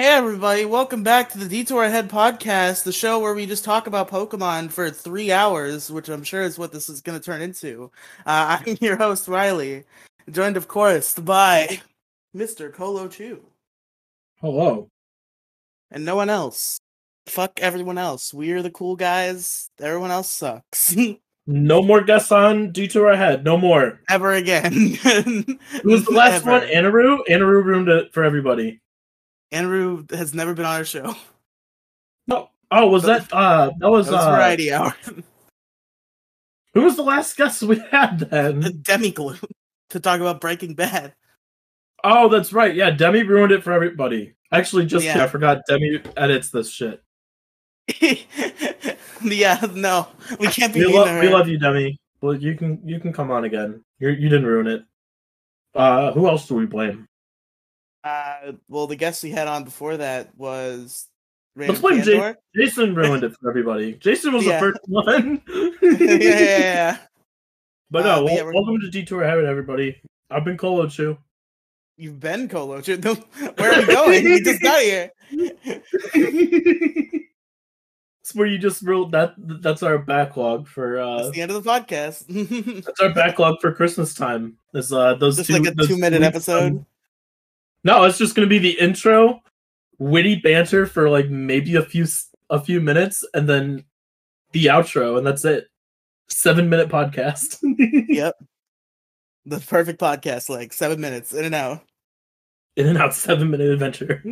Hey everybody, welcome back to the Detour Ahead podcast, the show where we just talk about Pokemon for three hours, which I'm sure is what this is going to turn into. Uh, I'm your host, Riely, joined of course by Mr. Colochu. Hello. And no one else. Fuck everyone else. We're the cool guys. Everyone else sucks. no more guests on Detour Ahead. No more. Ever again. Who was the last Ever. one? Anaru? Anaru ruined it for everybody. Andrew has never been on our show. No. Oh, was that uh that was, that was uh, Variety Hour. who was the last guest we had then? Demi Glue to talk about Breaking Bad. Oh, that's right. Yeah, Demi ruined it for everybody. Actually, just yeah. I forgot Demi edits this shit. yeah, no, we can't be. We, lo- we love you, Demi. Well, you can you can come on again. You you didn't ruin it. Uh, who else do we blame? Uh, well, the guest we had on before that was. Let's blame Jason. Jason ruined it for everybody. Jason was yeah. the first one. yeah, yeah, yeah, But no, uh, well, yeah, welcome to Detour Heaven, everybody. I've been Colochu. You've been Colochu. Where are we going? we just got here. it's where you just wrote that. That's our backlog for. uh That's the end of the podcast. that's our backlog for Christmas time. Is uh those just two, like a two minute episode. No, it's just going to be the intro, witty banter for like maybe a few a few minutes, and then the outro, and that's it. Seven minute podcast. yep, the perfect podcast, like seven minutes in and out. In and out, seven minute adventure.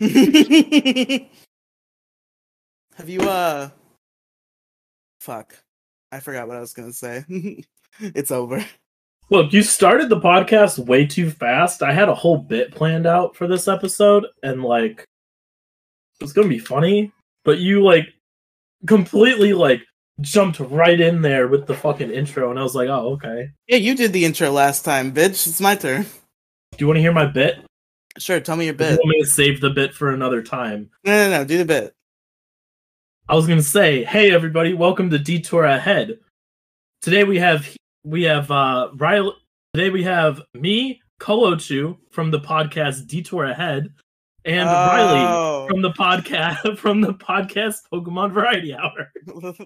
Have you uh? Fuck, I forgot what I was gonna say. it's over. Look, you started the podcast way too fast. I had a whole bit planned out for this episode, and like, it's gonna be funny. But you like completely like jumped right in there with the fucking intro, and I was like, oh, okay. Yeah, you did the intro last time, bitch. It's my turn. Do you want to hear my bit? Sure, tell me your bit. You want me to save the bit for another time? No, no, no. Do the bit. I was gonna say, hey everybody, welcome to Detour Ahead. Today we have we have uh Riely. Today we have me, Colochu from the podcast Detour Ahead, and oh. Riely from the podcast from the podcast Pokemon Variety Hour. but,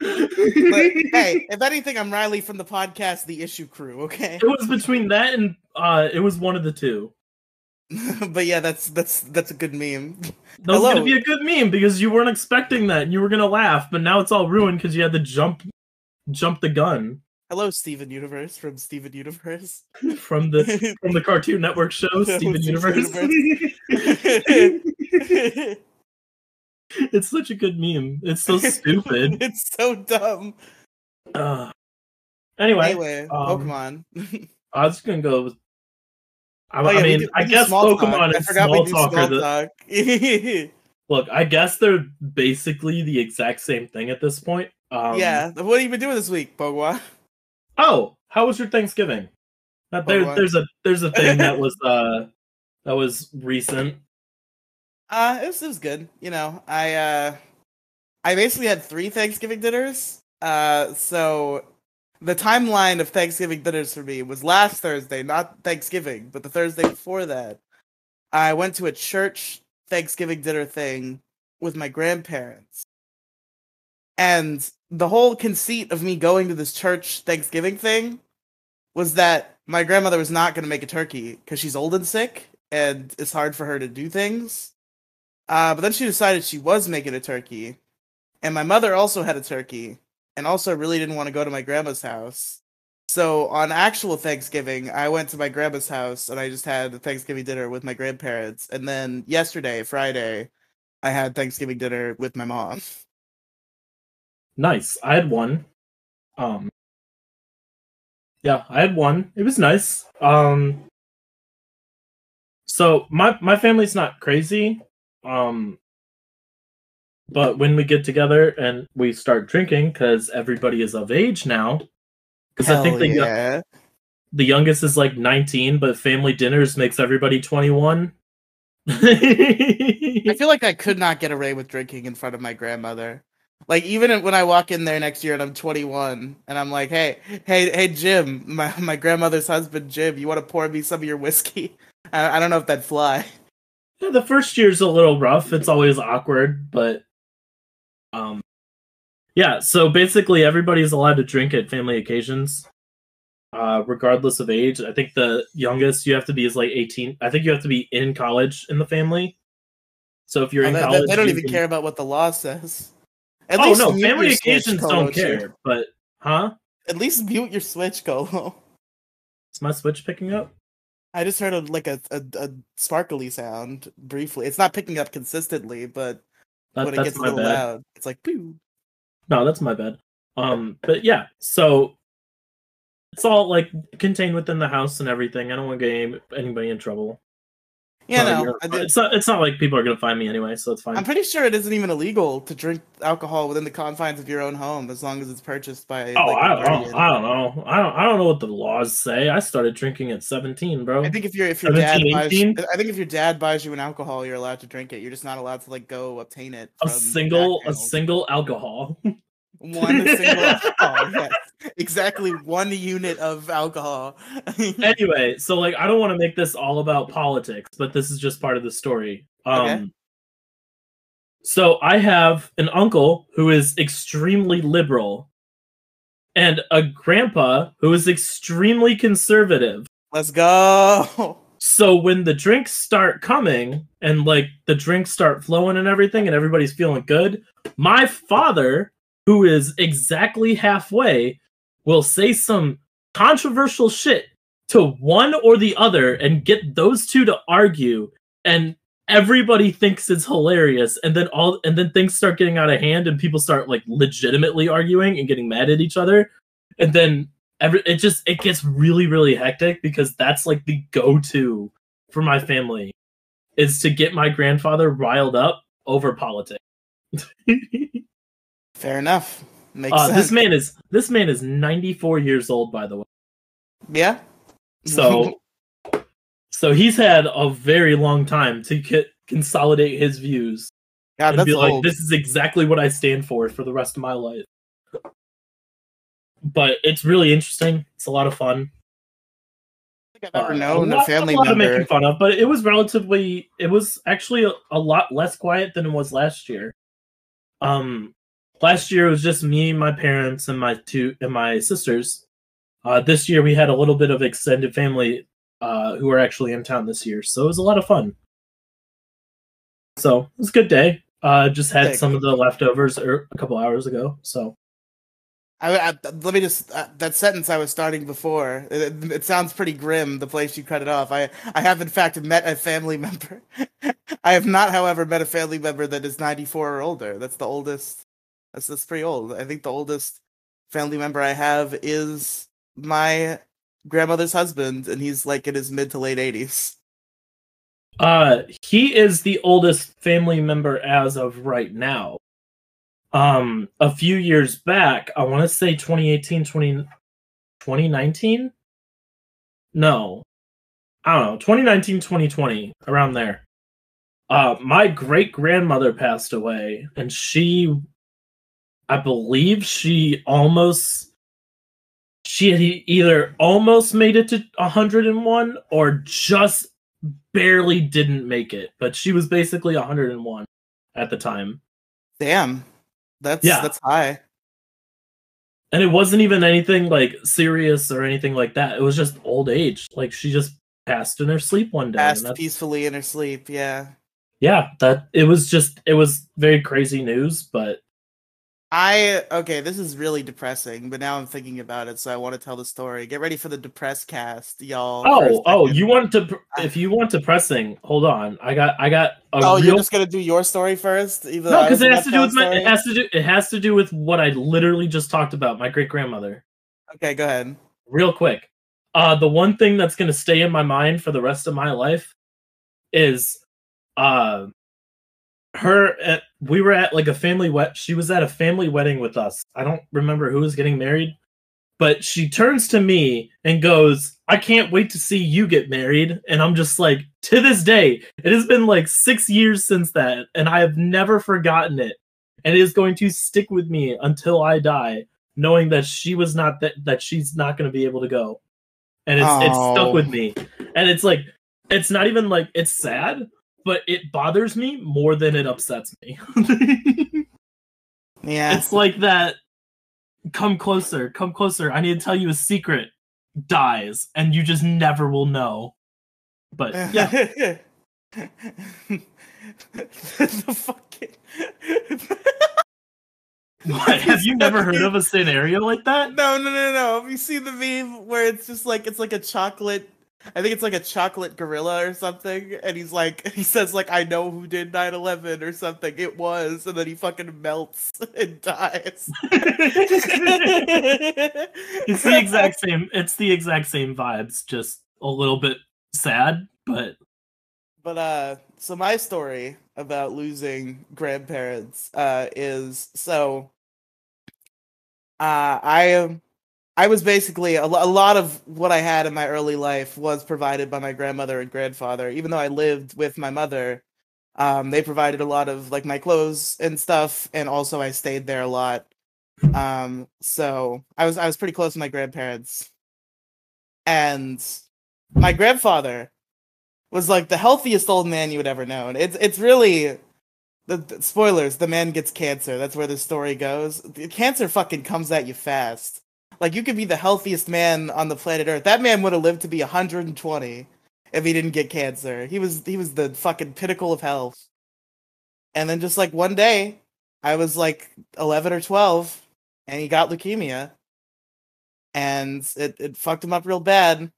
hey, if anything, I'm Riely from the podcast The Issue Crew. Okay, it was between that and uh, it was one of the two. but yeah, that's that's that's a good meme. That was Hello. gonna be a good meme because you weren't expecting that. and You were gonna laugh, but now it's all ruined because you had to jump jump the gun. Hello, Steven Universe from Steven Universe. from the from the Cartoon Network show, Steven Universe. it's such a good meme. It's so stupid. it's so dumb. Uh, anyway, anyway, um, Pokemon. I was gonna go. With, I, oh, yeah, I mean, do, I guess Pokemon is small talker. Small talk. Look, I guess they're basically the exact same thing at this point. Um, yeah. What have you been doing this week, Pokemon? Oh, how was your Thanksgiving? Uh, there, there's a there's a thing that was uh that was recent. Uh, it was, it was good. You know, I uh, I basically had three Thanksgiving dinners. Uh, so the timeline of Thanksgiving dinners for me was last Thursday, not Thanksgiving, but the Thursday before that. I went to a church Thanksgiving dinner thing with my grandparents. And the whole conceit of me going to this church Thanksgiving thing was that my grandmother was not going to make a turkey because she's old and sick and it's hard for her to do things. Uh, but then she decided she was making a turkey. And my mother also had a turkey and also really didn't want to go to my grandma's house. So on actual Thanksgiving, I went to my grandma's house and I just had a Thanksgiving dinner with my grandparents. And then yesterday, Friday, I had Thanksgiving dinner with my mom. Nice. I had one. Um Yeah, I had one. It was nice. Um so my my family's not crazy. Um but when we get together and we start drinking cuz everybody is of age now cuz I think the yeah. the youngest is like 19 but family dinners makes everybody 21. I feel like I could not get away with drinking in front of my grandmother. Like even when I walk in there next year and I'm 21 and I'm like, hey, hey, hey, Jim, my my grandmother's husband, Jim, you want to pour me some of your whiskey? I, I don't know if that'd fly. Yeah, the first year's a little rough. It's always awkward, but um yeah, so basically everybody's allowed to drink at family occasions. Uh regardless of age. I think the youngest you have to be is like 18. I think you have to be in college in the family. So if you're Oh, in they, they- college they don't even can- care about what the law says. At Oh no, mute family Switch, occasions Colo, don't too. care, but huh? At least mute your Switch, Colo. Is my switch picking up? I just heard a, like a, a a sparkly sound briefly. It's not picking up consistently, but That, when it gets a little bad. loud, it's like boo. No, that's my bad. Um, but yeah, so it's all like contained within the house and everything. I don't want to get anybody in trouble. Yeah, no, you're- it's not. It's not like people are gonna find me anyway, so it's fine. I'm pretty sure it isn't even illegal to drink alcohol within the confines of your own home as long as it's purchased by. oh, like, I don't guardian. know. I don't know. I don't. I don't know what the laws say. I started drinking at 17, bro. I think if your if your dad 17, buys, I think if your dad buys you an alcohol, you're allowed to drink it. You're just not allowed to like go obtain it. a single, a single alcohol. one single alcohol. Yes, exactly one unit of alcohol. anyway, so like, I don't want to make this all about politics, but this is just part of the story. Um, Okay. so I have an uncle who is extremely liberal, and a grandpa who is extremely conservative. Let's go. So when the drinks start coming and like the drinks start flowing and everything and everybody's feeling good, my father, who is exactly halfway, will say some controversial shit to one or the other and get those two to argue and everybody thinks it's hilarious and then all and then things start getting out of hand and people start like legitimately arguing and getting mad at each other. And then every it just it gets really really hectic because that's like the go-to for my family is to get my grandfather riled up over politics Fair enough. Makes uh, sense. this man is this man is 94 years old by the way Yeah. so so he's had a very long time to get consolidate his views God, and be like old. this is exactly what i stand for for the rest of my life but it's really interesting it's a lot of fun I think I've ever Uh, known a, lot- family lot of member. making fun of, but it was relatively. It was actually a, a lot less quiet than it was last year. Um, last year it was just me, my parents, and my two and my sisters. Uh, this year we had a little bit of extended family uh, who are actually in town this year, so it was a lot of fun. So it was a good day. Uh, just had some of the leftovers er, a couple hours ago. So I, I, let me just uh, that sentence I was starting before. It, it sounds pretty grim. The place you cut it off. I I have in fact met a family member. I have not, however, met a family member that is ninety four or older. That's the oldest. That's that's pretty old. I think the oldest family member I have is my grandmother's husband, and he's like in his mid to late eighties. Uh, he is the oldest family member as of right now. Um, a few years back, I want to say 2018, 20, 2019? No. I don't know, 2019, 2020, around there. Uh, my great grandmother passed away, and she, I believe she almost, she had either almost made it to 101 or just barely didn't make it, but she was basically 101 at the time. Damn, that's Yeah. that's high. And it wasn't even anything like serious or anything like that. It was just old age. Like she just passed in her sleep one day. Passed peacefully in her sleep. Yeah. yeah, that it was just it was very crazy news, but I okay, this is really depressing, but now I'm thinking about it, so I want to tell the story. Get ready for the depressed cast, y'all. oh oh, you want to if you want depressing, hold on. I got I got a Oh, real you're just gonna do your story first, even No, because it has to do with my it has to do it has to do with what I literally just talked about, my great grandmother. Okay, go ahead. real quick. Uh the one thing that's gonna stay in my mind for the rest of my life is uh her at, we were at like a family wet she was at a family wedding with us. I don't remember who was getting married, but she turns to me and goes, I can't wait to see you get married. And I'm just like, to this day, it has been like six years since that, and I have never forgotten it. And it is going to stick with me until I die knowing that she was not that that she's not going to be able to go and it's it's Oh. stuck with me and it's like it's not even like it's sad but it bothers me more than it upsets me. Yeah. it's like that come closer, come closer. I need to tell you a secret dies and you just never will know. But yeah, the fucking what, have you never heard of a scenario like that? No, no, no, no. Have you seen the meme where it's just like it's like a chocolate I think it's like a chocolate gorilla or something, and he's like he says like I know who did 9-11 or something. It was, and then he fucking melts and dies. It's the exact same it's the exact same vibes, just a little bit sad, but But uh so my story about losing grandparents uh is so uh I am I was basically a, lot of what I had in my early life was provided by my grandmother and grandfather. Even though I lived with my mother, um, they provided a lot of like my clothes and stuff, and also I stayed there a lot. Um, so I was I was pretty close to my grandparents, and my grandfather was like the healthiest old man you would ever known. It's it's really the, the- spoilers. The man gets cancer. That's where the story goes. The cancer fucking comes at you fast. Like you could be the healthiest man on the planet Earth. That man would have lived to be 120 if he didn't get cancer. He was he was the fucking pinnacle of health. And then just like one day, I was like 11 or 12 and he got leukemia. And it it fucked him up real bad.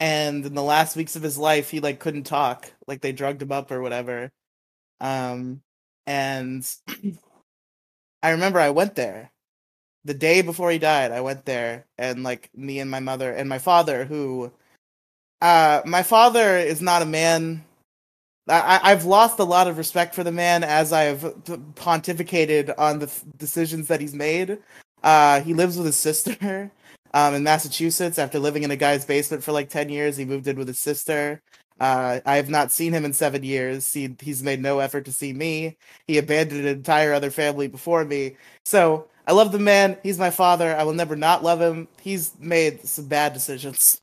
And in the last weeks of his life, he like couldn't talk. Like they drugged him up or whatever. Um and I remember I went there the day before he died, I went there and like me and my mother and my father, who, uh, my father is not a man. I, I've lost a lot of respect for the man as I've pontificated on the th- decisions that he's made. Uh, he lives with his sister, um, in Massachusetts after living in a guy's basement for like ten years. He moved in with his sister. Uh, I have not seen him in seven years. He he's made no effort to see me. He abandoned an entire other family before me. So I love the man. He's my father. I will never not love him. He's made some bad decisions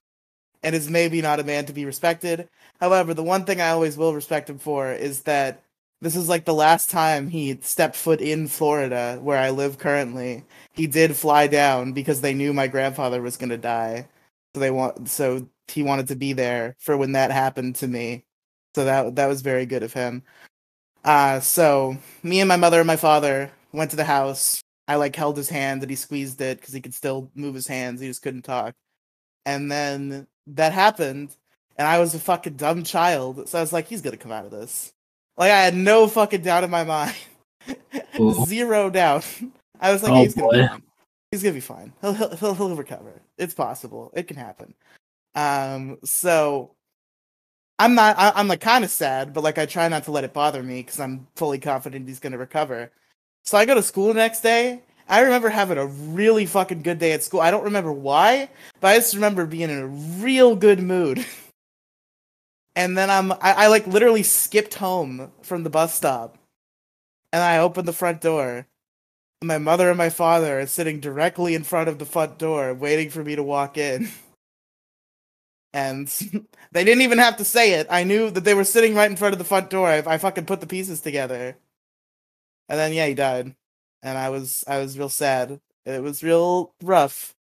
and is maybe not a man to be respected. However, the one thing I always will respect him for is that this is like the last time he stepped foot in Florida, where I live currently. He did fly down because they knew my grandfather was going to die. So they want so he wanted to be there for when that happened to me. So that that was very good of him. Uh so me and my mother and my father went to the house I like held his hand and he squeezed it because he could still move his hands. He just couldn't talk. And then that happened, and I was a fucking dumb child. So I was like, he's gonna come out of this. Like I had no fucking doubt in my mind. Zero doubt. I was like, Oh, he's gonna be fine. He's gonna be fine. He'll, he'll he'll he'll recover. It's possible. It can happen. Um. So I'm not. I, I'm like kind of sad, but like I try not to let it bother me because I'm fully confident he's gonna recover. So I go to school the next day. I remember having a really fucking good day at school. I don't remember why, but I just remember being in a real good mood. and then I'm I, I like literally skipped home from the bus stop. And I opened the front door. My mother and my father are sitting directly in front of the front door, waiting for me to walk in. And they didn't even have to say it. I knew that they were sitting right in front of the front door. I, I fucking put the pieces together. And then yeah, he died. And I was I was real sad. It was real rough.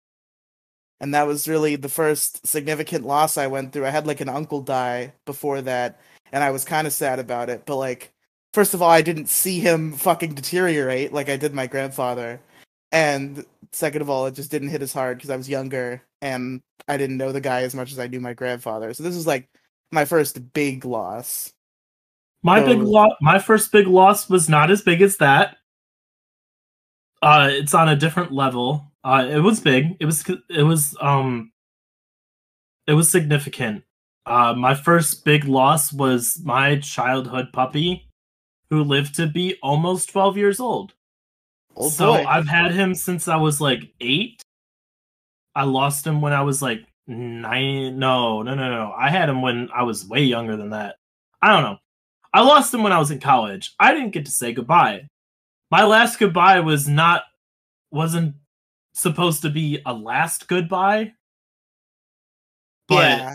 And that was really the first significant loss I went through. I had like an uncle die before that, and I was kind of sad about it. But like, first of all, I didn't see him fucking deteriorate like I did my grandfather. And second of all, it just didn't hit as hard because I was younger and I didn't know the guy as much as I knew my grandfather. So this was like my first big loss. My big loss, my first big loss was not as big as that. Uh, it's on a different level. Uh, it was big. It was it was um it was significant. Uh, my first big loss was my childhood puppy, who lived to be almost twelve years old. Oh so boy. I've had him since I was like eight. I lost him when I was like nine. No, no, no, no. I had him when I was way younger than that. I don't know. I lost him when I was in college. I didn't get to say goodbye. My last goodbye was not wasn't supposed to be a last goodbye. But yeah.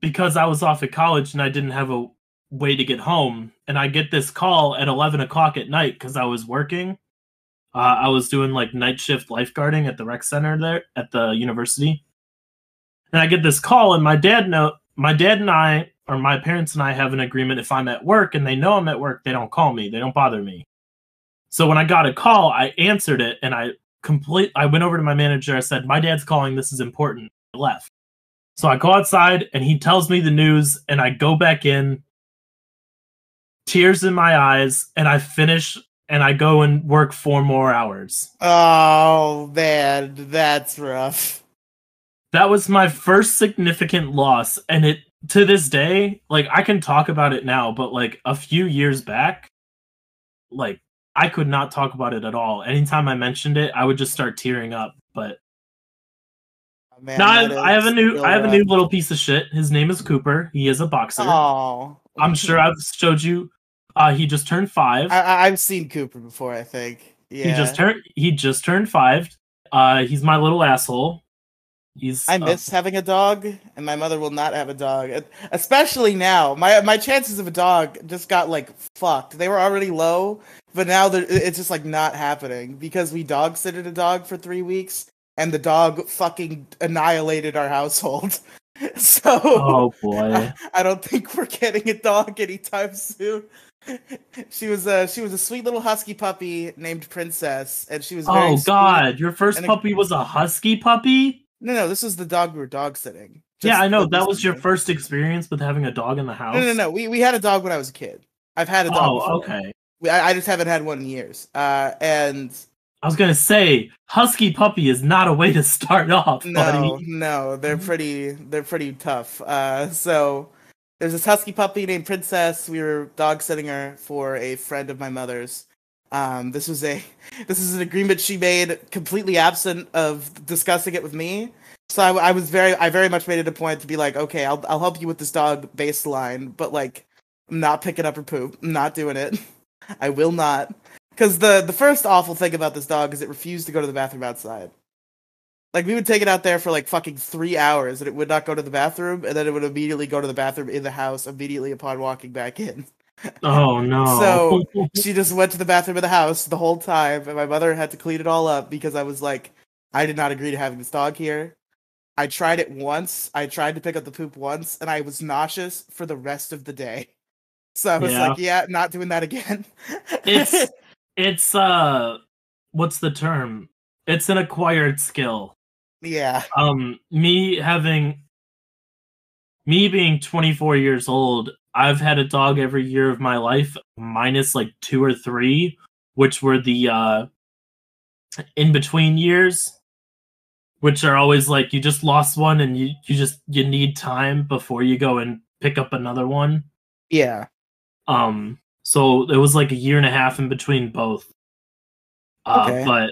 because I was off at college and I didn't have a way to get home, and I get this call at eleven o'clock at night because I was working. Uh, I was doing like night shift lifeguarding at the rec center there at the university, and I get this call, and my dad know my dad and I or my parents and I have an agreement. If I'm at work and they know I'm at work, they don't call me. They don't bother me. So when I got a call, I answered it, and I complete. I went over to my manager. I said, "My dad's calling. This is important." I left. So I go outside, and he tells me the news, and I go back in, tears in my eyes, and I finish and I go and work four more hours. Oh man, that's rough. That was my first significant loss, and it to this day, like I can talk about it now, but like a few years back, like I could not talk about it at all. Anytime I mentioned it, I would just start tearing up. But Oh, man, now I, that I have a new I have a new little piece of shit. His name is Cooper. He is a boxer. Oh, I'm sure I've showed you. Uh, he just turned five. I, I've seen Cooper before. I think. Yeah. He just turned. He just turned five. Uh, he's my little asshole. He's. I uh, miss having a dog, and my mother will not have a dog, especially now. My my chances of a dog just got like fucked. They were already low, but now it's just like not happening because we dog sitted a dog for three weeks, and the dog fucking annihilated our household. so oh boy. I don't think we're getting a dog anytime soon. She was a she was a sweet little husky puppy named Princess, and she was very Oh sweet. God! Your first and a- puppy was a husky puppy. No, no, this is the dog we were dog sitting. yeah, I know that was your first experience with having a dog in the house. No, no, no. We we had a dog when I was a kid. I've had a dog. Oh, before. okay. We, I, I just haven't had one in years. Uh, and I was gonna say husky puppy is not a way to start off, no, buddy. no, they're pretty, they're pretty tough. Uh, so there's this husky puppy named Princess. We were dog sitting her for a friend of my mother's. Um, this was a, this is an agreement she made completely absent of discussing it with me. So I, I was very, I very much made it a point to be like, okay, I'll, I'll help you with this dog baseline, but like, I'm not picking up her poop. I'm not doing it. I will not. Because the the first awful thing about this dog is it refused to go to the bathroom outside. Like we would take it out there for like fucking three hours, and it would not go to the bathroom, and then it would immediately go to the bathroom in the house immediately upon walking back in. Oh no. So- She just went to the bathroom of the house the whole time, and my mother had to clean it all up because I was like, I did not agree to having this dog here. I tried it once. I tried to pick up the poop once, and I was nauseous for the rest of the day. So I was Yeah. like, yeah, not doing that again. it's it's uh, what's the term? It's an acquired skill. yeah. um me having me being 24 years old i've had a dog every year of my life minus like two or three which were the uh in between years which are always like you just lost one and you you just you need time before you go and pick up another one Yeah. um so it was like a year and a half in between both uh, Okay. but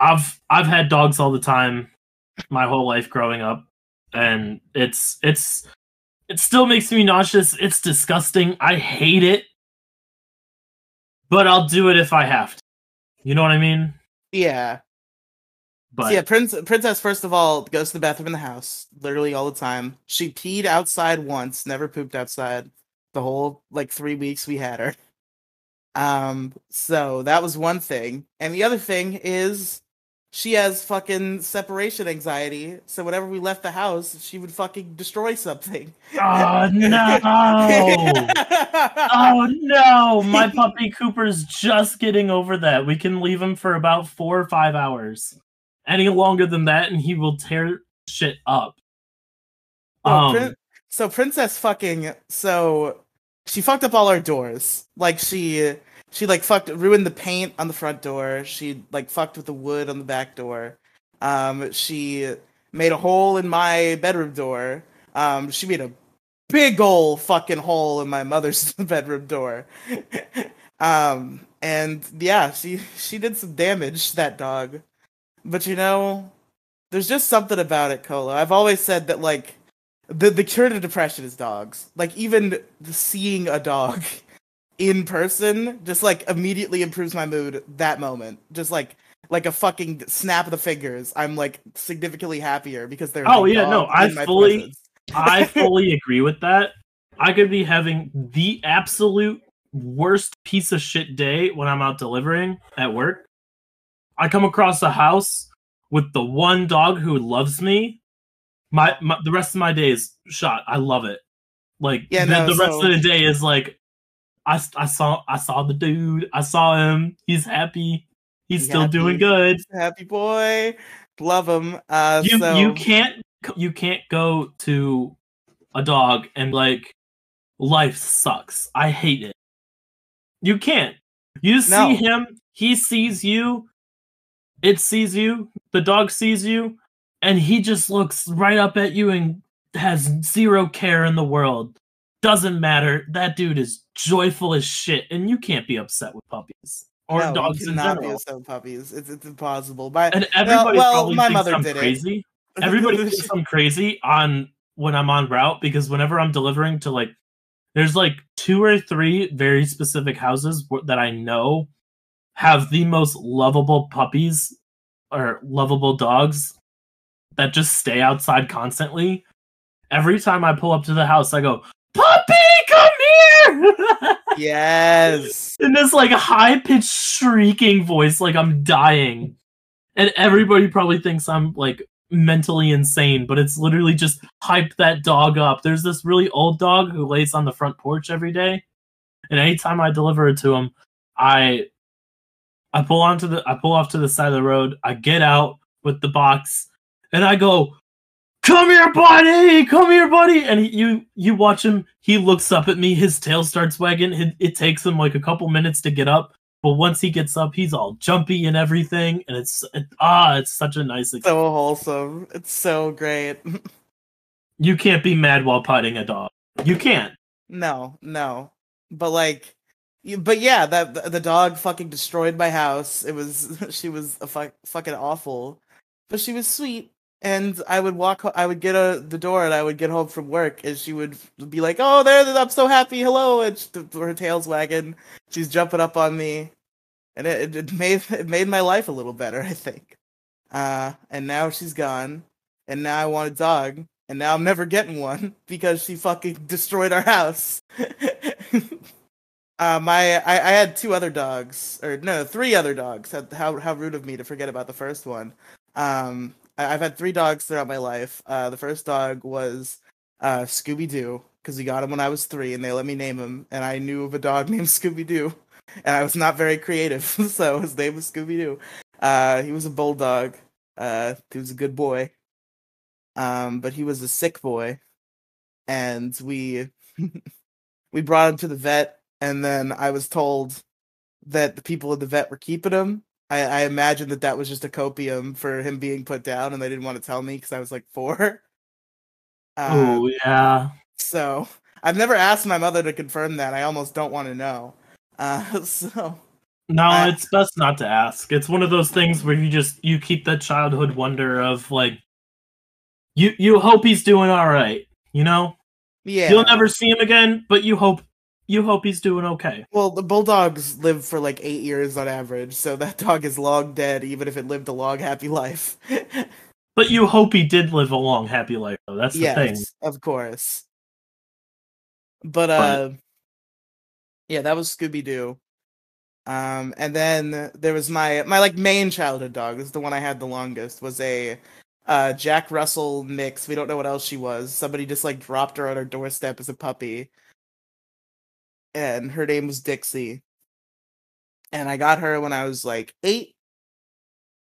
i've i've had dogs all the time my whole life growing up and it's it's it still makes me nauseous it's disgusting i hate it but i'll do it if i have to you know what i mean Yeah. but So yeah, Prince, Princess, first of all, goes to the bathroom in the house, literally all the time. She peed outside once, never pooped outside the whole like three weeks we had her. Um, so that was one thing. And the other thing is she has fucking separation anxiety. So whenever we left the house, she would fucking destroy something. oh no oh no my puppy cooper's just getting over that we can leave him for about four or five hours any longer than that and he will tear shit up Oh, um Prin- so Princess fucking so she fucked up all our doors. Like she she like fucked ruined the paint on the front door. She like fucked with the wood on the back door. Um she made a hole in my bedroom door. Um she made a big old fucking hole in my mother's bedroom door. um and yeah, she she did some damage that dog. But you know, there's just something about it, Cola. I've always said that like the the cure to depression is dogs. Like even seeing a dog in person just like immediately improves my mood that moment. Just like like a fucking snap of the fingers. I'm like significantly happier because they're Oh, yeah, no, I fully- i fully agree with that I could be having the absolute worst piece of shit day when I'm out delivering at work. I come across a house with the one dog who loves me. My, my the rest of my day is shot. I love it. Like Yeah, the, no, the rest so- of the day is like I, I saw I saw the dude. I saw him. He's happy. He's He still doing good. Happy boy, love him. Uh, You so you can't you can't go to a dog and like life sucks. I hate it. You can't. You see No. him, he sees you, it sees you, the dog sees you, and he just looks right up at you and has zero care in the world. Doesn't matter. That dude is joyful as shit, and you can't be upset with puppies or no, you dogs in cannot be upset with puppies. It's it's impossible. But And uh, everybody well, probably my thinks mother I'm did it. crazy. Everybody thinks I'm crazy on when I'm on route because whenever I'm delivering to like, there's like two or three very specific houses that I know have the most lovable puppies or lovable dogs that just stay outside constantly. Every time I pull up to the house, I go, "Puppy, come here!" yes. in this like high pitched shrieking voice, like I'm dying. And everybody probably thinks I'm like mentally insane, but it's literally just hype that dog up. There's this really old dog who lays on the front porch every day, and anytime I deliver it to him, I I pull onto the I pull off to the side of the road. I get out with the box, and I go, "Come here, buddy! Come here, buddy!" And he, you you watch him. He looks up at me. His tail starts wagging. It, it takes him like a couple minutes to get up, but once he gets up, he's all jumpy and everything. And it's it, ah, it's such a nice. Experience. So wholesome. It's so great. You can't be mad while putting a dog. You can't. No, no. But like, but yeah, that the, the dog fucking destroyed my house. It was she was a fuck, fucking awful, but she was sweet. And I would walk, I would get a the door, and I would get home from work, and she would be like, "Oh, there, I'm so happy, hello!" And she, her tail's wagging, she's jumping up on me, and it, it made it made my life a little better, I think. Uh, and now she's gone, and now I want a dog, and now I'm never getting one because she fucking destroyed our house. uh, my I, I had two other dogs, or no, three other dogs. How how rude of me to forget about the first one. Um, I, I've had three dogs throughout my life. Uh, the first dog was uh, Scooby Doo because we got him when I was three, and they let me name him, and I knew of a dog named Scooby Doo, and I was not very creative, so his name was Scooby Doo. Uh, he was a bulldog. Uh, he was a good boy. Um, but he was a sick boy, and we we brought him to the vet, and then I was told that the people at the vet were keeping him. I, I imagined that that was just a copium for him being put down, and they didn't want to tell me because I was like four. Uh, oh yeah. so I've never asked my mother to confirm that. I almost don't want to know. Uh, so No, Uh, it's best not to ask. It's one of those things where you just you keep that childhood wonder of like you you hope he's doing all right, you know? yeah, You'll never see him again, but you hope you hope he's doing okay. Well, the bulldogs live for like eight years on average, so that dog is long dead, even if it lived a long, happy life. But you hope he did live a long happy life though. That's the yes, thing. of course. But uh, yeah, that was Scooby Doo. Um, and then there was my my like main childhood dog. This is the one I had the longest. Was a uh Jack Russell mix. We don't know what else she was. Somebody just like dropped her on our doorstep as a puppy, and her name was Dixie. And I got her when I was like eight.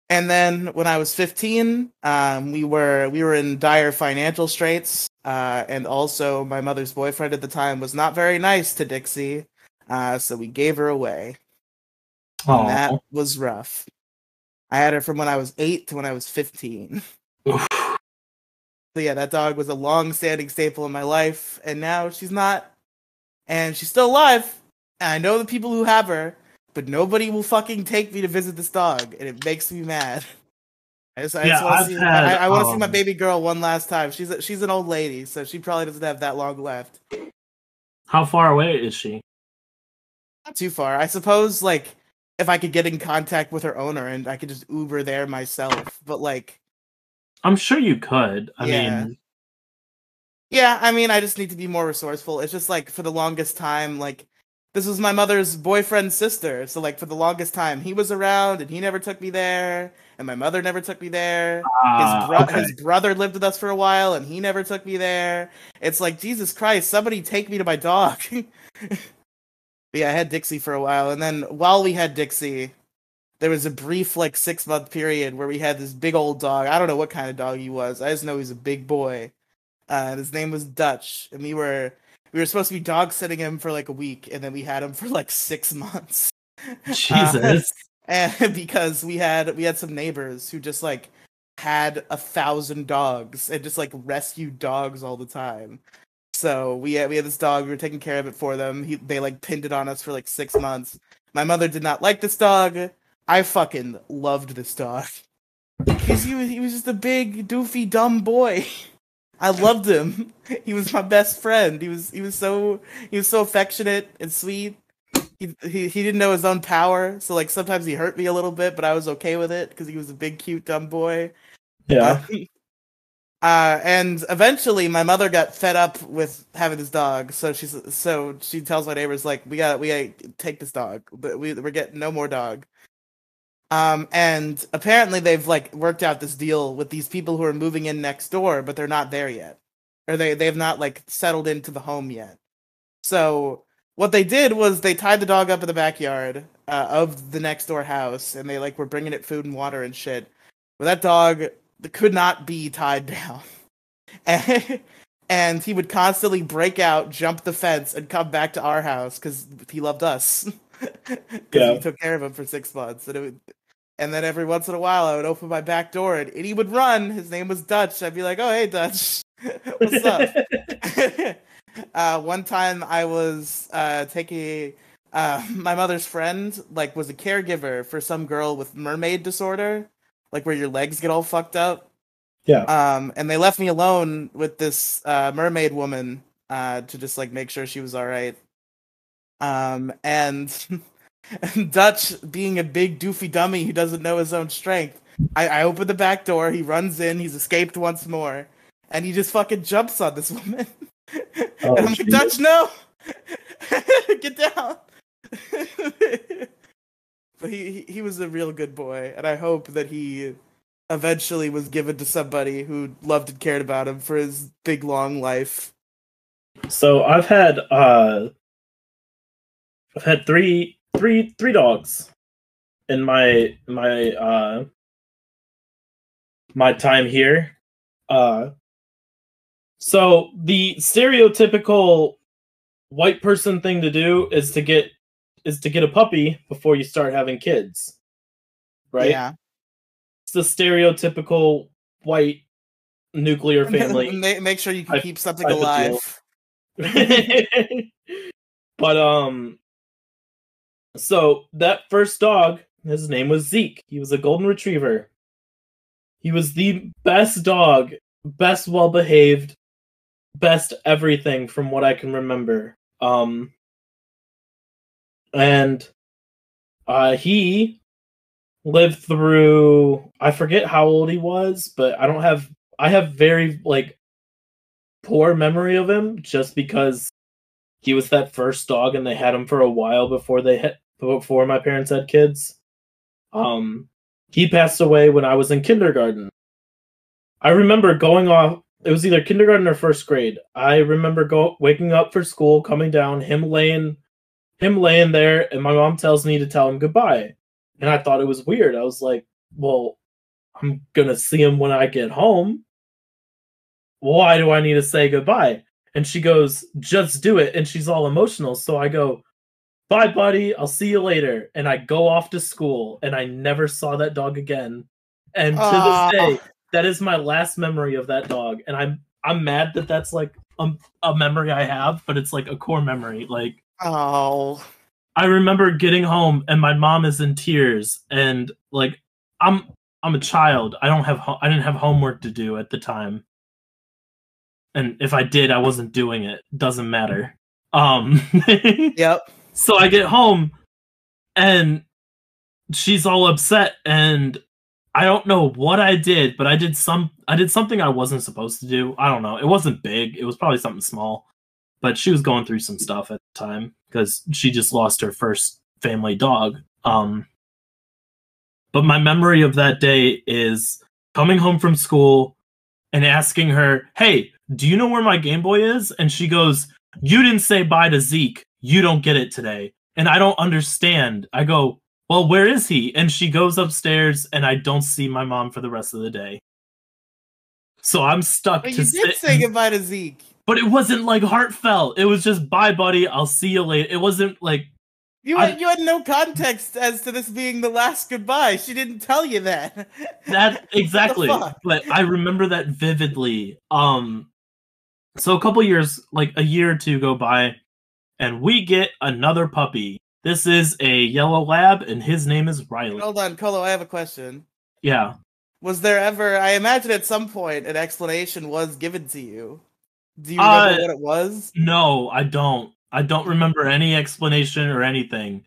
And then when I was 15, um, we were we were in dire financial straits, uh, and also my mother's boyfriend at the time was not very nice to Dixie, uh, so we gave her away. And that was rough. I had her from when I was eight to when I was 15. Oof. So yeah, that dog was a long-standing staple in my life, and now she's not, and she's still alive. And I know the people who have her, but nobody will fucking take me to visit this dog, and it makes me mad. I just, I Yeah, just want to see. had, I, I want to see my um, baby girl one last time. She's a, she's an old lady, so she probably doesn't have that long left. How far away is she? Not too far, I suppose. Like if I could get in contact with her owner and I could just Uber there myself, but like I'm sure you could. I Yeah. mean Yeah, I mean, I just need to be more resourceful. It's just like for the longest time, like this was my mother's boyfriend's sister. So like for the longest time, he was around and he never took me there, and my mother never took me there. his, Ah, bro- okay. his brother lived with us for a while and he never took me there. It's like Jesus Christ, somebody take me to my dog. Yeah, I had Dixie for a while, and then while we had Dixie, there was a brief like six month period where we had this big old dog. I don't know what kind of dog he was. I just know he was a big boy. Uh, and his name was Dutch, and we were we were supposed to be dog sitting him for like a week, and then we had him for like six months. Jesus. and because we had we had some neighbors who just like had a thousand dogs and just like rescued dogs all the time. So we had we had this dog. We were taking care of it for them. He, they like pinned it on us for like six months. My mother did not like this dog. I fucking loved this dog. Cause he was he was just a big doofy dumb boy. I loved him. He was my best friend. He was he was so he was so affectionate and sweet. He, he he didn't know his own power, so like sometimes he hurt me a little bit, but I was okay with it because he was a big cute dumb boy. yeah. Uh, and eventually, my mother got fed up with having this dog, so she's so she tells my neighbors like, "We got we gotta take this dog, but we we're getting no more dog." Um, and apparently they've like worked out this deal with these people who are moving in next door, but they're not there yet, or they they've not like settled into the home yet. So what they did was they tied the dog up in the backyard uh, of the next door house, and they like were bringing it food and water and shit. But that dog could not be tied down. And, and he would constantly break out, jump the fence, and come back to our house because he loved us. Yeah. we took care of him for six months. And, it would, and then every once in a while, I would open my back door and, and he would run. His name was Dutch. I'd be like, oh, hey, Dutch. What's up? uh, one time I was uh, taking uh, my mother's friend, like, was a caregiver for some girl with mermaid disorder, like where your legs get all fucked up. Yeah. Um, and they left me alone with this uh, mermaid woman uh, to just like make sure she was all right. Um, and Dutch, being a big doofy dummy who doesn't know his own strength, I, I open the back door. He runs in. He's escaped once more, and he just fucking jumps on this woman. Oh, and I'm like. Dutch, no, get down. but he, he he was a real good boy, and I hope that he eventually was given to somebody who loved and cared about him for his big long life. So I've had uh I've had three three three dogs in my my uh my time here. Uh so the stereotypical white person thing to do is to get is to get a puppy before you start having kids. Right? Yeah. It's the stereotypical white nuclear family. Ma- Make sure you can I- keep something alive. but um so that first dog his name was zeke. He was a golden retriever. He was the best dog best well behaved best everything from what i can remember. Um and uh he lived through i forget how old he was but i don't have i have very like poor memory of him just because he was that first dog and they had him for a while before they had before my parents had kids. Um he passed away when I was in kindergarten. I remember going off it was either kindergarten or first grade. I remember go waking up for school, coming down, him laying him laying there and my mom tells me to tell him goodbye. And I thought it was weird. I was like, "Well, I'm to see him when I get home. Why do I need to say goodbye?" And she goes, just do it. And she's all emotional. So I go, bye, buddy. I'll see you later. And I go off to school and I never saw that dog again. And to this day, that is my last memory of that dog. And I'm I'm mad that that's like a, a memory I have, but it's like a core memory. Like Oh, I remember getting home and my mom is in tears and like I'm I'm a child. I don't have ho- I didn't have homework to do at the time. And if I did, I wasn't doing it. Doesn't matter. Um yep. So I get home and she's all upset and I don't know what I did, but I did some I did something I wasn't supposed to do. I don't know. It wasn't big. It was probably something small. But she was going through some stuff at the time because she just lost her first family dog. Um but my memory of that day is coming home from school and asking her, "Hey, do you know where my Game Boy is?" And she goes, "You didn't say bye to Zeke. You don't get it today." And I don't understand. I go, well, where is he? And she goes upstairs, and I don't see my mom for the rest of the day. So I'm stuck But to you sit. did say goodbye to Zeke. but it wasn't like heartfelt. It was just bye, buddy. I'll see you later. It wasn't like You I- had, you had no context as to this being the last goodbye. She didn't tell you that. that exactly. but I remember that vividly. Um, so a couple years, like a year or two, go by, and we get another puppy. This is a yellow lab, and his name is Riley. Hold on, Colo. I have a question. Yeah. Was there ever? I imagine at some point an explanation was given to you. Do you Uh, remember what it was? No, I don't. I don't remember any explanation or anything.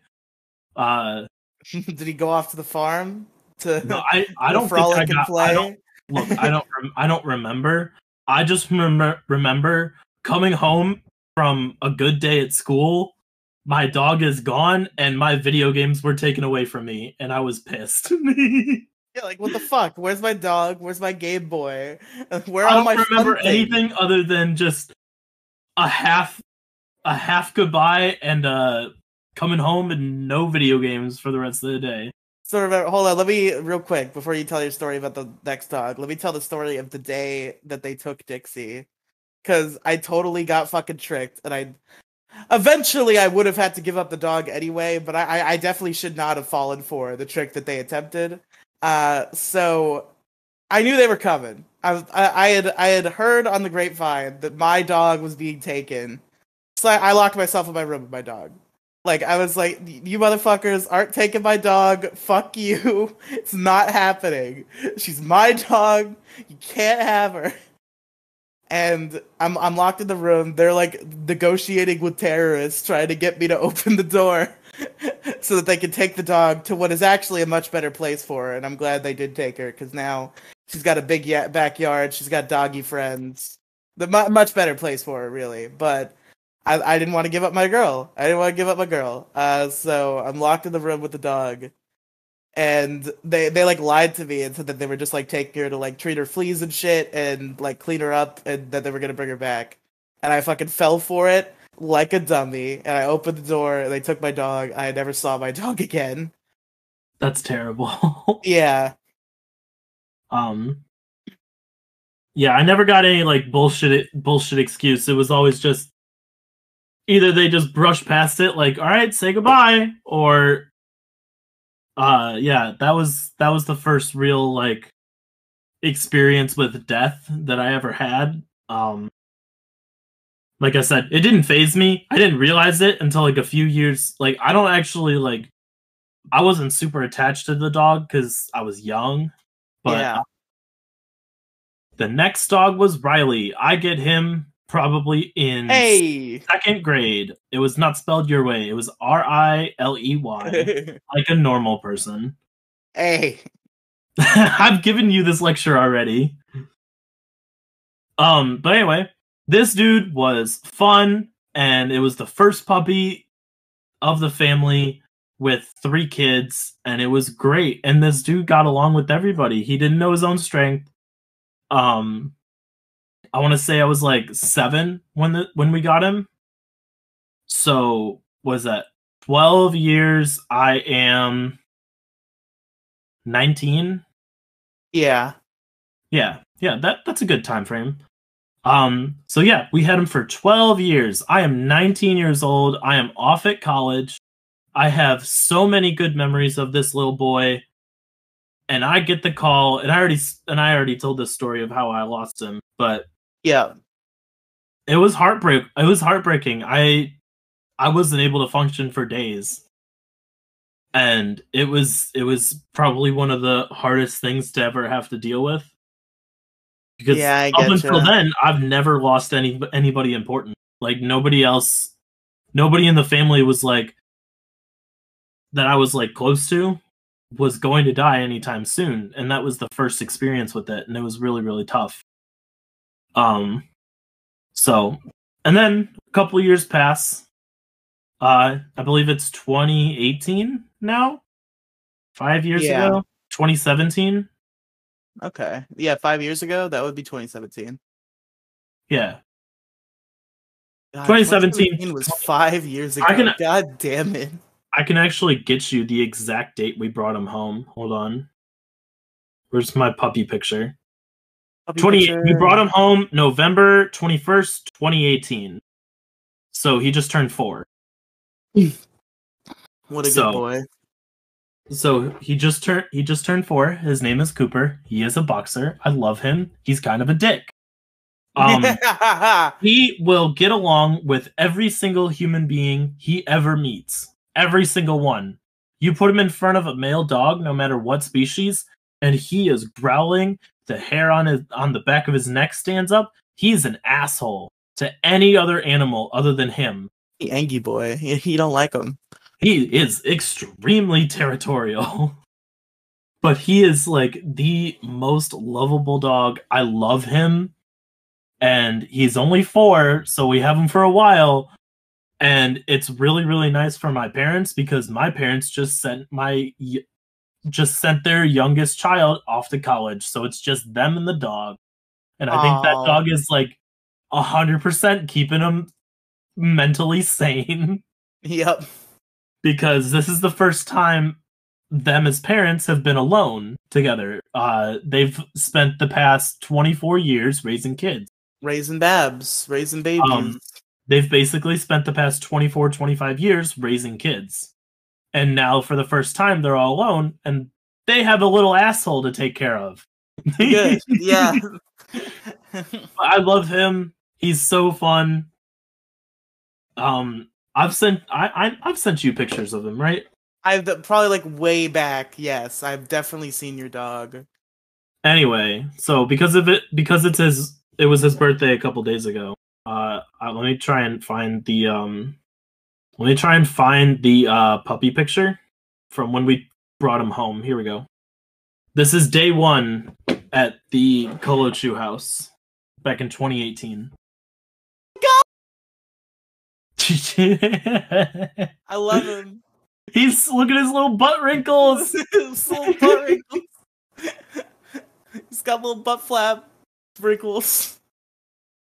Uh, Did he go off to the farm to? no, I, I don't think frolic I and got. play? I don't look. I don't. Rem- I don't remember. I just remember remember coming home from a good day at school. My dog is gone, and my video games were taken away from me, and I was pissed. Yeah, like what the fuck? Where's my dog? Where's my Game Boy? Where are I don't my remember anything other than just a half, a half goodbye, and uh coming home and no video games for the rest of the day. So remember, hold on. Let me real quick before you tell your story about the next dog. Let me tell the story of the day that they took Dixie, because I totally got fucking tricked, and I eventually I would have had to give up the dog anyway. But I, I, definitely should not have fallen for the trick that they attempted. Uh, so I knew they were coming. I, I, I had I had heard on the grapevine that my dog was being taken, so I, I locked myself in my room with my dog. Like I was like, you motherfuckers aren't taking my dog. Fuck you. It's not happening. She's my dog. You can't have her. And I'm I'm locked in the room. They're like negotiating with terrorists, trying to get me to open the door so that they can take the dog to what is actually a much better place for her. And I'm glad they did take her because now she's got a big ya- backyard. She's got doggy friends. The mu- much better place for her, really. But I, I didn't want to give up my girl. I didn't want to give up my girl. Uh, so I'm locked in the room with the dog, and they they like lied to me and said that they were just like taking her to like treat her fleas and shit and like clean her up and that they were gonna bring her back. And I fucking fell for it like a dummy. And I opened the door. And they took my dog. I never saw my dog again. That's terrible. Yeah. um Yeah, I never got any like bullshit bullshit excuse. It was always just either they just brushed past it like, "All right, say goodbye," or uh yeah, that was that was the first real like experience with death that I ever had. Um like I said, it didn't phase me. I didn't realize it until like a few years. Like I don't actually like I wasn't super attached to the dog cuz I was young. But Yeah. the next dog was Riley. I get him probably in Hey. second grade. It was not spelled your way. It was R I L E Y, like a normal person. hey. I've given you this lecture already. Um, but anyway, this dude was fun, and it was the first puppy of the family with three kids, and it was great. And this dude got along with everybody. He didn't know his own strength. Um, I want to say I was like seven when the when we got him. So was that twelve years? I am nineteen. Yeah. Yeah, yeah, that that's a good time frame. Um, so yeah, we had him for 12 years. I am 19 years old. I am off at college. I have so many good memories of this little boy. And I get the call, and I already and I already told this story of how I lost him, but Yeah. it was heartbreak. It was heartbreaking. I I wasn't able to function for days, and it was it was probably one of the hardest things to ever have to deal with. Because Yeah, up until getcha. then, I've never lost any anybody important. Like nobody else, nobody in the family was like that. I was like close to. was going to die anytime soon, and that was the first experience with it, and it was really really tough. Um, so, and then a couple years pass. Uh, I believe it's 2018 now. Five years Yeah. ago, 2017. Okay. Yeah, five years ago, that would be 2017. Yeah, God, 2017 was five years ago. I can- God damn it. I can actually get you the exact date we brought him home. Hold on. Where's my puppy picture? Puppy 20 picture. we brought him home November 21st, 2018. So he just turned 4. What a so- good boy. So he just turned he just turned 4. His name is Cooper. He is a boxer. I love him. He's kind of a dick. Um he will get along with every single human being he ever meets. Every single one. You put him in front of a male dog, no matter what species, and he is growling. The hair on his on the back of his neck stands up. He's an asshole to any other animal other than him. He Angie boy. He, don't like him. He is extremely territorial. but he is like the most lovable dog. I love him. And he's only four, so we have him for a while. And it's really, really nice for my parents because my parents just sent my just sent their youngest child off to college. So it's just them and the dog. And I think that dog is like a hundred percent keeping him mentally sane Yep. because this is the first time them as parents have been alone together. Uh, they've spent the past 24 years raising kids. Raising babs, raising babies. Um, They've basically spent the past 24, 25 years raising kids. And now, for the first time, they're all alone and they have a little asshole to take care of. good. Yeah. I love him. He's so fun. Um, I've sent I, I I've sent you pictures of him, right? I've probably like way back. Yes, I've definitely seen your dog. Anyway, so because of it, because it's his, it was his birthday a couple days ago. Uh, uh, let me try and find the um, let me try and find the uh puppy picture from when we brought him home. Here we go. This is day one at the Colochu house back in 2018. I love him. He's look at his little butt wrinkles. His little butt wrinkles. He's got little butt flap wrinkles.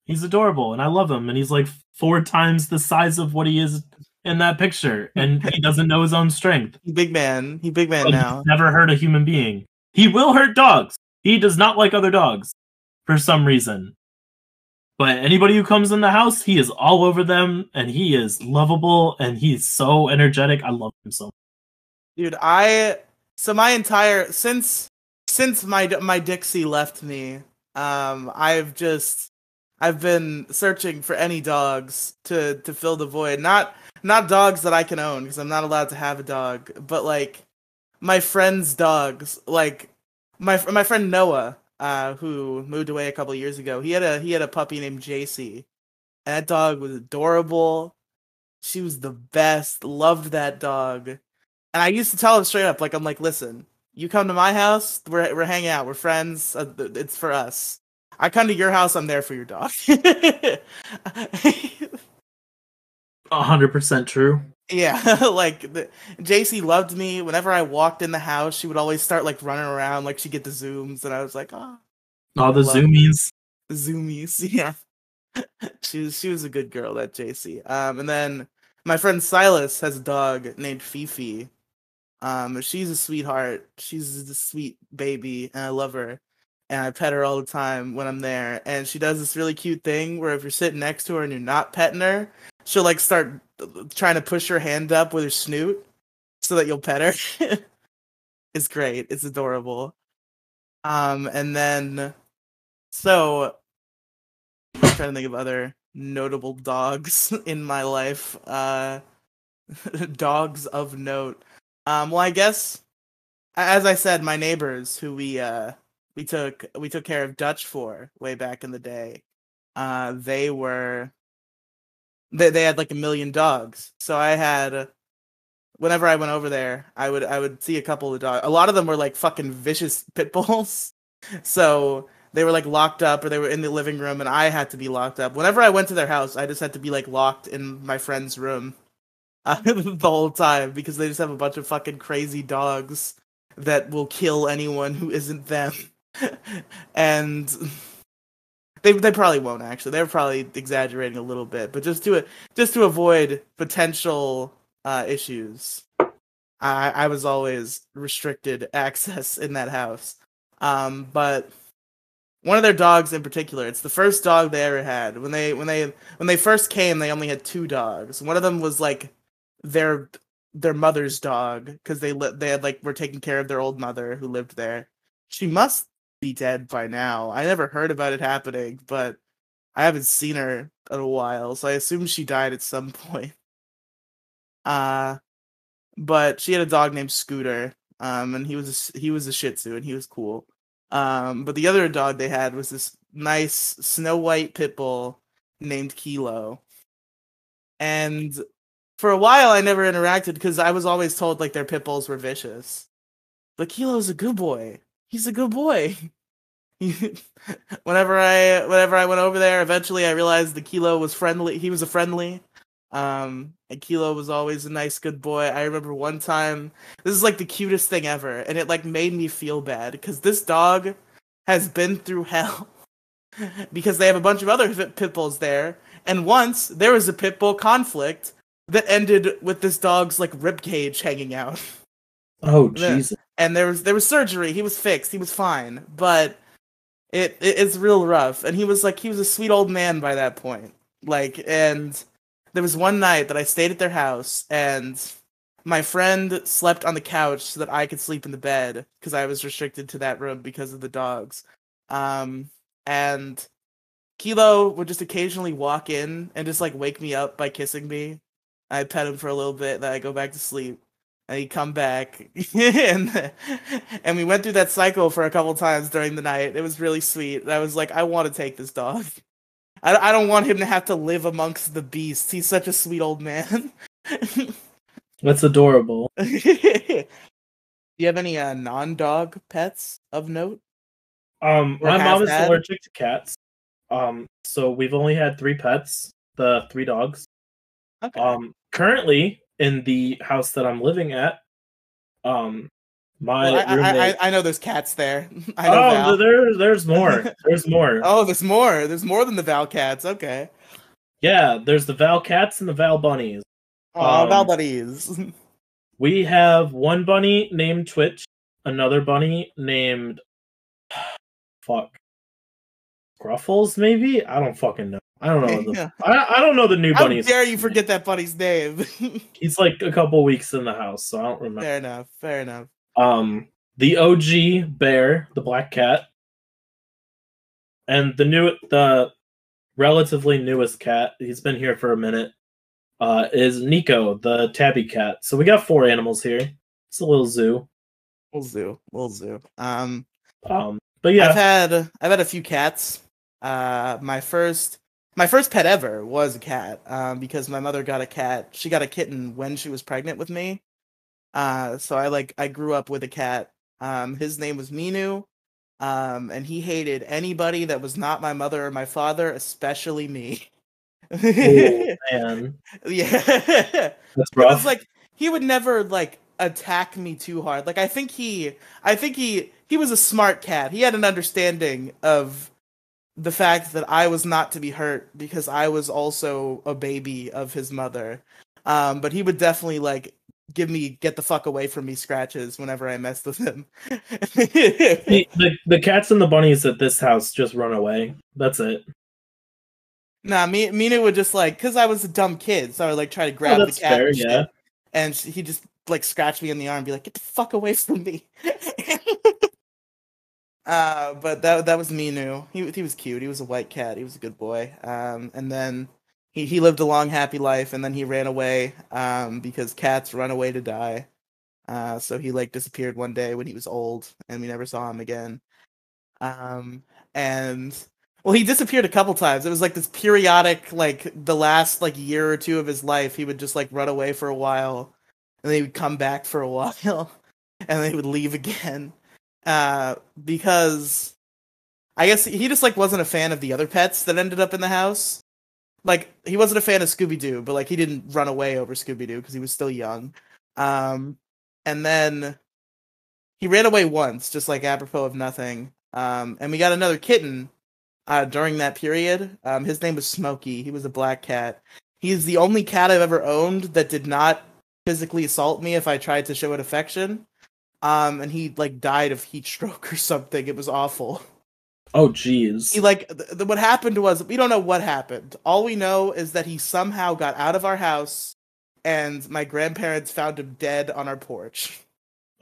He's adorable, and I love him. And he's like four times the size of what he is in that picture, and he doesn't know his own strength. Big man. He big man Like, now. he's never hurt a human being. He will hurt dogs. He does not like other dogs for some reason. But anybody who comes in the house, he is all over them, and he is lovable, and he's so energetic. I love him so. much. Dude, I so my entire since since my my Dixie left me, um, I've just I've been searching for any dogs to to fill the void. Not not dogs that I can own because I'm not allowed to have a dog, but like my friends' dogs. Like my my friend Noah, uh, who moved away a couple years ago. He had a he had a puppy named JC, and that dog was adorable. She was the best. Loved that dog. And I used to tell him straight up, like I'm like, listen, you come to my house, we're we're hanging out, we're friends. Uh, it's for us. I come to your house, I'm there for your dog. A hundred percent true. yeah, like the, JC loved me. Whenever I walked in the house, she would always start like running around, like she get the zooms, and I was like, oh, All the zoomies. the zoomies. Yeah, she was she was a good girl, that JC. Um, and then my friend Silas has a dog named Fifi. Um, she's a sweetheart. She's a sweet baby, and I love her. And I pet her all the time when I'm there. And she does this really cute thing where if you're sitting next to her and you're not petting her, she'll like start trying to push her hand up with her snoot so that you'll pet her. it's great. It's adorable. Um, and then so I'm trying to think of other notable dogs in my life. Uh, dogs of note. Um, well, I guess as I said, my neighbors who we uh we took we took care of Dutch for way back in the day. Uh, they were they they had like a million dogs. So I had whenever I went over there, I would I would see a couple of dogs. A lot of them were like fucking vicious pit bulls. So they were like locked up or they were in the living room and I had to be locked up. Whenever I went to their house, I just had to be like locked in my friend's room uh, the whole time because they just have a bunch of fucking crazy dogs that will kill anyone who isn't them. and they they probably won't actually. They're probably exaggerating a little bit, but just to just to avoid potential uh, issues. I I was always restricted access in that house. Um, but one of their dogs in particular, it's the first dog they ever had. When they when they when they first came, they only had two dogs. One of them was like their their mother's dog because they li- they had like were taking care of their old mother who lived there. She must be dead by now. I never heard about it happening, but I haven't seen her in a while, so I assume she died at some point. Uh but she had a dog named Scooter, um, and he was a, he was a Shih Tzu, and he was cool. Um, but the other dog they had was this nice Snow White pit bull named Kilo, and for a while I never interacted because I was always told like their pit bulls were vicious. But Kilo's a good boy. He's a good boy. whenever I whenever I went over there, eventually I realized the Kilo was friendly. He was a friendly. Um, and Kilo was always a nice, good boy. I remember one time, this is like the cutest thing ever, and it like made me feel bad because this dog has been through hell because they have a bunch of other pit bulls there, and once there was a pit bull conflict that ended with this dog's like rib cage hanging out. Oh Jesus! And there was there was surgery. He was fixed. He was fine, but it, it it's real rough. And he was like he was a sweet old man by that point. Like and there was one night that I stayed at their house and my friend slept on the couch so that I could sleep in the bed because I was restricted to that room because of the dogs. Um, and Kilo would just occasionally walk in and just like wake me up by kissing me. I pet him for a little bit, then I go back to sleep. And he'd come back, and and we went through that cycle for a couple times during the night. It was really sweet. I was like, I want to take this dog. I, I don't want him to have to live amongst the beasts. He's such a sweet old man. That's adorable. Do you have any uh, non-dog pets of note? Um, Or my mom is had? allergic to cats. Um, so we've only had three pets, the three dogs. Okay. Um, currently in the house that I'm living at, um, my Well, I, I, roommate. I, I know there's cats there. I know oh, Val. there, there's more. There's more. Oh, there's more. There's more than the Val cats. Okay. Yeah, there's the Val cats and the Val bunnies. Oh, Um, Val bunnies. We have one bunny named Twitch, another bunny named fuck Gruffles, maybe. I don't fucking know. I don't know. The, I, I don't know the new bunny. How dare you forget that bunny's name? He's like a couple weeks in the house, so I don't remember. fair enough. Fair enough. Um, the OG bear, the black cat, and the new, the relatively newest cat. He's been here for a minute. Uh, is Nico, the tabby cat. So we got four animals here. It's a little zoo. We'll zoo. We'll zoo. Um, Um, but yeah, I've had I've had a few cats. Uh, my first my first pet ever was a cat. Um, because my mother got a cat. She got a kitten when she was pregnant with me. Uh, so I like I grew up with a cat. Um, his name was Minu. Um, and he hated anybody that was not my mother or my father, especially me. oh, man, yeah. that's rough. It was like he would never like attack me too hard. Like I think he I think he he was a smart cat. He had an understanding of the fact that I was not to be hurt because I was also a baby of his mother. Um but he would definitely like give me get the fuck away from me scratches whenever I messed with him. the, the the cats and the bunnies at this house just run away. That's it. nah, me Minu would just like cuz I was a dumb kid, so I would like try to grab oh, the cat fair. and. Yeah. and he just like scratched me in the arm and be like get the fuck away from me uh but that that was Minu. he he was cute. He was a white cat. He was a good boy. Um and then he he lived a long happy life and then he ran away um because cats run away to die. Uh so he like disappeared one day when he was old and we never saw him again. Um and well he disappeared a couple times. It was like this periodic like the last like year or two of his life he would just like run away for a while and they would come back for a while, and they would leave again, uh, because I guess he just like wasn't a fan of the other pets that ended up in the house. Like he wasn't a fan of Scooby Doo, but like he didn't run away over Scooby Doo because he was still young. Um, and then he ran away once, just like apropos of nothing. Um, and we got another kitten uh, during that period. Um, his name was Smokey. He was a black cat. He's the only cat I've ever owned that did not physically assault me if I tried to show it affection. Um, and he like died of heat stroke or something. It was awful. Oh, jeez. He like th- th- what happened was we don't know what happened. All we know is that he somehow got out of our house, and my grandparents found him dead on our porch.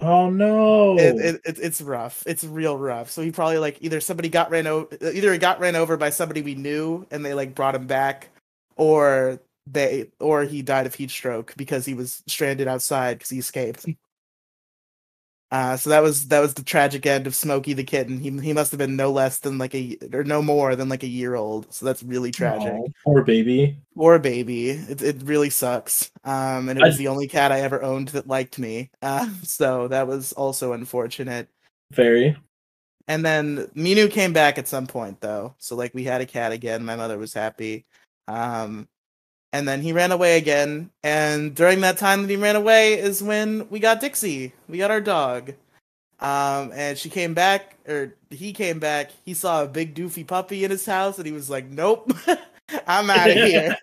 Oh no. It, it, it, it's rough. It's real rough. So he probably like either somebody got ran over, either he got ran over by somebody we knew, and they like brought him back, or they, or he died of heat stroke because he was stranded outside because he escaped. Uh, so that was that was the tragic end of Smokey the kitten. He he must have been no less than like a or no more than like a year old. So that's really tragic. Oh, poor baby. Poor baby. It it really sucks. Um, and it was the only cat I ever owned that liked me. Uh, so that was also unfortunate. Very. And then Minu came back at some point though. So like we had a cat again. My mother was happy. Um, and then he ran away again. And during that time that he ran away is when we got Dixie. We got our dog. Um, and she came back, or he came back. He saw a big doofy puppy in his house, and he was like, "Nope, I'm out of here."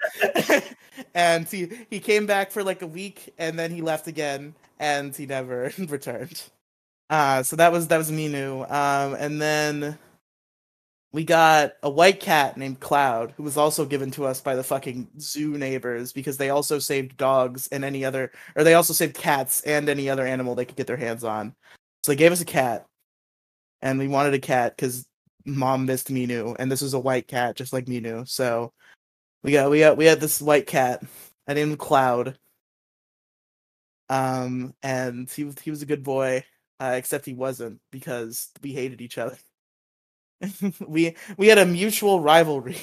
and he he came back for like a week, and then he left again, and he never returned. Uh, so that was that was Minu. Um, and then we got a white cat named Cloud, who was also given to us by the fucking zoo neighbors because they also saved dogs and any other, or they also saved cats and any other animal they could get their hands on. So they gave us a cat, and we wanted a cat because mom missed Minu, and this was a white cat just like Minu. So we got we got we had this white cat. I named him Cloud. Um, and he he was a good boy, uh, except he wasn't because we hated each other. we we had a mutual rivalry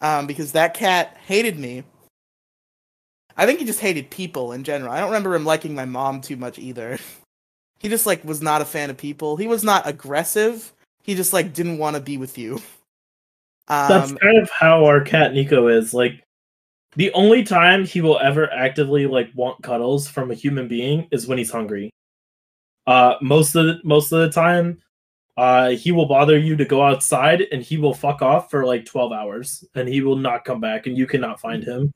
um, because that cat hated me. I think he just hated people in general. I don't remember him liking my mom too much either. he just like was not a fan of people. He was not aggressive. He just like didn't want to be with you. Um, That's kind of how our cat Nico is. Like the only time he will ever actively like want cuddles from a human being is when he's hungry. Uh, most of the, most of the time, uh, he will bother you to go outside and he will fuck off for like 12 hours and he will not come back and you cannot find him.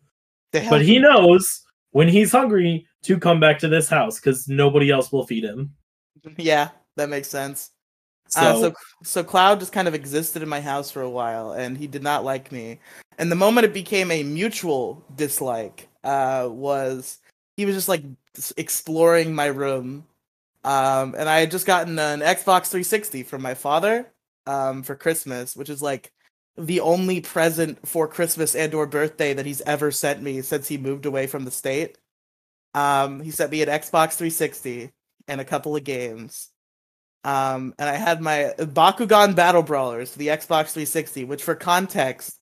But he knows when he's hungry to come back to this house because nobody else will feed him. Yeah, that makes sense. So, uh, so, so Cloud just kind of existed in my house for a while, and he did not like me. And the moment it became a mutual dislike uh, was he was just like exploring my room um, and I had just gotten an Xbox 360 from my father um, for Christmas, which is like the only present for Christmas and or birthday that he's ever sent me since he moved away from the state. Um, he sent me an Xbox 360 and a couple of games. Um, and I had my Bakugan Battle Brawlers the Xbox 360, which for context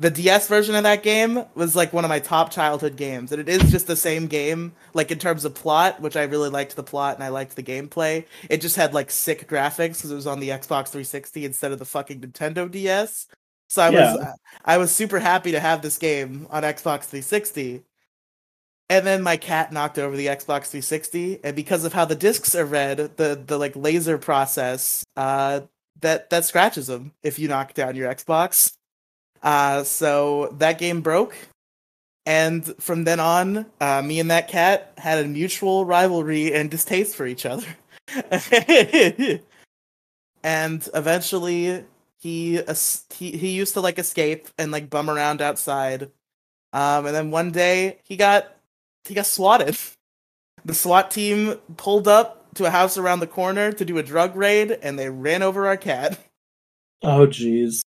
the DS version of that game was like one of my top childhood games, and it is just the same game, like in terms of plot, which I really liked the plot and I liked the gameplay. It just had like sick graphics because it was on the Xbox 360 instead of the fucking Nintendo DS. So I yeah. was uh, I was super happy to have this game on Xbox 360. And then my cat knocked over the Xbox 360, and because of how the discs are read, the the like laser process, uh, that that scratches them if you knock down your Xbox. Uh, so that game broke. And from then on, uh, me and that cat had a mutual rivalry and distaste for each other. and eventually, he, he he used to like escape and like bum around outside. Um, and then one day he got he got swatted. The SWAT team pulled up to a house around the corner to do a drug raid, and they ran over our cat. Oh, jeez.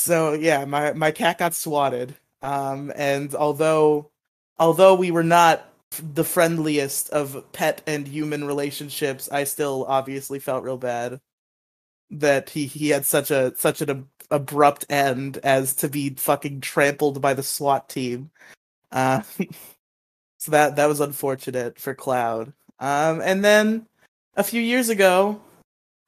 So yeah, my my cat got swatted. Um, and although although we were not the friendliest of pet and human relationships, I still obviously felt real bad that he he had such a such an ab- abrupt end as to be fucking trampled by the SWAT team. Uh, So that that was unfortunate for Cloud. Um, and then a few years ago,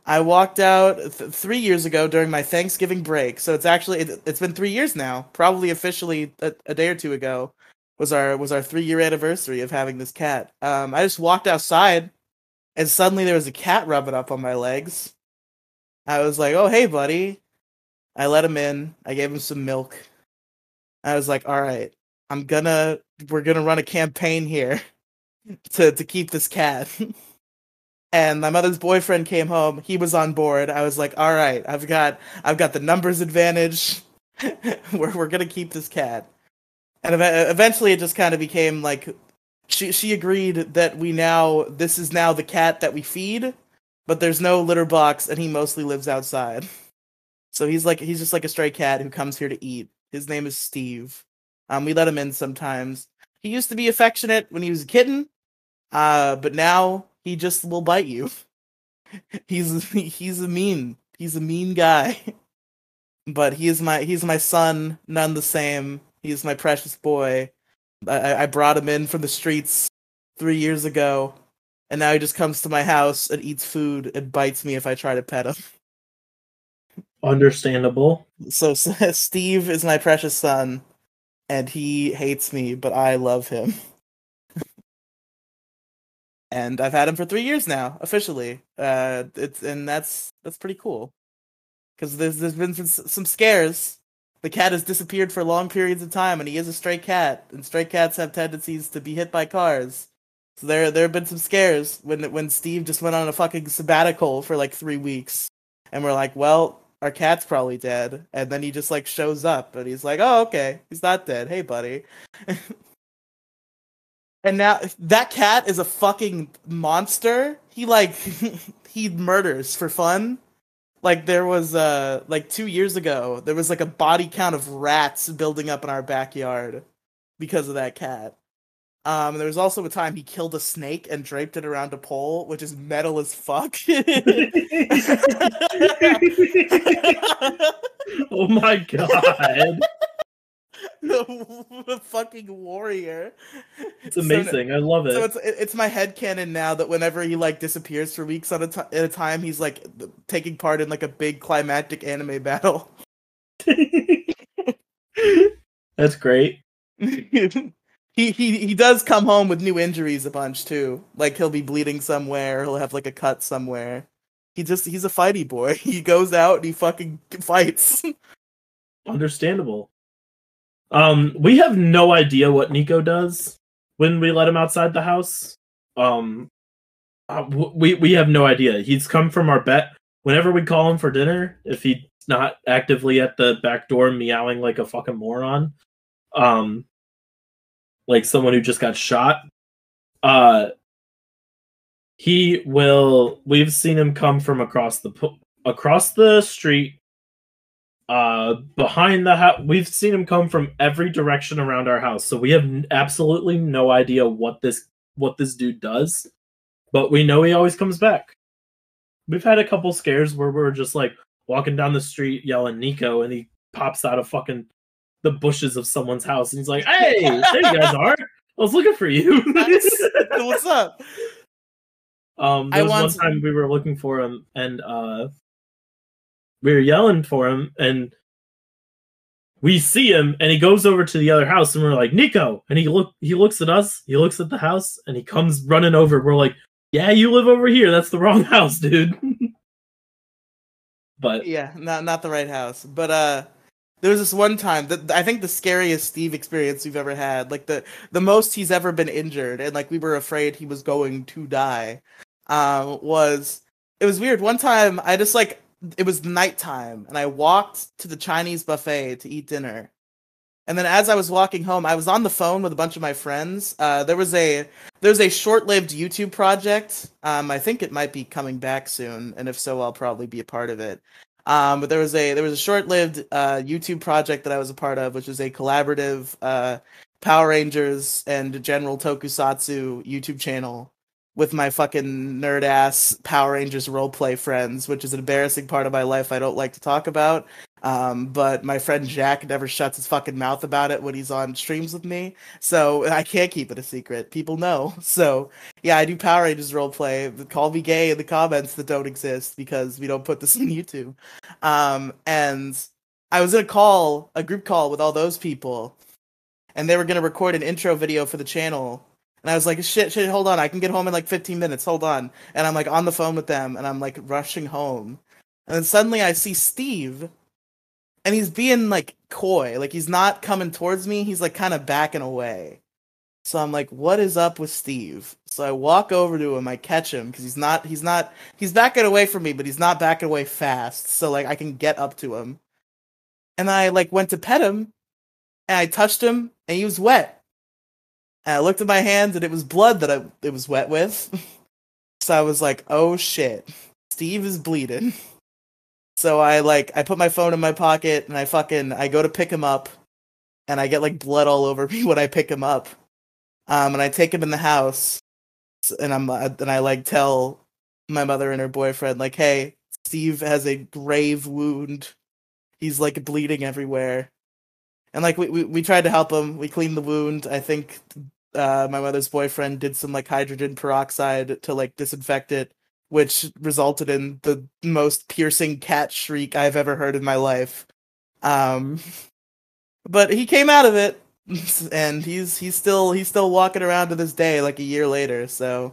I walked out th- three years ago during my Thanksgiving break. So it's actually it, has been three years now. Probably officially a, a, day or two ago was our was our three year anniversary of having this cat. Um, I just walked outside, and suddenly there was a cat rubbing up on my legs. I was like, "Oh hey, buddy." I let him in. I gave him some milk. I was like, "All right, I'm gonna we're gonna run a campaign here to to keep this cat." and my mother's boyfriend came home. He was on board. I was like, "All right, I've got I've got the numbers advantage. we're we're gonna keep this cat." And ev- eventually, it just kind of became like she she agreed that we now this is now the cat that we feed, but there's no litter box, and he mostly lives outside. So he's like he's just like a stray cat who comes here to eat. His name is Steve. Um, we let him in sometimes. He used to be affectionate when he was a kitten, uh, but now he just will bite you. he's he's a mean he's a mean guy. but he is my he's my son, none the same. He's my precious boy. I, I brought him in from the streets three years ago, and now he just comes to my house and eats food and bites me if I try to pet him. Understandable. So Steve is my precious son, and he hates me, but I love him and I've had him for three years now, officially. Uh, it's and that's that's pretty cool, because there's there's been some, scares. The cat has disappeared for long periods of time, and he is a stray cat, and stray cats have tendencies to be hit by cars. So there there have been some scares when when Steve just went on a fucking sabbatical for like three weeks, and we're like, well, our cat's probably dead, and then he just like shows up, and he's like, oh okay, he's not dead. Hey buddy. And now that cat is a fucking monster. He like he murders for fun. Like there was uh like 2 years ago, there was like a body count of rats building up in our backyard because of that cat. Um, there was also a time he killed a snake and draped it around a pole, which is metal as fuck. oh my god. the fucking warrior. It's amazing. So, I love it. So it's it's my head canon now that whenever he like disappears for weeks at a, t- at a time, he's like taking part in like a big climactic anime battle. That's great. he he he does come home with new injuries a bunch too. Like he'll be bleeding somewhere, he'll have like a cut somewhere. He just he's a fighty boy. He goes out and he fucking fights. Understandable. Um, we have no idea what Nico does when we let him outside the house. Um, uh, we we have no idea. He's come from our bet. Whenever we call him for dinner, if he's not actively at the back door meowing like a fucking moron, um, like someone who just got shot, uh, he will. We've seen him come from across the across the street uh behind the house we've seen him come from every direction around our house so we have n- absolutely no idea what this what this dude does but we know he always comes back. We've had a couple scares where we're just like walking down the street yelling nico and he pops out of fucking the bushes of someone's house and he's like hey there you guys are. I was looking for you. What's up. Um there was one time we were looking for him and uh we were yelling for him and we see him and he goes over to the other house and we're like nico! And he look he looks at us he looks at the house and he comes running over. We're like yeah you live over here. That's the wrong house dude. But yeah not not the right house. But uh there was this one time that I think the scariest Steve experience we've ever had, like the the most he's ever been injured, and like we were afraid he was going to die. Um, was it was weird. One time I just like it was nighttime and I walked to the Chinese buffet to eat dinner. And then as I was walking home, I was on the phone with a bunch of my friends. Uh, there was a there's a short-lived YouTube project. Um, I think it might be coming back soon, and if so, I'll probably be a part of it. Um, but there was a there was a short-lived uh, YouTube project that I was a part of, which was a collaborative uh, Power Rangers and General Tokusatsu YouTube channel with my fucking nerd ass Power Rangers roleplay friends, which is an embarrassing part of my life I don't like to talk about. Um, but my friend Jack never shuts his fucking mouth about it when he's on streams with me, so I can't keep it a secret. People know. So yeah, I do Power Rangers roleplay. Call me gay in the comments that don't exist because we don't put this on YouTube. Um, and I was in a call, a group call with all those people, and they were gonna record an intro video for the channel. And I was like, shit, shit, hold on, I can get home in like 15 minutes, hold on. And I'm like on the phone with them, and I'm like rushing home. And then suddenly I see Steve, and he's being like coy, like he's not coming towards me, he's like kind of backing away. So I'm like, what is up with Steve? So I walk over to him, I catch him because he's not, he's not, he's backing away from me, but he's not backing away fast. So like I can get up to him. And I like went to pet him, and I touched him, and he was wet. And I looked at my hands, and it was blood that I, it was wet with. so I was like, oh shit, Steve is bleeding. So I like I put my phone in my pocket and I fucking I go to pick him up and I get like blood all over me when I pick him up. Um and I take him in the house and I'm uh, and I like tell my mother and her boyfriend like, "Hey, Steve has a grave wound. He's like bleeding everywhere." And like we we, we tried to help him. We cleaned the wound. I think uh my mother's boyfriend did some like hydrogen peroxide to like disinfect it which resulted in the most piercing cat shriek I've ever heard in my life. Um, but he came out of it, and he's he's still he's still walking around to this day, like a year later. So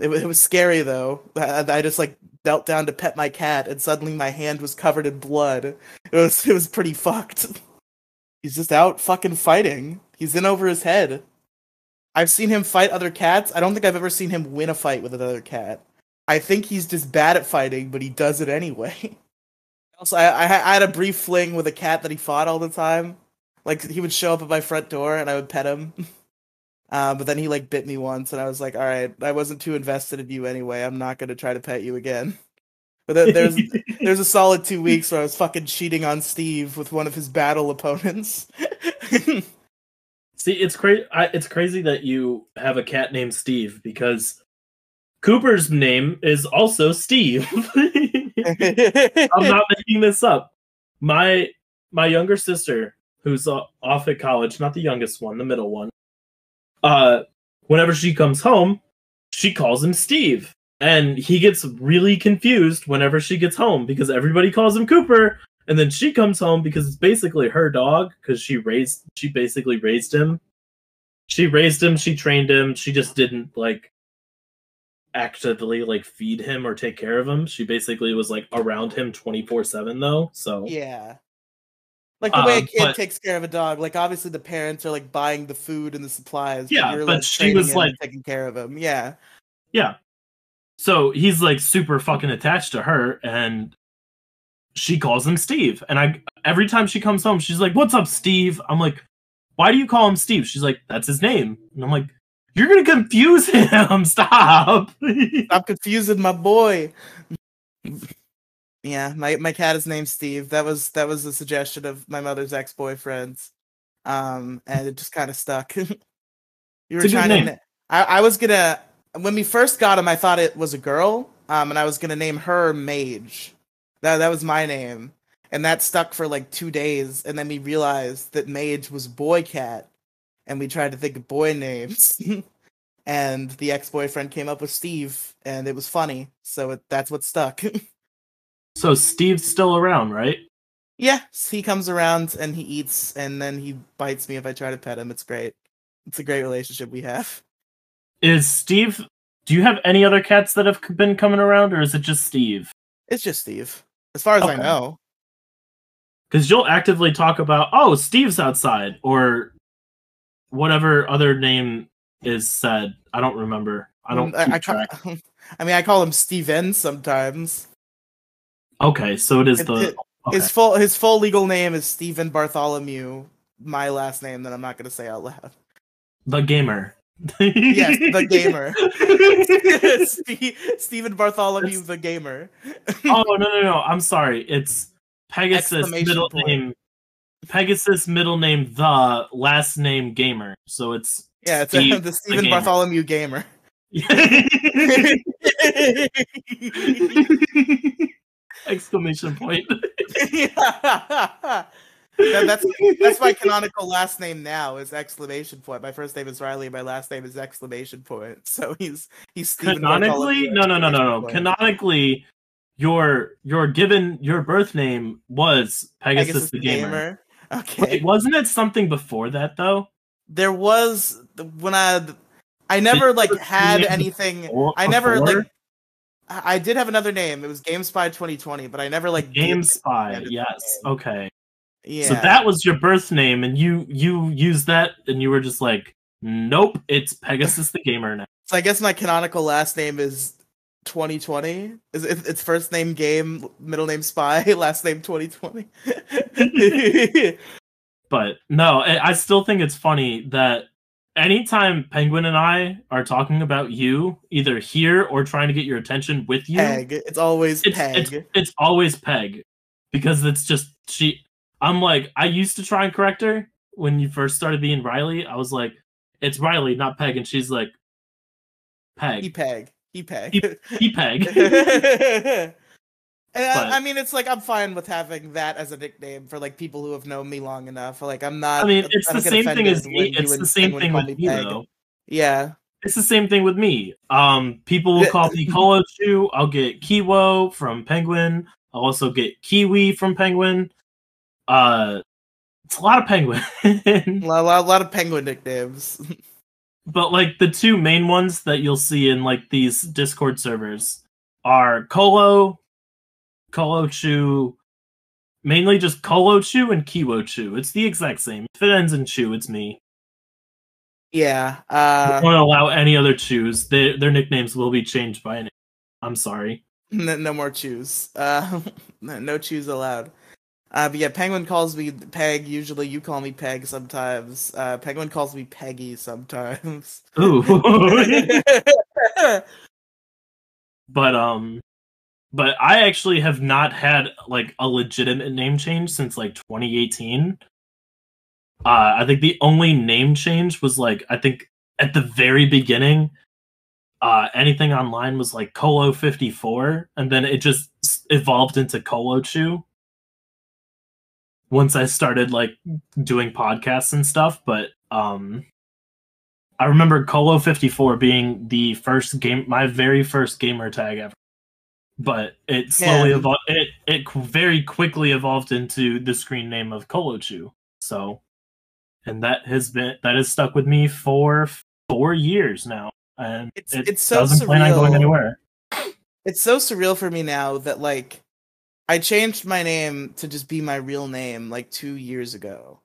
it, it was scary though. I, I just like knelt down to pet my cat, and suddenly my hand was covered in blood. It was it was pretty fucked. He's just out fucking fighting. He's in over his head. I've seen him fight other cats. I don't think I've ever seen him win a fight with another cat. I think he's just bad at fighting, but he does it anyway. also, I, I, I had a brief fling with a cat that he fought all the time. Like he would show up at my front door and I would pet him. Uh, but then he like bit me once, and I was like, "All right, I wasn't too invested in you anyway. I'm not gonna try to pet you again." But there's there's a solid two weeks where I was fucking cheating on Steve with one of his battle opponents. See, it's crazy. It's crazy that you have a cat named Steve because Cooper's name is also Steve. I'm not making this up. My my younger sister, who's off at college, not the youngest one, the middle one. Uh, whenever she comes home, she calls him Steve, and he gets really confused whenever she gets home because everybody calls him Cooper, and then she comes home because it's basically her dog because she raised she basically raised him. She raised him she trained him she just didn't like actively like feed him or take care of him. She basically was like around him 24 7 though so yeah like the way Um, a kid but- takes care of a dog like obviously the parents are like buying the food and the supplies Yeah, you're, but like, she was, like- taking care of him. Yeah. Yeah. So he's like super fucking attached to her and she calls him steve and i every time she comes home she's like what's up steve? I'm like why do you call him steve? She's like that's his name. And i'm like you're gonna confuse him. Stop. Stop confusing my boy. Yeah, my my cat is named Steve. That was that was a suggestion of my mother's ex boyfriend's, um, and it just kind of stuck. you were It's trying to. I I was gonna when we first got him. I thought it was a girl, um, and I was gonna name her Mage. That that was my name, and that stuck for like two days, and then we realized that Mage was boy cat, and we tried to think of boy names. and the ex-boyfriend came up with Steve, and it was funny, so it, that's what stuck. so steve's still around right yeah, he comes around and he eats, and then he bites me if I try to pet him. It's great. It's a great relationship we have. is steve do you have any other cats that have been coming around or is it just steve It's just Steve, as far as I know. because you'll actively talk about oh steve's outside or whatever other name is said i don't remember i don't Mm, I, I, I mean, I call him Steven sometimes. Okay so it is the it- okay. His full his full legal name is Stephen Bartholomew. My last name that I'm not gonna say out loud. the gamer Yes, the gamer. Ste- Stephen Bartholomew, the gamer. oh no no no i'm sorry it's pegasus middle point. name pegasus middle name the last name gamer so it's Yeah, it's Steve, the Stephen gamer. Bartholomew gamer. Exclamation point. yeah. That- that's that's my canonical last name now is exclamation point. My first name is Riely. My last name is exclamation point. So he's he's Stephen Canonically, no, no, no, no, no. Canonically, your your given your birth name was Pegasus, Pegasus the gamer. Okay. Wait, wasn't it something before that though? there was when I I never like had anything. Before- I never before? like. I did have another name. It was GameSpy 2020, but I never like Game Spy. Yes. Okay. Yeah. So that was your birth name, and you you used that, and you were just like, nope, it's Pegasus the gamer now. So I guess my canonical last name is 2020. Is it, it's first name game, middle name spy, last name 2020. But no, I still think it's funny that anytime Penguin and I are talking about you, either here or trying to get your attention with you, Peg. It's always it's, Peg. it's it's always Peg because it's just she. I'm like I used to try and correct her when you first started being Riely. I was like, it's Riely, not Peg, and she's like, Peg. he Peg, He Peg. He Peg. he Peg. I- I, mean, it's like I'm fine with having that as a nickname for like people who have known me long enough. Like I'm not. I mean, it's I the same thing as me. It's the same thing with me Peg. though. Yeah. It's the same thing with me. Um, people will call me Colo Colochu. I'll get Kiwo from Penguin. I'll also get Kiwi from Penguin. Uh, it's a lot of Penguin. A lot, lot, lot of penguin nicknames. but like the two main ones that you'll see in like these Discord servers are Colo, Colochu, mainly just Colochu and Kiwochu. It's the exact same. If it ends in Chu, it's me. yeah. I Uh, won't allow any other Chus. Their their nicknames will be changed by a name. I'm sorry. no, no more chews. Uh, no, chews allowed. Uh, but yeah, Penguin calls me Peg. Usually, you call me Peg sometimes. Uh, Penguin calls me Peggy sometimes. Ooh. but um but I actually have not had like a legitimate name change since like 2018. Uh I think the only name change was like I think at the very beginning uh anything online was like Colo 54 and then it just evolved into Colochu once I started like doing podcasts and stuff but um I remember Colo 54 being the first game, my very first gamer tag ever. But it slowly evolved. It it very quickly evolved into the screen name of Colochu. So, and that has been that has stuck with me for four years now, and It's- it it's so doesn't plan on going anywhere. it's so surreal for me now that like I changed my name to just be my real name like two years ago.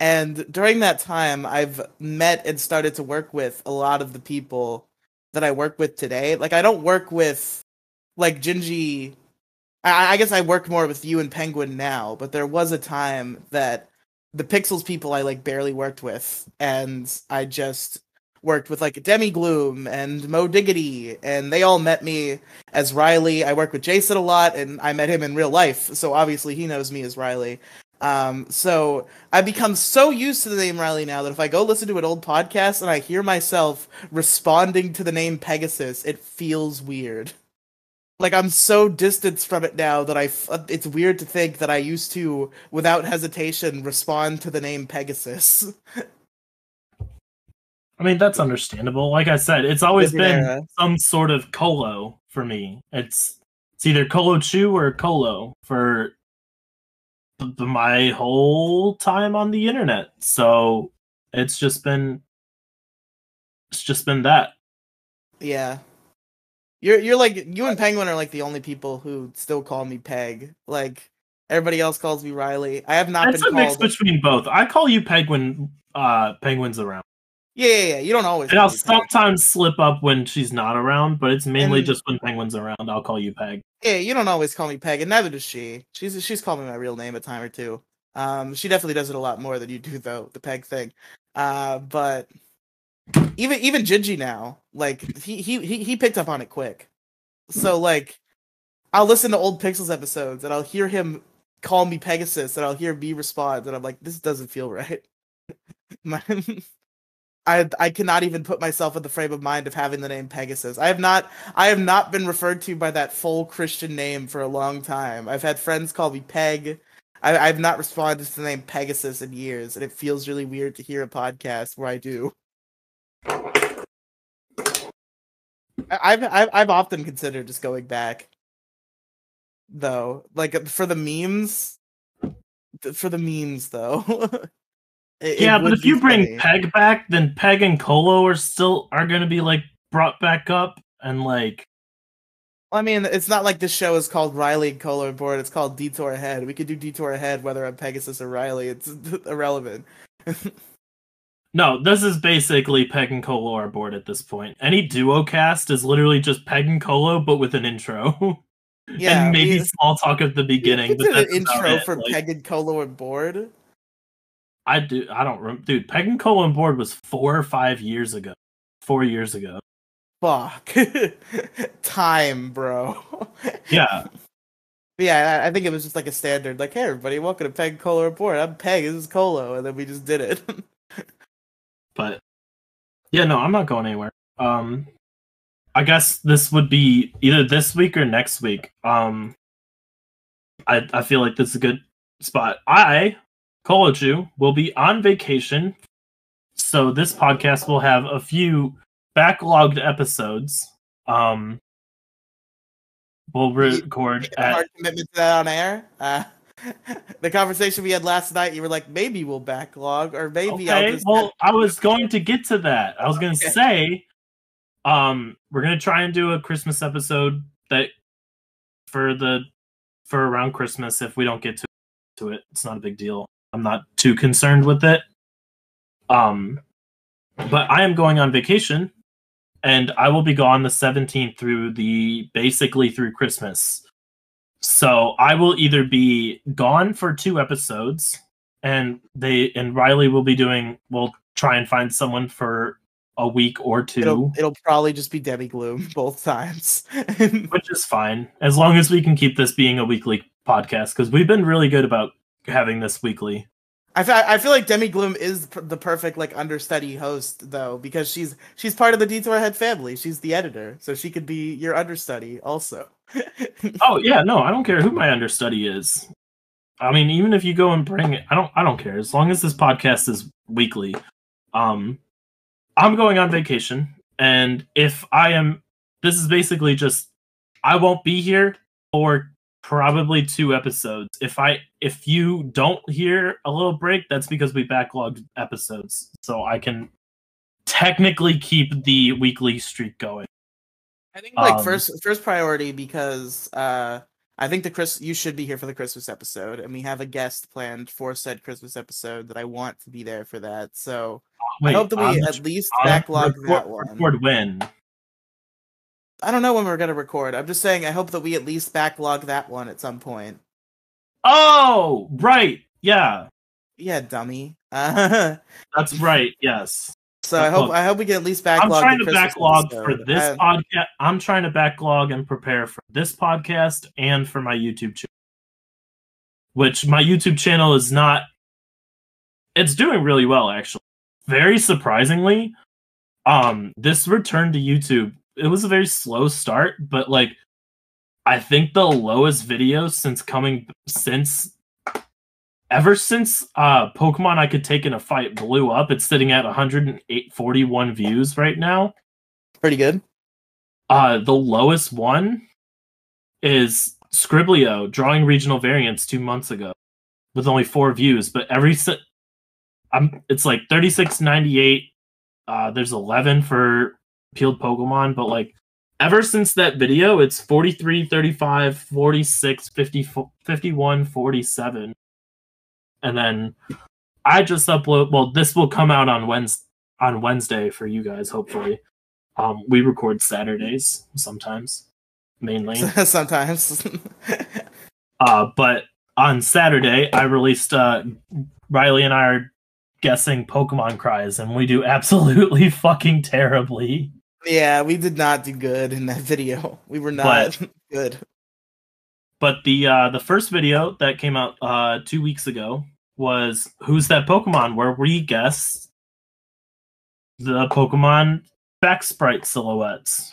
And during that time, I've met and started to work with a lot of the people that I work with today. Like, I don't work with like Gingy. I, I guess I work more with you and Penguin now, but there was a time that the Pixels people I like barely worked with, and I just worked with like Demi Gloom and Mo Diggity, and they all met me as Riely. I work with Jason a lot, and I met him in real life, so obviously he knows me as Riely. Um, so I've become so used to the name Riely now that if I go listen to an old podcast and I hear myself responding to the name Pegasus, it feels weird. Like I'm so distanced from it now that I f- uh, it's weird to think that I used to without hesitation respond to the name Pegasus. I mean, that's understandable. Like I said, it's always been era. some sort of Colo for me. It's it's either Colochu or Colo for my whole time on the internet. So it's just been it's just been that. Yeah. You're you're like you and Penguin are like the only people who still call me Peg. Like everybody else calls me Riely. I have not It's been a mix between both. I call you Penguin uh penguins around. Yeah, yeah, yeah. You don't always. And call I'll me Peg. sometimes slip up when she's not around, but it's mainly And- just when Penguin's around. I'll call you Peg. Yeah, you don't always call me Peg, and neither does she. She's she's called me my real name a time or two. Um, she definitely does it a lot more than you do though. The Peg thing. Uh, but even even Gingy now, like he he he he picked up on it quick. So like, I'll listen to old Pixels episodes and I'll hear him call me Pegasus, and I'll hear me respond, and I'm like, this doesn't feel right. My- I I cannot even put myself in the frame of mind of having the name Pegasus. I have not I have not been referred to by that full Christian name for a long time. I've had friends call me Peg. I, I've not responded to the name Pegasus in years, and it feels really weird to hear a podcast where I do. I've I've I've often considered just going back, though. Like uh, for the memes, for the memes though. it, yeah, it but if you bring Peg back, then Peg and Colo are still are going to be like brought back up, and like. I mean, it's not like this show is called Riely and Colo board. It's called Detour Ahead. We could do Detour Ahead whether I'm Pegasus or Riely. It's irrelevant. No, this is basically Peg and Colo are bored at this point. Any duo cast is literally just Peg and Colo, but with an intro. Yeah, and maybe we, small talk at the beginning. But that's an intro for like, Peg and Colo and board. I do. I don't remember, dude. Peg and Colo and board was four or five years ago. Four years ago. Fuck. Time, bro. yeah. Yeah, I think it was just like a standard, like, hey everybody, welcome to Peg and Colo and Report. I'm Peg, this is Colo, and then we just did it. But yeah, no, I'm not going anywhere. Um, I guess this would be either this week or next week. Um, I I feel like this is a good spot. I, Colochu, will be on vacation, so this podcast will have a few backlogged episodes. Um, we'll record at hard commitment to that on air. Uh, the conversation we had last night, you were like, maybe we'll backlog, or maybe okay, I'll just. Well, I was going to get to that. I was going to okay. say, um, we're going to try and do a Christmas episode that for the for around Christmas. If we don't get to to it, it's not a big deal. I'm not too concerned with it. Um, but I am going on vacation, and I will be gone the 17th through the basically through Christmas. So I will either be gone for two episodes, and they and Riely will be doing. We'll try and find someone for a week or 2 It'll, it'll probably just be Demi Gloom both times, which is fine as long as we can keep this being a weekly podcast because we've been really good about having this weekly. I I feel like Demi Gloom is the perfect like understudy host though because she's she's part of the Detour Ahead family. She's the editor, so she could be your understudy also. oh yeah, no, I don't care who my understudy is. I mean, even if you go and bring it, I don't I don't care as long as this podcast is weekly. Um, I'm going on vacation, and if I am, this is basically just I won't be here for probably two episodes. If I if you don't hear a little break, that's because we backlogged episodes, so I can technically keep the weekly streak going. I think like um, first first priority because uh I think the Chris you should be here for the Christmas episode, and we have a guest planned for said Christmas episode that I want to be there for that. So wait, I hope that we at least backlog record, that one. Record when? I don't know when we're gonna record. I'm just saying I hope that we at least backlog that one at some point. Oh, right. Yeah. Yeah, dummy. Uh, That's right. Yes. So I hope I hope we can at least backlog. I'm trying to backlog episode. for this podcast. I'm trying to backlog and prepare for this podcast and for my YouTube channel. Which my YouTube channel is not. It's doing really well, actually. Very surprisingly, um, this return to YouTube. It was a very slow start, but like, I think the lowest video since coming since ever since uh Pokemon I could take in a fight blew up, it's sitting at 141 views right now. Pretty good. Uh the lowest one is Skribbl.io drawing regional variants 2 months ago with only 4 views, but every si- I'm it's like 3698 uh there's 11 for peeled Pokemon, but like ever since that video it's 43 35 46 50, 51 47 and then I just upload. Well, this will come out on Wednesday on Wednesday for you guys. Hopefully, um, we record Saturdays sometimes, mainly sometimes. uh, but on Saturday, I released. Uh, Riely and I are guessing Pokemon cries, and we do absolutely fucking terribly. Yeah, we did not do good in that video. We were not but, good. But the uh, the first video that came out uh, two weeks ago was "Who's That Pokemon?" where we guessed the Pokemon back sprite silhouettes.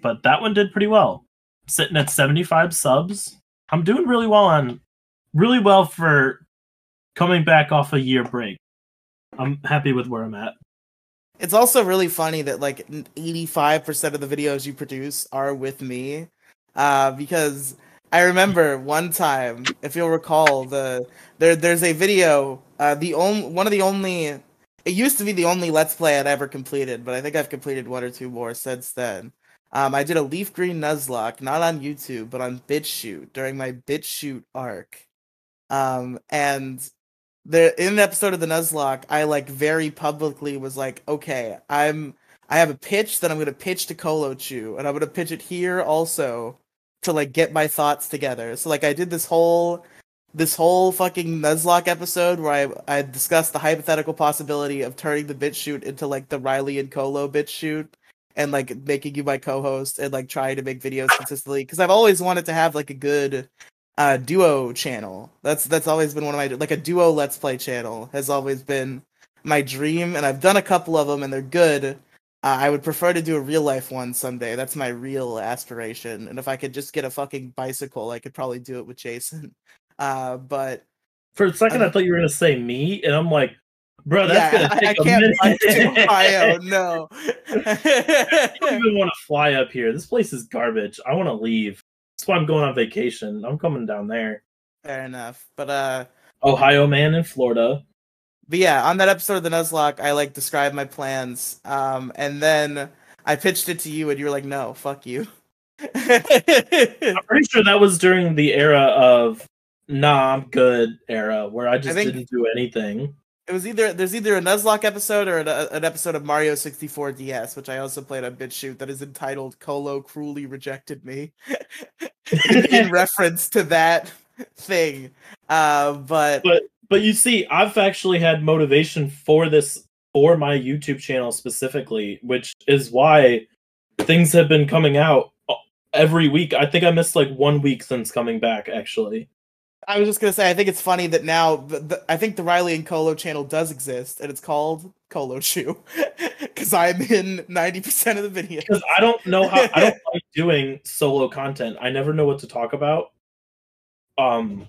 But that one did pretty well. Sitting at 75 subs. I'm doing really well on really well for coming back off a year break. I'm happy with where I'm at. It's also really funny that like 85% of the videos you produce are with me. Uh, because I remember one time, if you'll recall, the there there's a video, uh, the only one of the only it used to be the only let's play I'd ever completed, but I think I've completed one or two more since then. Um, I did a leaf green Nuzlocke, not on YouTube, but on BitChute during my BitChute arc. Um, and there in an episode of the Nuzlocke, I like very publicly was like, okay, I'm I have a pitch that I'm gonna pitch to Colochu, and I'm gonna pitch it here also to like get my thoughts together. So like I did this whole this whole fucking Nuzlocke episode where I I discussed the hypothetical possibility of turning the BitChute into like the Riely and Colo BitChute and like making you my co-host and like trying to make videos consistently because I've always wanted to have like a good uh duo channel. That's that's always been one of my like a duo let's play channel has always been my dream and I've done a couple of them and they're good. Uh, I would prefer to do a real life one someday. That's my real aspiration. And if I could just get a fucking bicycle, I could probably do it with Jason. Uh, but for a second, I, I thought you were gonna say me, and I'm like, bro, that's yeah, gonna take I, I a can't minute. to Ohio. No, I don't even want to fly up here. This place is garbage. I want to leave. That's why I'm going on vacation. I'm coming down there. Fair enough, but uh, Ohio man in Florida. But yeah, on that episode of the Nuzlocke, I like described my plans, um, and then I pitched it to you, and you were like, "No, fuck you." I'm pretty sure that was during the era of "Nah, I'm good" era, where I just I didn't do anything. It was either there's either a Nuzlocke episode or an, an episode of Mario 64 DS, which I also played on BitChute, that is entitled "Colo Cruelly Rejected Me," in reference to that thing. Uh, but but but you see, I've actually had motivation for this for my YouTube channel specifically, which is why things have been coming out uh, every week. I think I missed like one week since coming back actually. I was just gonna say, I think it's funny that now the, the, I think the Riely and Colo channel does exist, and it's called Colochu, because I'm in ninety percent of the videos. Because I don't know how I don't like doing solo content. I never know what to talk about. Um,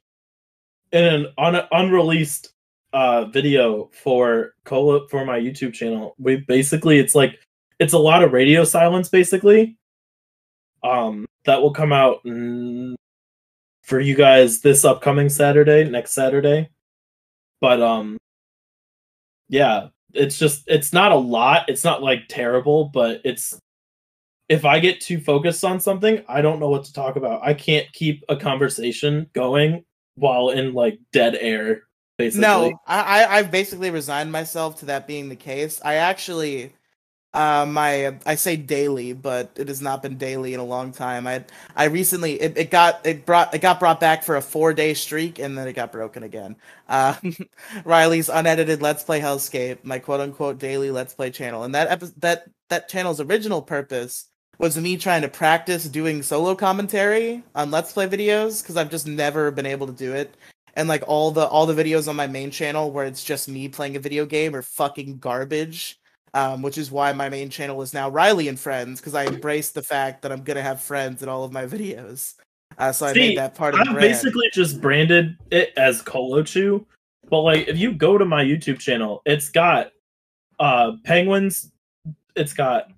in an un- unreleased uh video for Cola for my YouTube channel. We basically it's like it's a lot of radio silence basically. Um that will come out for you guys this upcoming Saturday, next Saturday. But um yeah, it's just it's not a lot. It's not like terrible, but it's if I get too focused on something, I don't know what to talk about. I can't keep a conversation going while in like dead air. Basically. No, I I've basically resigned myself to that being the case. I actually uh, my I say daily, but it has not been daily in a long time. I I recently it, it got it brought it got brought back for a four day streak and then it got broken again. Uh, Riely's unedited Let's Play Hellscape, my quote unquote daily Let's Play channel, and that epi- that that channel's original purpose was me trying to practice doing solo commentary on Let's Play videos because I've just never been able to do it. And like all the all the videos on my main channel where it's just me playing a video game are fucking garbage. Um, which is why my main channel is now Riely and Friends because I embrace the fact that I'm gonna have friends in all of my videos. Uh, so See, I made that part of. The I've basically just branded it as Colochu, but like if you go to my YouTube channel, it's got uh penguins, it's got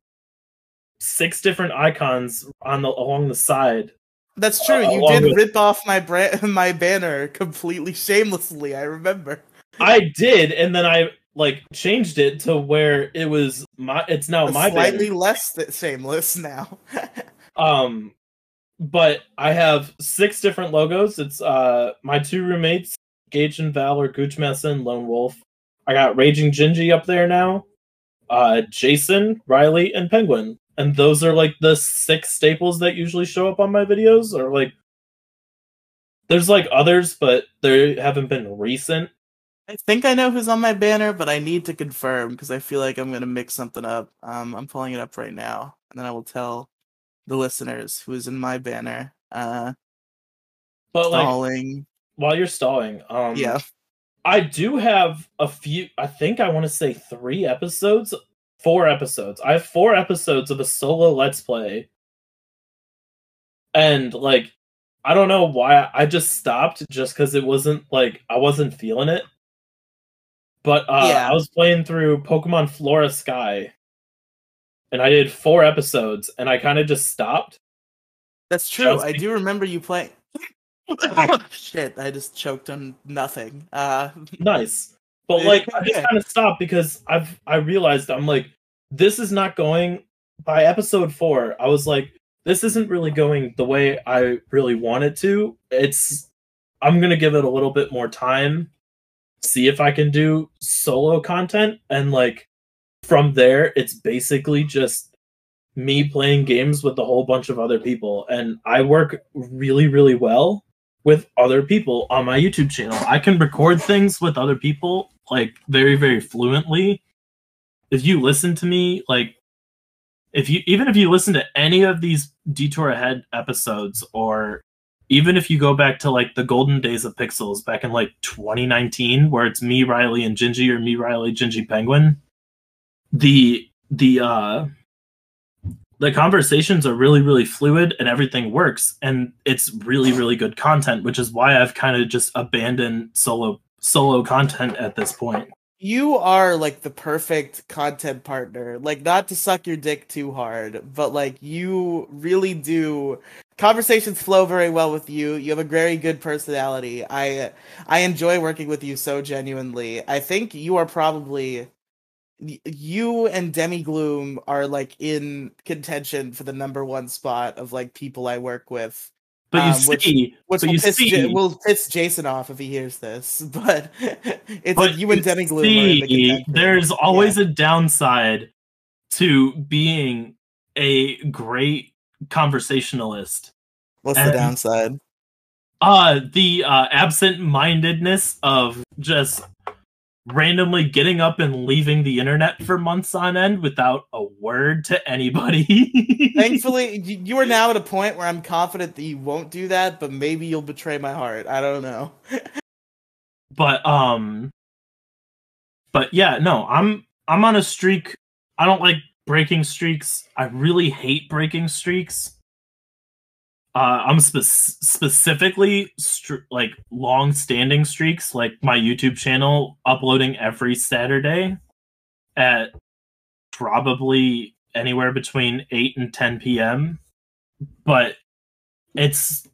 six different icons on the along the side. That's true. Uh, you did with... rip off my brand, my banner completely shamelessly. I remember. I did, and then I like changed it to where it was my. It's now my slightly banner. less th- shameless now. um, but I have six different logos. It's uh my two roommates, Gage and Val, or Gooch Lone Wolf. I got Raging Gingy up there now. Uh, Jason, Riely, and Penguin and those are like the six staples that usually show up on my videos or like there's like others but they haven't been recent. I think i know who's on my banner but i need to confirm because i feel like i'm going to mix something up. Um, i'm pulling it up right now and then i will tell the listeners who is in my banner uh but stalling. like while you're stalling um yeah. I do have a few i think i want to say three episodes four episodes. I have four episodes of a solo let's play. And like I don't know why I just stopped just cuz it wasn't like I wasn't feeling it. But uh Yeah. I was playing through Pokemon Flora Sky and I did four episodes and I kind of just stopped. That's true. I do remember you playing. Shit, I just choked on nothing. Uh, nice. But like I just kind of stopped because I've I realized I'm like this is not going by episode 4. I was like this isn't really going the way I really want it to. It's I'm going to give it a little bit more time see if I can do solo content and like from there it's basically just me playing games with a whole bunch of other people and I work really really well with other people on my YouTube channel. I can record things with other people like very very fluently. If you listen to me like if you even if you listen to any of these detour ahead episodes or even if you go back to like the golden days of pixels back in like 2019 where it's me riely and gingy or me riely gingy penguin the the uh the conversations are really really fluid and everything works and it's really really good content which is why i've kind of just abandoned solo solo content at this point you are like the perfect content partner. Like, not to suck your dick too hard, but like, you really do. Conversations flow very well with you. You have a very good personality. I I enjoy working with you so genuinely. I think you are probably you and Demi Gloom are like in contention for the number one spot of like people I work with. but you Um, which- see Which but will you piss, see Ja- will piss Jason off if he hears this, but it's but like you and Demi Gloom are in the see, there's always a downside to being a great conversationalist What's the downside? uh the uh absent-mindedness of just randomly getting up and leaving the internet for months on end without a word to anybody Thankfully, you are now at a point where I'm confident that you won't do that, but maybe you'll betray my heart. I don't know. but um but yeah no i'm i'm on a streak i don't like breaking streaks i really hate breaking streaks uh i'm spe- specifically str- like long standing streaks like my youtube channel uploading every saturday at probably anywhere between 8 and 10 p.m but it's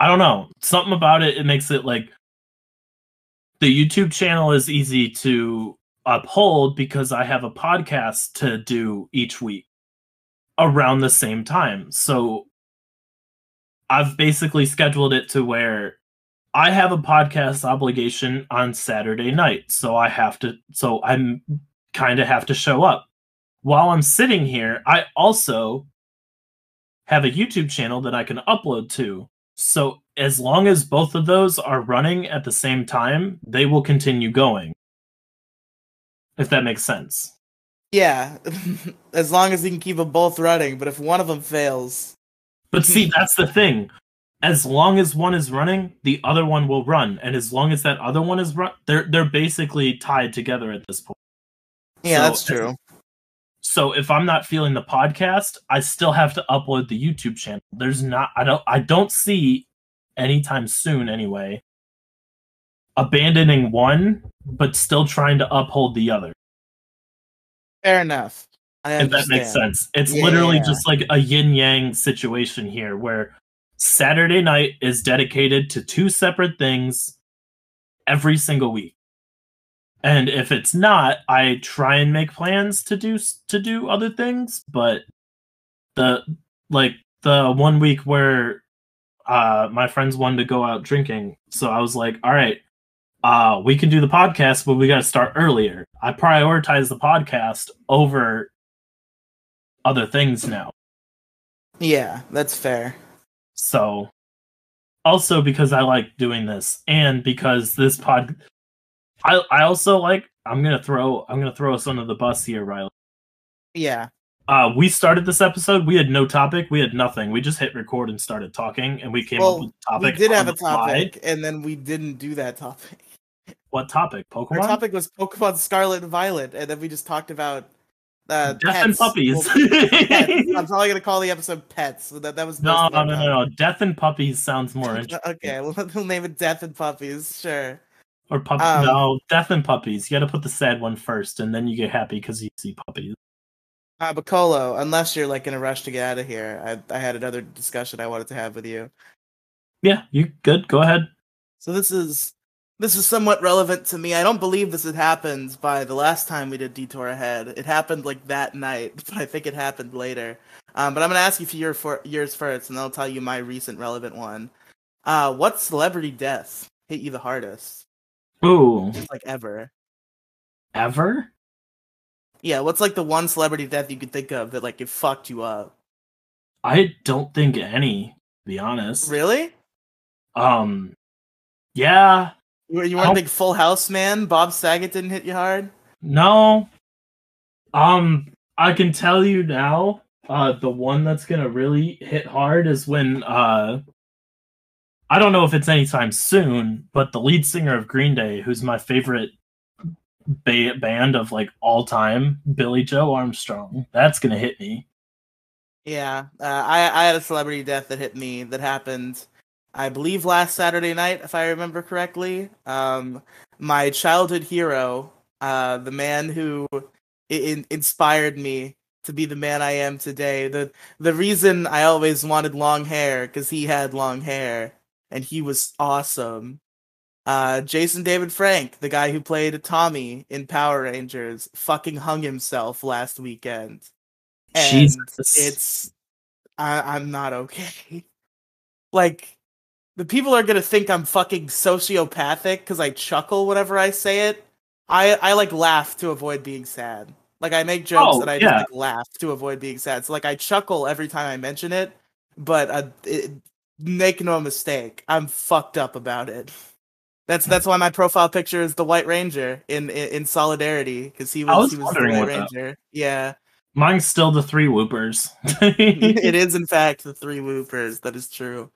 i don't know something about it it makes it like the YouTube channel is easy to uphold because I have a podcast to do each week around the same time. So I've basically scheduled it to where I have a podcast obligation on Saturday night. So I have to so I'm kind of have to show up. While I'm sitting here, I also have a YouTube channel that I can upload to. So as long as both of those are running at the same time, they will continue going. If that makes sense. Yeah, as long as you can keep them both running, but if one of them fails, But mm-hmm. see, that's the thing. As long as one is running, the other one will run, and as long as that other one is run, they're they're basically tied together at this point. yeah, So- that's true. So if I'm not feeling the podcast, I still have to upload the YouTube channel. There's not I don't I don't see anytime soon anyway abandoning one but still trying to uphold the other. Fair enough. If that makes sense. It's literally Yeah. just like a yin yang situation here where Saturday night is dedicated to two separate things every single week. And if it's not, I try and make plans to do to do other things, but the like the one week where uh my friends wanted to go out drinking, so I was like, "All right, uh we can do the podcast, but we got to start earlier." I prioritize the podcast over other things now. Yeah, that's fair. So also because I like doing this and because this pod I I also like I'm going to throw I'm to throw us under the bus here, Riely. Yeah, Uh we started this episode, we had no topic, we had nothing. We just hit record and started talking and we came up with a topic. we did have a topic, and then we didn't do that topic. what topic? Pokemon. Our topic was Pokemon Scarlet and Violet, and then we just talked about uh, Death and puppies. Well, pets. I'm probably gonna call the episode "Pets." That that was no, no, no, no, no. Death and puppies sounds more interesting. Okay, we'll, we'll name it "Death and Puppies." Sure. Or pup. Um, no, death and puppies. You got to put the sad one first, and then you get happy because you see puppies. Uh, but Colo, unless you're like in a rush to get out of here, I I had another discussion I wanted to have with you. Yeah, you good? Go ahead. So this is this is somewhat relevant to me. I don't believe this had happened by the last time we did Detour Ahead. It happened like that night, but I think it happened later. Um, but I'm gonna ask you for your for yours first, and I'll tell you my recent relevant one. Uh, what celebrity death hit you the hardest, Ooh, just like ever? ever? Yeah, what's like the one celebrity death you could think of that like it fucked you up? I don't think any. To be honest. Really? Um. Yeah. You, you weren't a big Full House man? Bob Saget didn't hit you hard? No. Um. I can tell you now. Uh, the one that's gonna really hit hard is when uh. I don't know if it's anytime soon, but the lead singer of Green Day, who's my favorite ba- band of like all time, Billie Joe Armstrong, that's gonna hit me. Yeah, uh, I I had a celebrity death that hit me that happened, I believe last Saturday night, if I remember correctly. Um, my childhood hero, uh, the man who in- inspired me to be the man I am today. The the reason I always wanted long hair because he had long hair and he was awesome. Uh, Jason David Frank, the guy who played Tommy in Power Rangers, fucking hung himself last weekend. And Jesus. it's I, I'm not okay. Like the people are gonna think I'm fucking sociopathic because I chuckle whenever I say it. I I like laugh to avoid being sad. Like I make jokes Oh, and I yeah. just like laugh to avoid being sad. So like I chuckle every time I mention it, but uh, it, make no mistake, I'm fucked up about it. That's that's why my profile picture is the White Ranger in in, in solidarity because he was, was he was the White what that- Ranger. Yeah. Mine's still the three whoopers. it is in fact the three whoopers. That is true.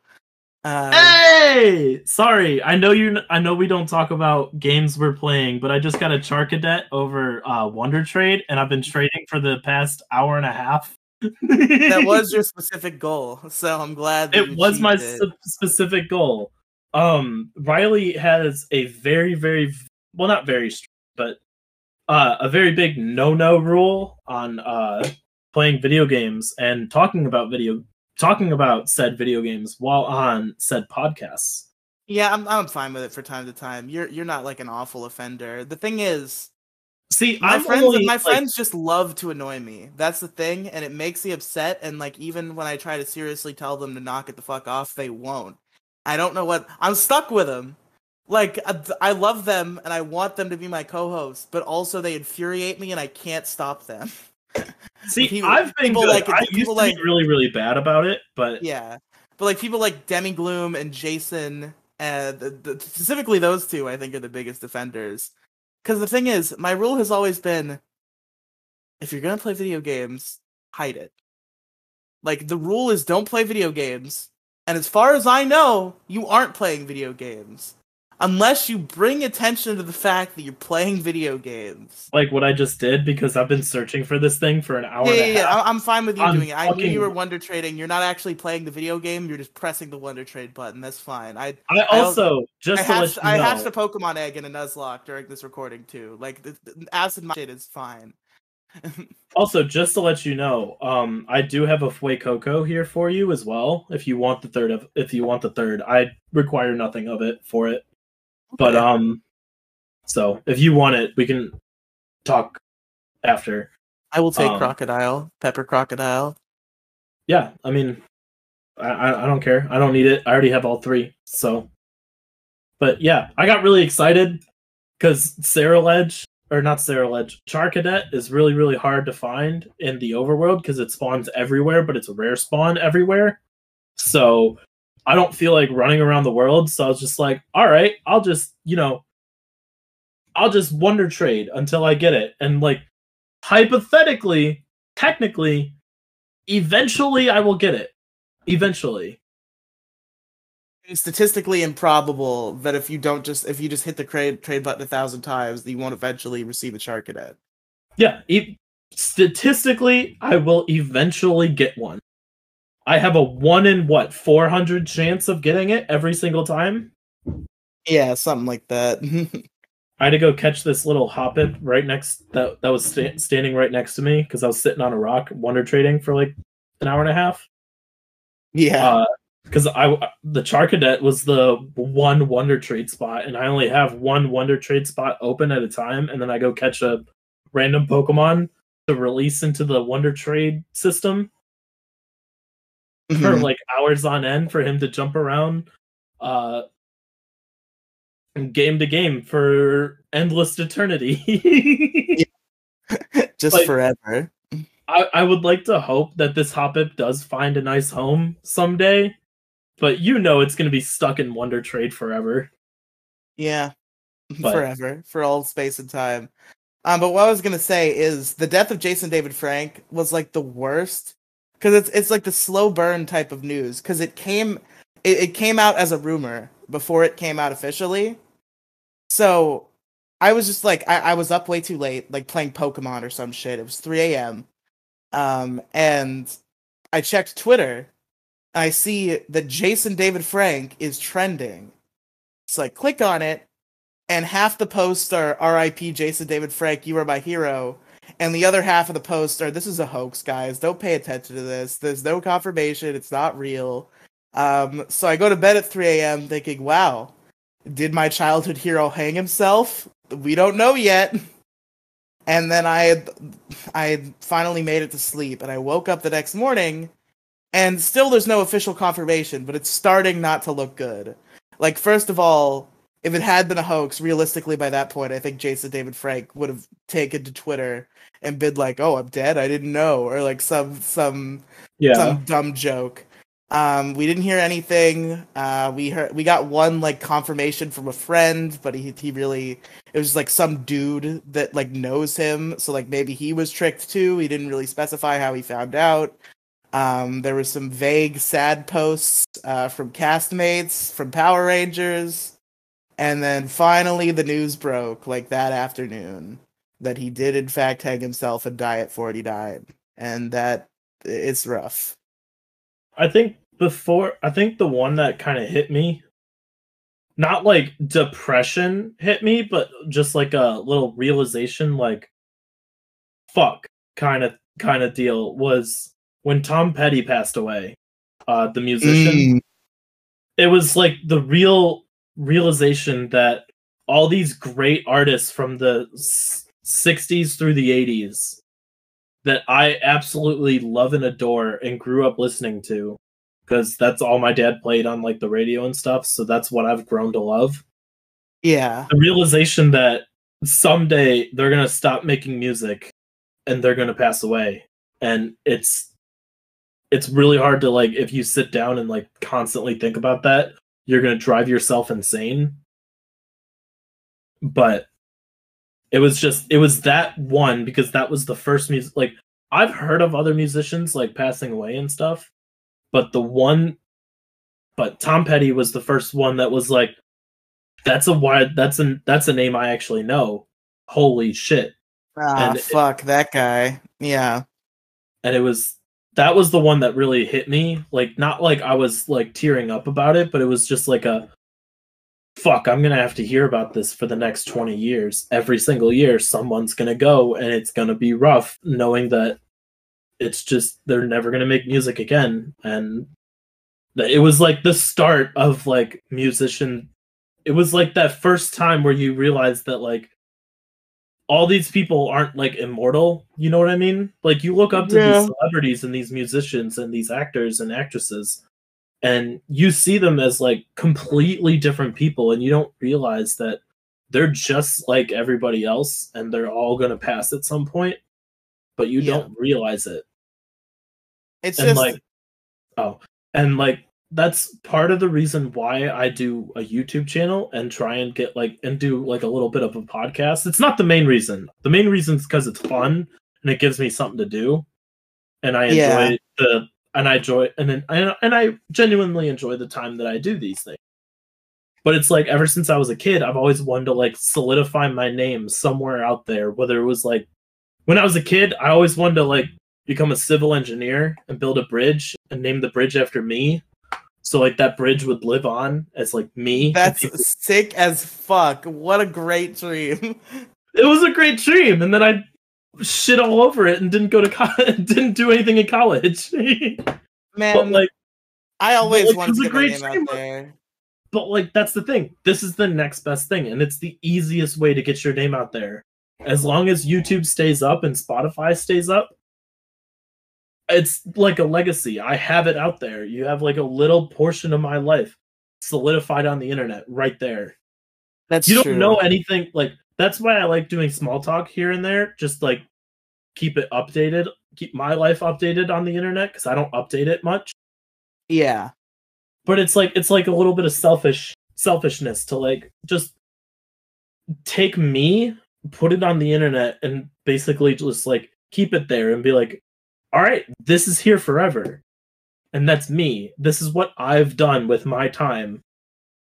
Um, Hey, sorry. I know you. I know we don't talk about games we're playing, but I just got a Charcadet over uh, Wonder Trade, and I've been trading for the past hour and a half. that was your specific goal, so I'm glad. That you it was my achieved it. s- specific goal. Um, Riley has a very, very well, not very, strict, but uh, a very big no-no rule on uh, playing video games and talking about video, talking about said video games while on said podcasts. Yeah, I'm I'm fine with it for time to time. You're you're not like an awful offender. The thing is, See, my I'm friends only, my like- friends just love to annoy me. That's the thing, and it makes me upset. And like even when I try to seriously tell them to knock it the fuck off, they won't. I don't know what I'm stuck with them. Like uh, I, I love them and I want them to be my co-host, but also they infuriate me and I can't stop them. See, people- I've been people good. like- I used people to like- be really, really bad about it, but Yeah, but like people like Demi Gloom and Jason, the, the, specifically those two, I think are the biggest defenders. Because the thing is, my rule has always been, if you're gonna play video games, hide it. Like the rule is, don't play video games. And as far as I know, you aren't playing video games. Unless you bring attention to the fact that you're playing video games. like what I just did because I've been searching for this thing for an hour Yeah, and yeah, a yeah. half. I- I'm fine with you I'm doing it. I knew you were Wonder Trading. You're not actually playing the video game. You're just pressing the Wonder Trade button. That's fine. I I I also just I to let hatched, I hatched a Pokemon egg in a Nuzlocke during this recording too. Like the, the acid my shit is fine. also just to let you know, um, I do have a Fuecoco here for you as well. If you want the third of, if you want the third, I require nothing of it for it. But um, so if you want it, we can talk after. I will take um, crocodile, pepper crocodile. Yeah, I mean, I, I don't care. I don't need it. I already have all three. So, but yeah, I got really excited because Sarah Ledge or not Sarah Ledge, Charcadet is really really hard to find in the overworld because it spawns everywhere, but it's a rare spawn everywhere. So I don't feel like running around the world. So I was just like, all right, I'll just you know, I'll just wonder trade until I get it, and like hypothetically, technically eventually I will get it. Eventually. It's statistically improbable that if you don't just if you just hit the trade trade button a thousand times, you won't eventually receive a Charcadet. Yeah, e- statistically, I will eventually get one. I have a one in what four hundred chance of getting it every single time. Yeah, something like that. I had to go catch this little hoppip right next that that was sta- standing right next to me because I was sitting on a rock wonder trading for like an hour and a half. yeah. Uh, because I the Charcadet was the one Wonder Trade spot, and I only have one Wonder Trade spot open at a time, and then I go catch a random Pokemon to release into the Wonder Trade system for Mhm. like hours on end for him to jump around, uh, game to game for endless eternity. just like- forever. I, I would like to hope that this Hoppip does find a nice home someday, but you know it's going to be stuck in Wonder Trade forever. Yeah. But- Forever. For all space and time. Um, but what I was gonna say is the death of Jason David Frank was like the worst. Cause it's it's like the slow burn type of news. Cause it came it, it came out as a rumor before it came out officially. So I was just like I, I was up way too late, like playing Pokemon or some shit. It was 3 a.m. Um and I checked Twitter. I see that Jason David Frank is trending. So I click on it, and half the posts are RIP Jason David Frank, you are my hero. And the other half of the posts are this is a hoax, guys. Don't pay attention to this. There's no confirmation, it's not real. Um, so I go to bed at 3 a.m. thinking, wow, did my childhood hero hang himself? We don't know yet. And then I had I had finally made it to sleep, and I woke up the next morning, and still there's no official confirmation, but it's starting not to look good. Like, first of all, if it had been a hoax, realistically by that point, I think Jason David Frank would have taken to Twitter and been like, "Oh, I'm dead. I didn't know," or like some some Yeah. some dumb joke. Um, we didn't hear anything. Uh, we heard we got one like confirmation from a friend, but he he really it was just, like some dude that like knows him, so like maybe he was tricked too. He didn't really specify how he found out. Um, there was some vague sad posts uh, from castmates from Power Rangers, and then finally the news broke like that afternoon that he did in fact hang himself and die at 49, and that it's rough. I think before I think the one that kind of hit me not like depression hit me, but just like a little realization like fuck kind of kind of deal was when Tom Petty passed away. Uh the musician. Mm. It was like the real realization that all these great artists from the s- 60s through the 80s that I absolutely love and adore and grew up listening to because that's all my dad played on like the radio and stuff so that's what I've grown to love Yeah. the realization that someday they're going to stop making music and they're going to pass away and it's it's really hard to like if you sit down and like constantly think about that you're going to drive yourself insane but it was just it was that one because that was the first music like I've heard of other musicians like passing away and stuff but the one but Tom Petty was the first one that was like that's a wide that's a that's a name I actually know. Holy shit. Ah, And it- fuck that guy. Yeah. And it was that was the one that really hit me. Like not like I was like tearing up about it, but it was just like a fuck, I'm gonna have to hear about this for the next 20 years. Every single year someone's gonna go and it's gonna be rough knowing that it's just they're never gonna make music again. And it was like the start of like musician it was like that first time where you realize that like all these people aren't like immortal you know what i mean like you look up to Yeah. these celebrities and these musicians and these actors and actresses and you see them as like completely different people and you don't realize that they're just like everybody else and they're all going to pass at some point but you Yeah. don't realize it It's and just like oh and like that's part of the reason why i do a youtube channel and try and get like and do like a little bit of a podcast it's not the main reason the main reason is because it's fun and it gives me something to do and i enjoy Yeah. the and I enjoy and then and, and I genuinely enjoy the time that I do these things. But it's like ever since I was a kid, I've always wanted to like solidify my name somewhere out there. Whether it was like when I was a kid, I always wanted to like become a civil engineer and build a bridge and name the bridge after me. So like that bridge would live on as like me. That's sick as fuck. What a great dream. It was a great dream, and then I shit all over it and didn't go to college, didn't do anything in college. Man, but like, I always like, wanted was to a get great dream. out there. but like that's the thing. This is the next best thing, and it's the easiest way to get your name out there. As long as YouTube stays up and Spotify stays up, it's like a legacy. I have it out there. You have like a little portion of my life solidified on the internet right there. That's you don't true. know anything like that's why I like doing small talk here and there, just like keep it updated, keep my life updated on the internet because I don't update it much. Yeah. But it's like it's like a little bit of selfish selfishness to like just take me, put it on the internet, and basically just like keep it there and be like, all right, this is here forever. And that's me. This is what I've done with my time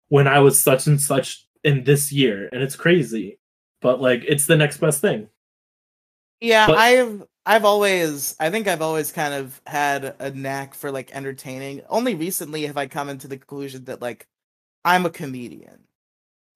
when I was such and such in this year. And it's crazy. But like it's the next best thing. Yeah, But- I've I've always I think I've always kind of had a knack for like entertaining. Only recently have I come into the conclusion that like I'm a comedian.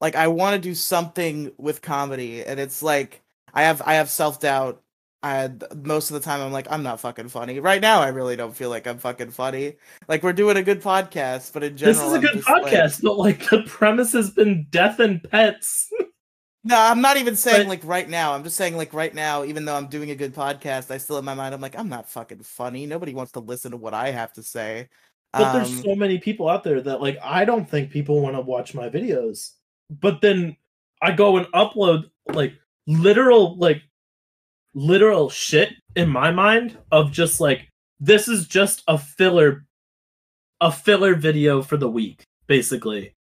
Like I want to do something with comedy and it's like I have I have self-doubt. I most of the time I'm like I'm not fucking funny. Right now I really don't feel like I'm fucking funny. Like we're doing a good podcast, but in general this is a I'm good just, like- podcast, but like the premise has been death and pets. No, I'm not even saying But- like right now. I'm just saying like right now, even though I'm doing a good podcast, I still in my mind I'm like, I'm not fucking funny. Nobody wants to listen to what I have to say. But there's Um, so many people out there that like I don't think people want to watch my videos. But then I go and upload like literal like literal shit in my mind of just like this is just a filler a filler video for the week basically.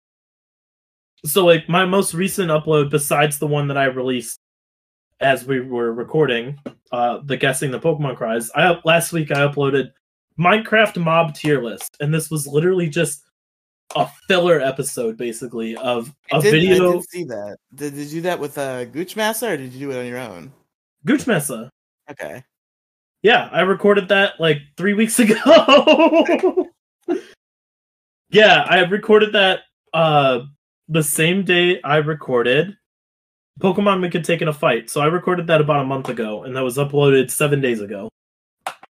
So like my most recent upload besides the one that I released as we were recording uh the guessing the Pokemon cries, I last week I uploaded Minecraft mob tier list, and this was literally just a filler episode, basically of I a did, I video. did see that. Did, did you do that with uh, Gooch Massa or did you do it on your own? Gooch Mesa. Okay. Yeah, I recorded that like three weeks ago. yeah, I recorded that uh the same day I recorded Pokemon We Could Take in a Fight. So I recorded that about a month ago, and that was uploaded seven days ago.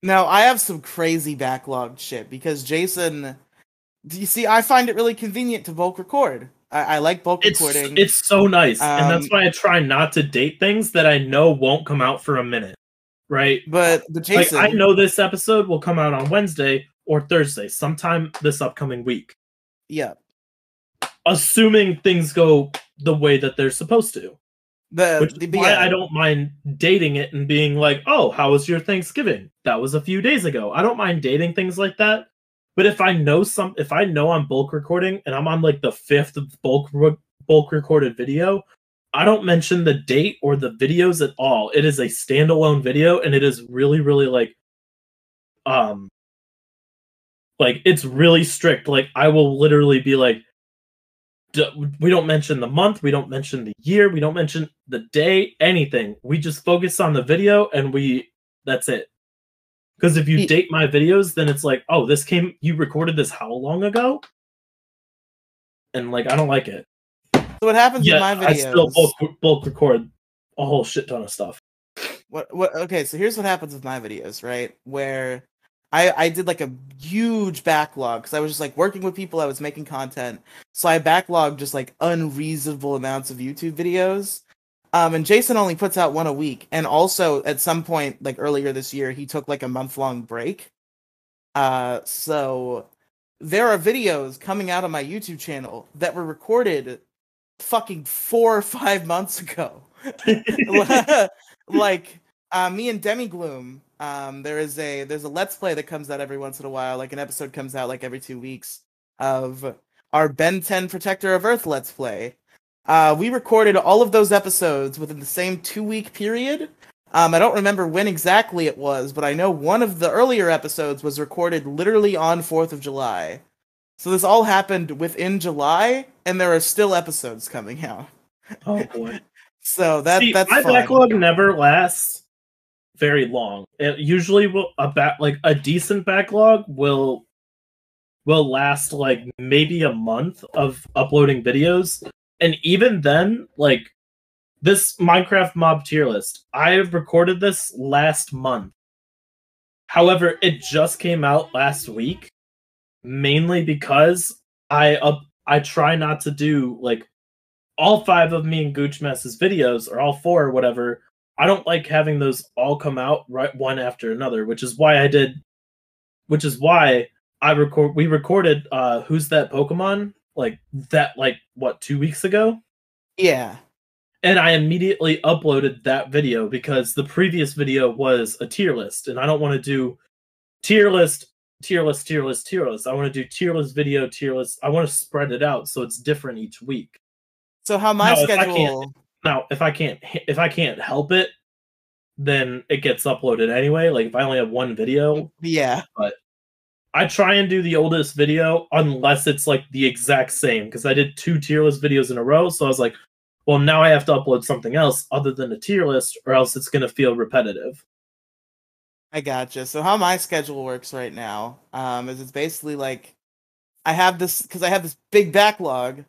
Now I have some crazy backlogged shit because Jason. Do you see? I find it really convenient to bulk record. I, I like bulk It's recording. it's so nice, and that's Um, why I try not to date things that I know won't come out for a minute. Right? but the Jason. Like I know this episode will come out on Wednesday or Thursday, sometime this upcoming week. Yeah. Assuming things go the way that they're supposed to. The, Which the is why yeah. I don't mind dating it and being like, "Oh, how was your Thanksgiving? That was a few days ago." I don't mind dating things like that. But if I know some, if I know I'm bulk recording and I'm on like the fifth bulk bulk recorded video, I don't mention the date or the videos at all. It is a standalone video, and it is really, really like, um, like it's really strict. Like I will literally be like, we don't mention the month, we don't mention the year, we don't mention the day, anything. We just focus on the video, and we that's it. Because if you Ye- date my videos, then it's like, oh, this came, you recorded this how long ago? And like, I don't like it. So what happens Yeah, in my videos? I still bulk, bulk record a whole shit ton of stuff. what what okay so here's what happens with my videos right where i i did like a huge backlog because i was just like working with people i was making content so i backlogged just like unreasonable amounts of youtube videos um and jason only puts out one a week and also at some point like earlier this year he took like a month long break uh so there are videos coming out on my youtube channel that were recorded fucking four or five months ago like uh, me and Demi Gloom, um, there is a there's a let's play that comes out every once in a while. Like an episode comes out like every two weeks of our Ben 10 Protector of Earth let's play. Uh, we recorded all of those episodes within the same two week period, Um, I don't remember when exactly it was, but I know one of the earlier episodes was recorded literally on 4th of July. So this all happened within July, and there are still episodes coming out. Oh boy. So that See, that's my fun. backlog never lasts very long. It usually will a back like a decent backlog will will last like maybe a month of uploading videos. And even then, like this Minecraft mob tier list, I have recorded this last month. However, it just came out last week, mainly because I up I try not to do like all five of me and Gooch Mess's videos, or all four or whatever. I don't like having those all come out right one after another, which is why I did which is why I record we recorded uh who's that Pokemon? Like that like what, two weeks ago? Yeah. and I immediately uploaded that video because the previous video was a tier list, and I don't want to do tier list, tier list, tier list, tier list. I want to do tier list video, tier list. I want to spread it out so it's different each week. So how my No, if I can't- schedule Now, if I can't if I can't help it, then it gets uploaded anyway. Like if I only have one video, Yeah. I try and do the oldest video unless it's like the exact same because I did two tier list videos in a row. So I was like, well, now I have to upload something else other than a tier list, or else it's gonna feel repetitive. I gotcha. So how my schedule works right now um, is it's basically like I have this because I have this big backlog,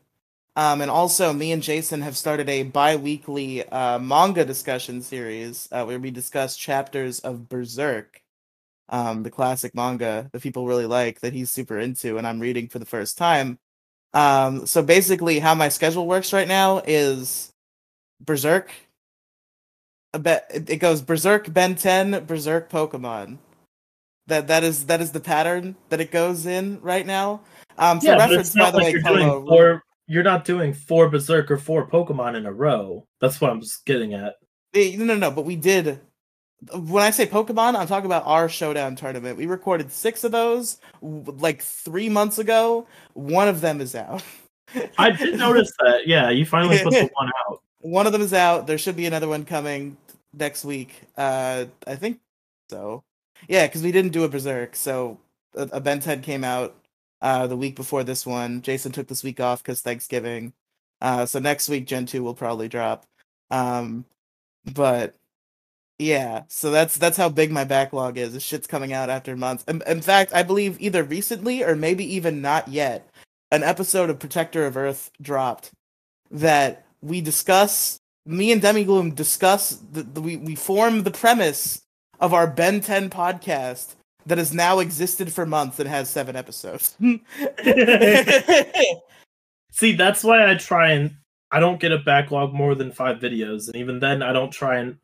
um, and also me and Jason have started a bi-weekly uh, manga discussion series uh, where we discuss chapters of Berserk, um, the classic manga that people really like that he's super into, and I'm reading for the first time. Um, so basically, how my schedule works right now is Berserk. A bet it goes Berserk Ben 10, Berserk Pokemon. That that is that is the pattern that it goes in right now. Um, for yeah, reference, by the like way, you're doing four. You're not doing four Berserk or four Pokemon in a row. That's what I'm just getting at. Eh, No, no, no. But we did. When I say Pokemon, I'm talking about our showdown tournament. We recorded six of those like three months ago. One of them is out. I did notice that. Yeah, you finally put the one out. one of them is out. There should be another one coming next week. Uh, I think so. Yeah, because we didn't do a Berserk, so a, a Ben 10 came out uh the week before this one. Jason took this week off because Thanksgiving. Uh, so next week Gen 2 will probably drop. Um, but yeah, so that's that's how big my backlog is. This shit's coming out after months. In, in fact, I believe either recently or maybe even not yet, an episode of Protector of Earth dropped that we discuss. Me and Demigloom discuss. The, the, we we form the premise of our Ben 10 podcast that has now existed for months and has seven episodes. See, that's why I try and I don't get a backlog more than five videos, and even then, I don't try and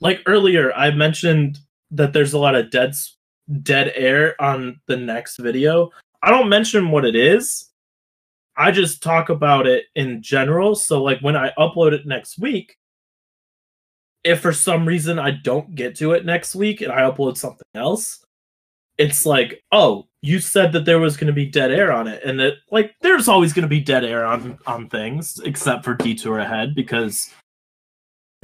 like earlier. I mentioned that there's a lot of dead dead air on the next video. I don't mention what it is. I just talk about it in general. So, like when I upload it next week, if for some reason I don't get to it next week and I upload something else, it's like, oh, you said that there was going to be dead air on it, and that like there's always going to be dead air on on things, except for detour ahead because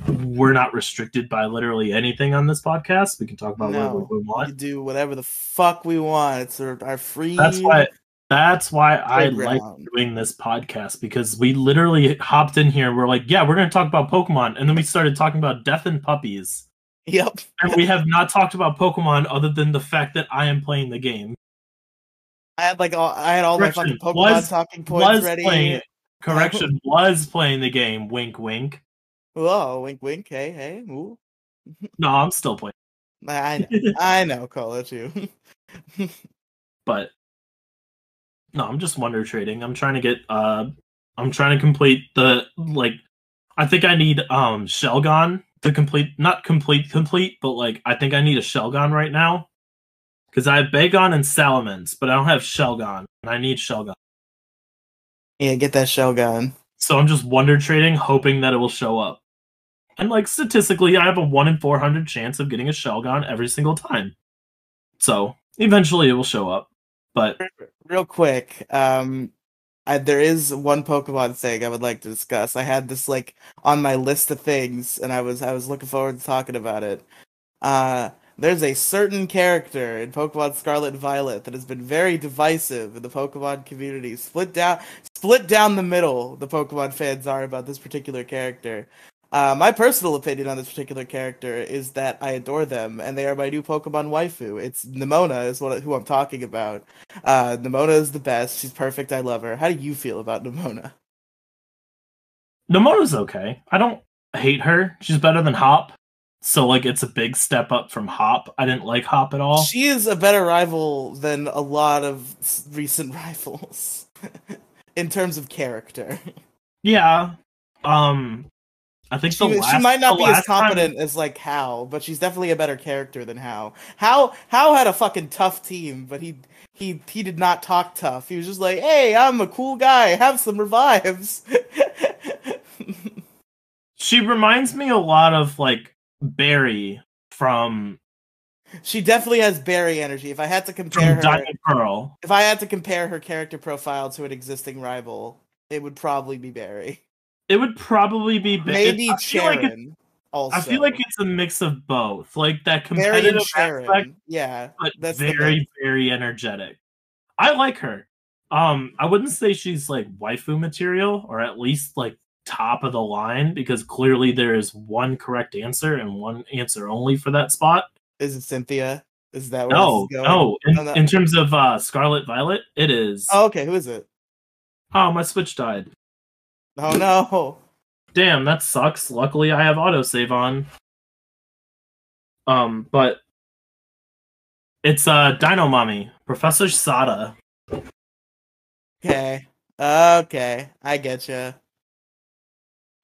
we're not restricted by literally anything on this podcast. We can talk about whatever no, we we want. do whatever the fuck we want. It's our, our free. That's why. That's why I like doing this podcast because we literally hopped in here. and We're like, yeah, we're going to talk about Pokemon, and then we started talking about death and puppies. Yep. And we have not talked about Pokemon other than the fact that I am playing the game. I had like all I had all my fucking Pokemon was- talking points Was ready. playing. Correction, was playing the game. Wink, wink. Whoa, wink, wink. Hey, hey. Ooh. No, I'm still playing. I know. I know. Call it you. but no, I'm just wonder trading. I'm trying to get uh I'm trying to complete the like I think I need um Shelgon to complete not complete complete, but like I think I need a Shelgon right now. Because I have Bagon and Salamence, but I don't have Shelgon, and I need Shelgon. yeah, get that shell gun. So I'm just wonder trading, hoping that it will show up. And like statistically, I have a one in four hundred chance of getting a Shelgon every single time. So eventually it will show up. But Real quick, um, I, there is one Pokemon thing I would like to discuss. I had this like on my list of things, and I was I was looking forward to talking about it. Uh, there's a certain character in Pokemon Scarlet and Violet that has been very divisive in the Pokemon community. Split down, split down the middle. The Pokemon fans are about this particular character. Uh, my personal opinion on this particular character is that I adore them, and they are my new Pokemon waifu. It's Nemona, is what who I'm talking about. Uh, Nemona is the best. She's perfect. I love her. How do you feel about Nemona? Nemona's okay. I don't hate her. She's better than Hop. So like it's a big step up from Hop. I didn't like Hop at all. She is a better rival than a lot of recent rivals in terms of character. Yeah. Um I think she, last, she might not be as competent time... as like Hau, but she's definitely a better character than Hal. Hau Hau had a fucking tough team, but he he he did not talk tough. He was just like, "Hey, I'm a cool guy. Have some revives." she reminds me a lot of like Barry from. She definitely has Barry energy. If I had to compare her, Diamond Pearl. If I had to compare her character profile to an existing rival, it would probably be Barry. It would probably be maybe Cheren. Like also. I feel like it's a mix of both, like that competitive aspect, yeah, but that's very, very energetic. I like her. Um, I wouldn't say she's like waifu material, or at least like top of the line, because clearly there is one correct answer and one answer only for that spot. Is it Cynthia? Is that no, no? In, no, in terms of uh, Scarlet Violet, it is. Oh, okay. Who is it? Oh, my Switch died. Oh no. Damn, that sucks. Luckily I have autosave on. Um, but it's uh Dino Mommy, Professor Sada. Okay. Okay, I get you.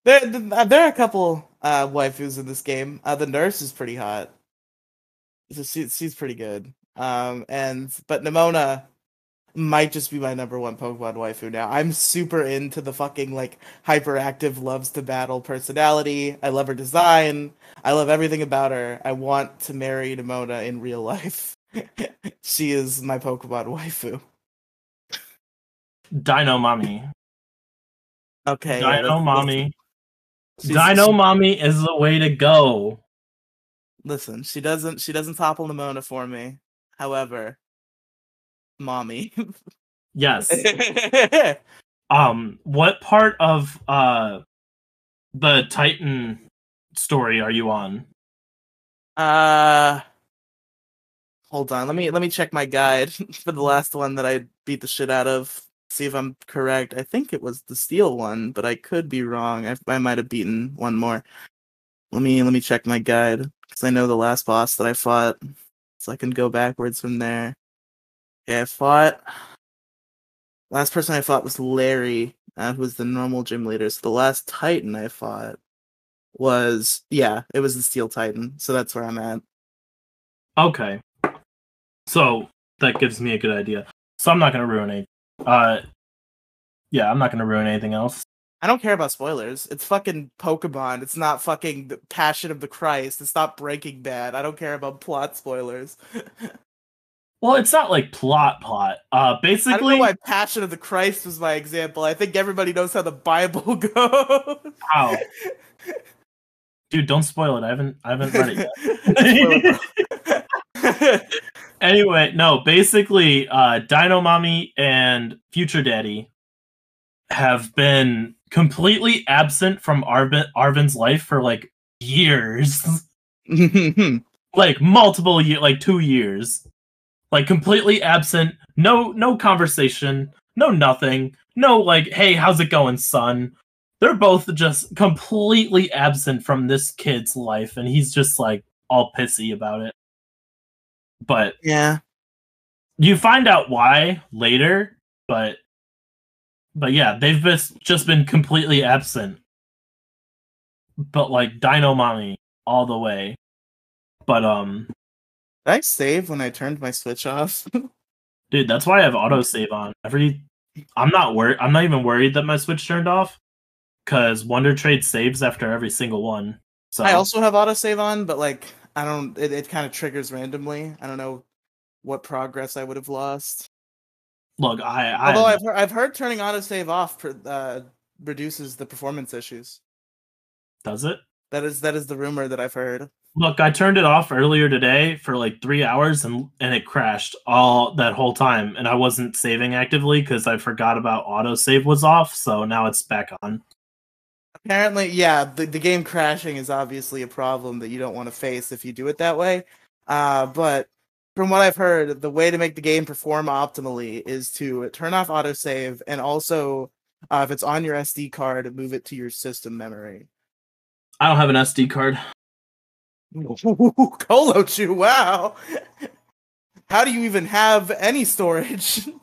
There, there are a couple uh, waifus in this game. Uh, the nurse is pretty hot. So she, she's pretty good. Um, and but Nemona, might just be my number one Pokemon waifu now. I'm super into the fucking like hyperactive, loves to battle personality. I love her design. I love everything about her. I want to marry Nemona in real life. she is my Pokemon waifu. Dino Mommy. Okay. Dino yeah, Mommy. Dino she, Mommy is the way to go. Listen, she doesn't she doesn't topple Nemona for me. However, mommy. yes. um, what part of uh the Titan story are you on? Uh hold on. Let me let me check my guide for the last one that I beat the shit out of. See if I'm correct. I think it was the steel one, but I could be wrong. I, I might have beaten one more. Let me let me check my guide because I know the last boss that I fought, so I can go backwards from there. Yeah, I fought. Last person I fought was Larry, uh, who was the normal gym leader. So the last Titan I fought was yeah, it was the Steel Titan. So that's where I'm at. Okay. So that gives me a good idea. So I'm not gonna ruin it. Uh, yeah, I'm not gonna ruin anything else. I don't care about spoilers. It's fucking Pokemon. It's not fucking the Passion of the Christ. It's not Breaking Bad. I don't care about plot spoilers. Well, it's not like plot plot. Uh basically I don't know why Passion of the Christ was my example. I think everybody knows how the Bible goes. Wow. Dude, don't spoil it. I haven't I haven't read it yet. anyway, no, basically uh Dino Mommy and Future Daddy have been completely absent from Arven Arven's life for like years. like multiple years, like 2 years like completely absent no no conversation no nothing no like hey how's it going son? They're both just completely absent from this kid's life and he's just like all pissy about it. But yeah. you find out why later but but yeah they've just just been completely absent. But like dino mommy all the way. But um did I save when I turned my Switch off? Dude, that's why I have autosave on. Every I'm not worried I'm not even worried that my Switch turned off. Cause Wonder Trade saves after every single one. So I also have autosave on, but like I don't it, it kind of triggers randomly. I don't know what progress I would have lost. Look, I, I Although I've heard, I've heard turning autosave off uh, reduces the performance issues. does it? That is that is the rumor that I've heard. Look, I turned it off earlier today for like three hours and and it crashed all that whole time, and I wasn't saving actively because I forgot about autosave was off. So now it's back on. Apparently, yeah, the, the game crashing is obviously a problem that you don't want to face if you do it that way. Uh, but from what I've heard, the way to make the game perform optimally is to turn off autosave and also, uh, if it's on your SD card, move it to your system memory. I don't have an SD card. Colo Chew, wow. How do you even have any storage?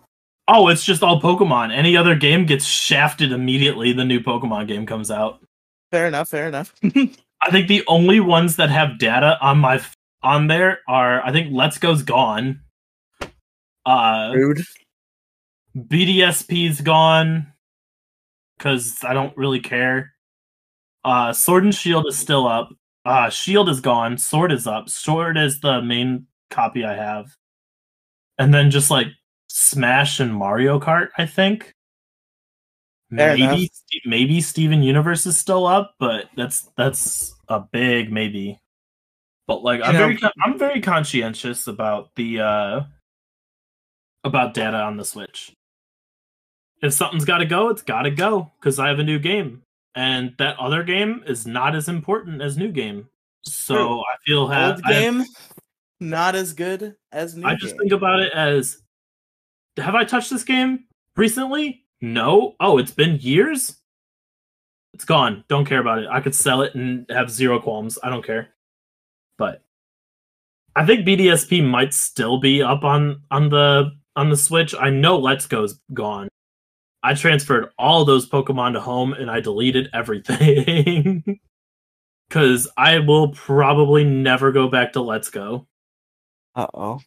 Oh, it's just all Pokemon. Any other game gets shafted immediately. The new Pokemon game comes out. fair enough, fair enough. I think the only ones that have data on my f- on there are I think Let's Go's gone. Uh Rude. BDSP's gone cuz I don't really care. Uh Sword and Shield is still up. Uh Shield is gone, Sword is up. Sword is the main copy I have. And then just like Smash and Mario Kart, I think. Fair enough. maybe maybe Steven Universe is still up, but that's that's a big maybe. But like I'm know- very I'm very conscientious about the uh about data on the Switch. If something's got to go, it's got to go because I have a new game, and that other game is not as important as new game. So True. I feel ha- Old game, not as good as new game. I just game. think about it as have I touched this game recently? No. Oh, it's been years? It's gone. Don't care about it. I could sell it and have zero qualms. I don't care. But I think BDSP might still be up on on the on the Switch. I know Let's Go's gone. I transferred all those Pokemon to home and I deleted everything. Cause I will probably never go back to Let's Go. Uh oh.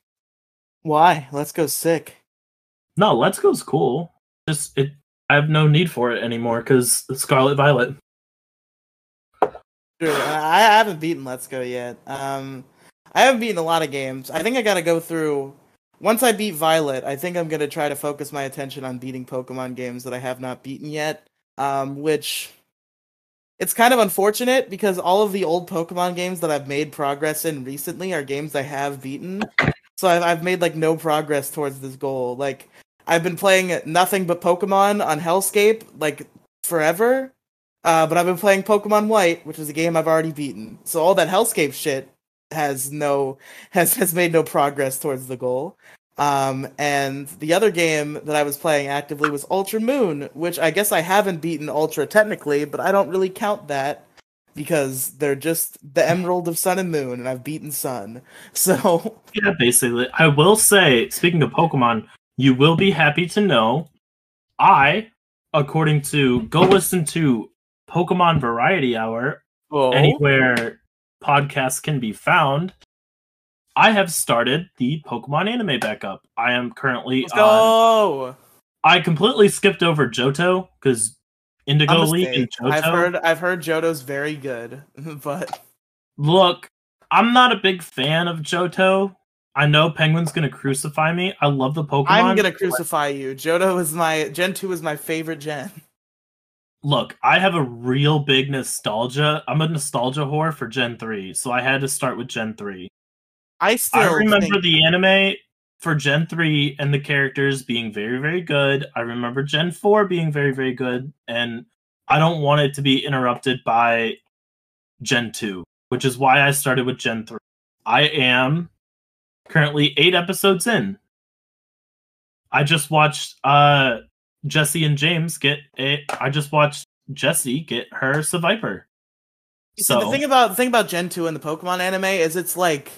Why? Let's go sick. No, Let's Go's cool. Just it I have no need for it anymore because Scarlet Violet. I haven't beaten Let's Go yet. Um, I haven't beaten a lot of games. I think I gotta go through. Once I beat Violet, I think I'm gonna try to focus my attention on beating Pokemon games that I have not beaten yet. Um, which it's kind of unfortunate because all of the old Pokemon games that I've made progress in recently are games I have beaten. So I've, I've made like no progress towards this goal. Like I've been playing nothing but Pokemon on Hellscape like forever. Uh, but I've been playing Pokemon White, which is a game I've already beaten. So all that Hellscape shit has no has has made no progress towards the goal. Um, and the other game that I was playing actively was Ultra Moon, which I guess I haven't beaten Ultra technically, but I don't really count that because they're just the Emerald of Sun and Moon, and I've beaten Sun. So Yeah, basically. I will say, speaking of Pokemon, you will be happy to know I, according to go listen to Pokemon Variety Hour anywhere podcasts can be found. I have started the Pokemon anime backup. I am currently let's on. go. I completely skipped over Johto because Indigo League and mistake. I've heard I've heard Johto's very good, but Look, I'm not a big fan of Johto. I know Penguin's gonna crucify me. I love the Pokemon. I'm gonna crucify you. Johto is my Gen two is my favorite gen. Look, I have a real big nostalgia. I'm a nostalgia whore for Gen 3, so I had to start with Gen 3. I still I remember think- the anime for Gen 3 and the characters being very, very good. I remember Gen 4 being very, very good. And I don't want it to be interrupted by Gen 2, which is why I started with Gen 3. I am currently eight episodes in. I just watched uh Jesse and James get a I just watched Jesse get her Seviper. See, So the thing about the thing about Gen 2 and the Pokemon anime is it's like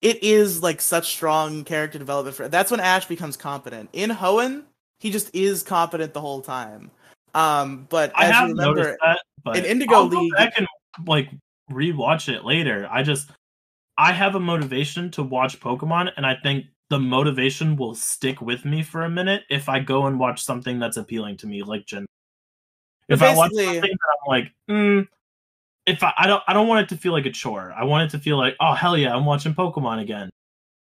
it is like such strong character development for that's when Ash becomes competent. In Hoenn, he just is competent the whole time. Um but I as have you remember noticed that, but in Indigo I'll League- back can like rewatch it later. I just I have a motivation to watch Pokemon, and I think the motivation will stick with me for a minute if I go and watch something that's appealing to me, like Gen. If I watch something that I'm like, mm, if I, I don't I don't want it to feel like a chore. I want it to feel like, oh hell yeah, I'm watching Pokemon again.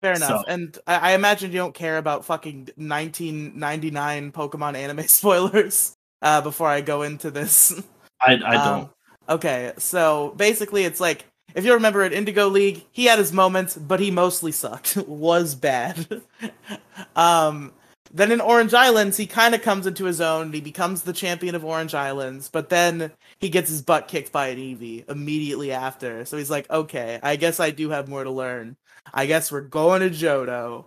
Fair enough. So- And I, I imagine you don't care about fucking 1999 Pokemon anime spoilers uh, before I go into this. I I don't. Um, okay, so basically, it's like if you remember at Indigo League, he had his moments, but he mostly sucked. Was bad. um, then in Orange Islands, he kind of comes into his own. He becomes the champion of Orange Islands, but then he gets his butt kicked by an Eevee immediately after. So he's like, okay, I guess I do have more to learn. I guess we're going to Johto.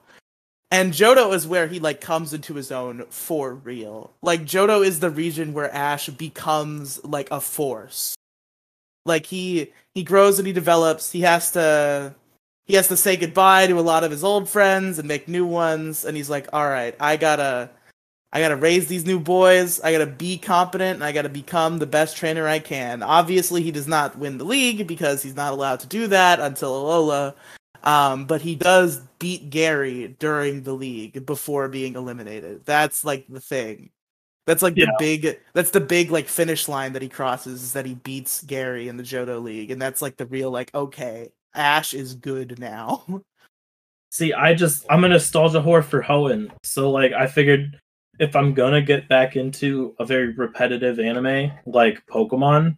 And Johto is where he like comes into his own for real. Like Johto is the region where Ash becomes like a force. Like he he grows and he develops. He has to he has to say goodbye to a lot of his old friends and make new ones and he's like, "All right, I got to I got to raise these new boys. I got to be competent and I got to become the best trainer I can." Obviously, he does not win the league because he's not allowed to do that until Alola. Um, but he does beat Gary during the league before being eliminated. That's like the thing. That's like Yeah. the big. That's the big like finish line that he crosses is that he beats Gary in the Johto League, and that's like the real like okay, Ash is good now. See, I just I'm a nostalgia whore for Hoenn, so like I figured if I'm gonna get back into a very repetitive anime like Pokemon,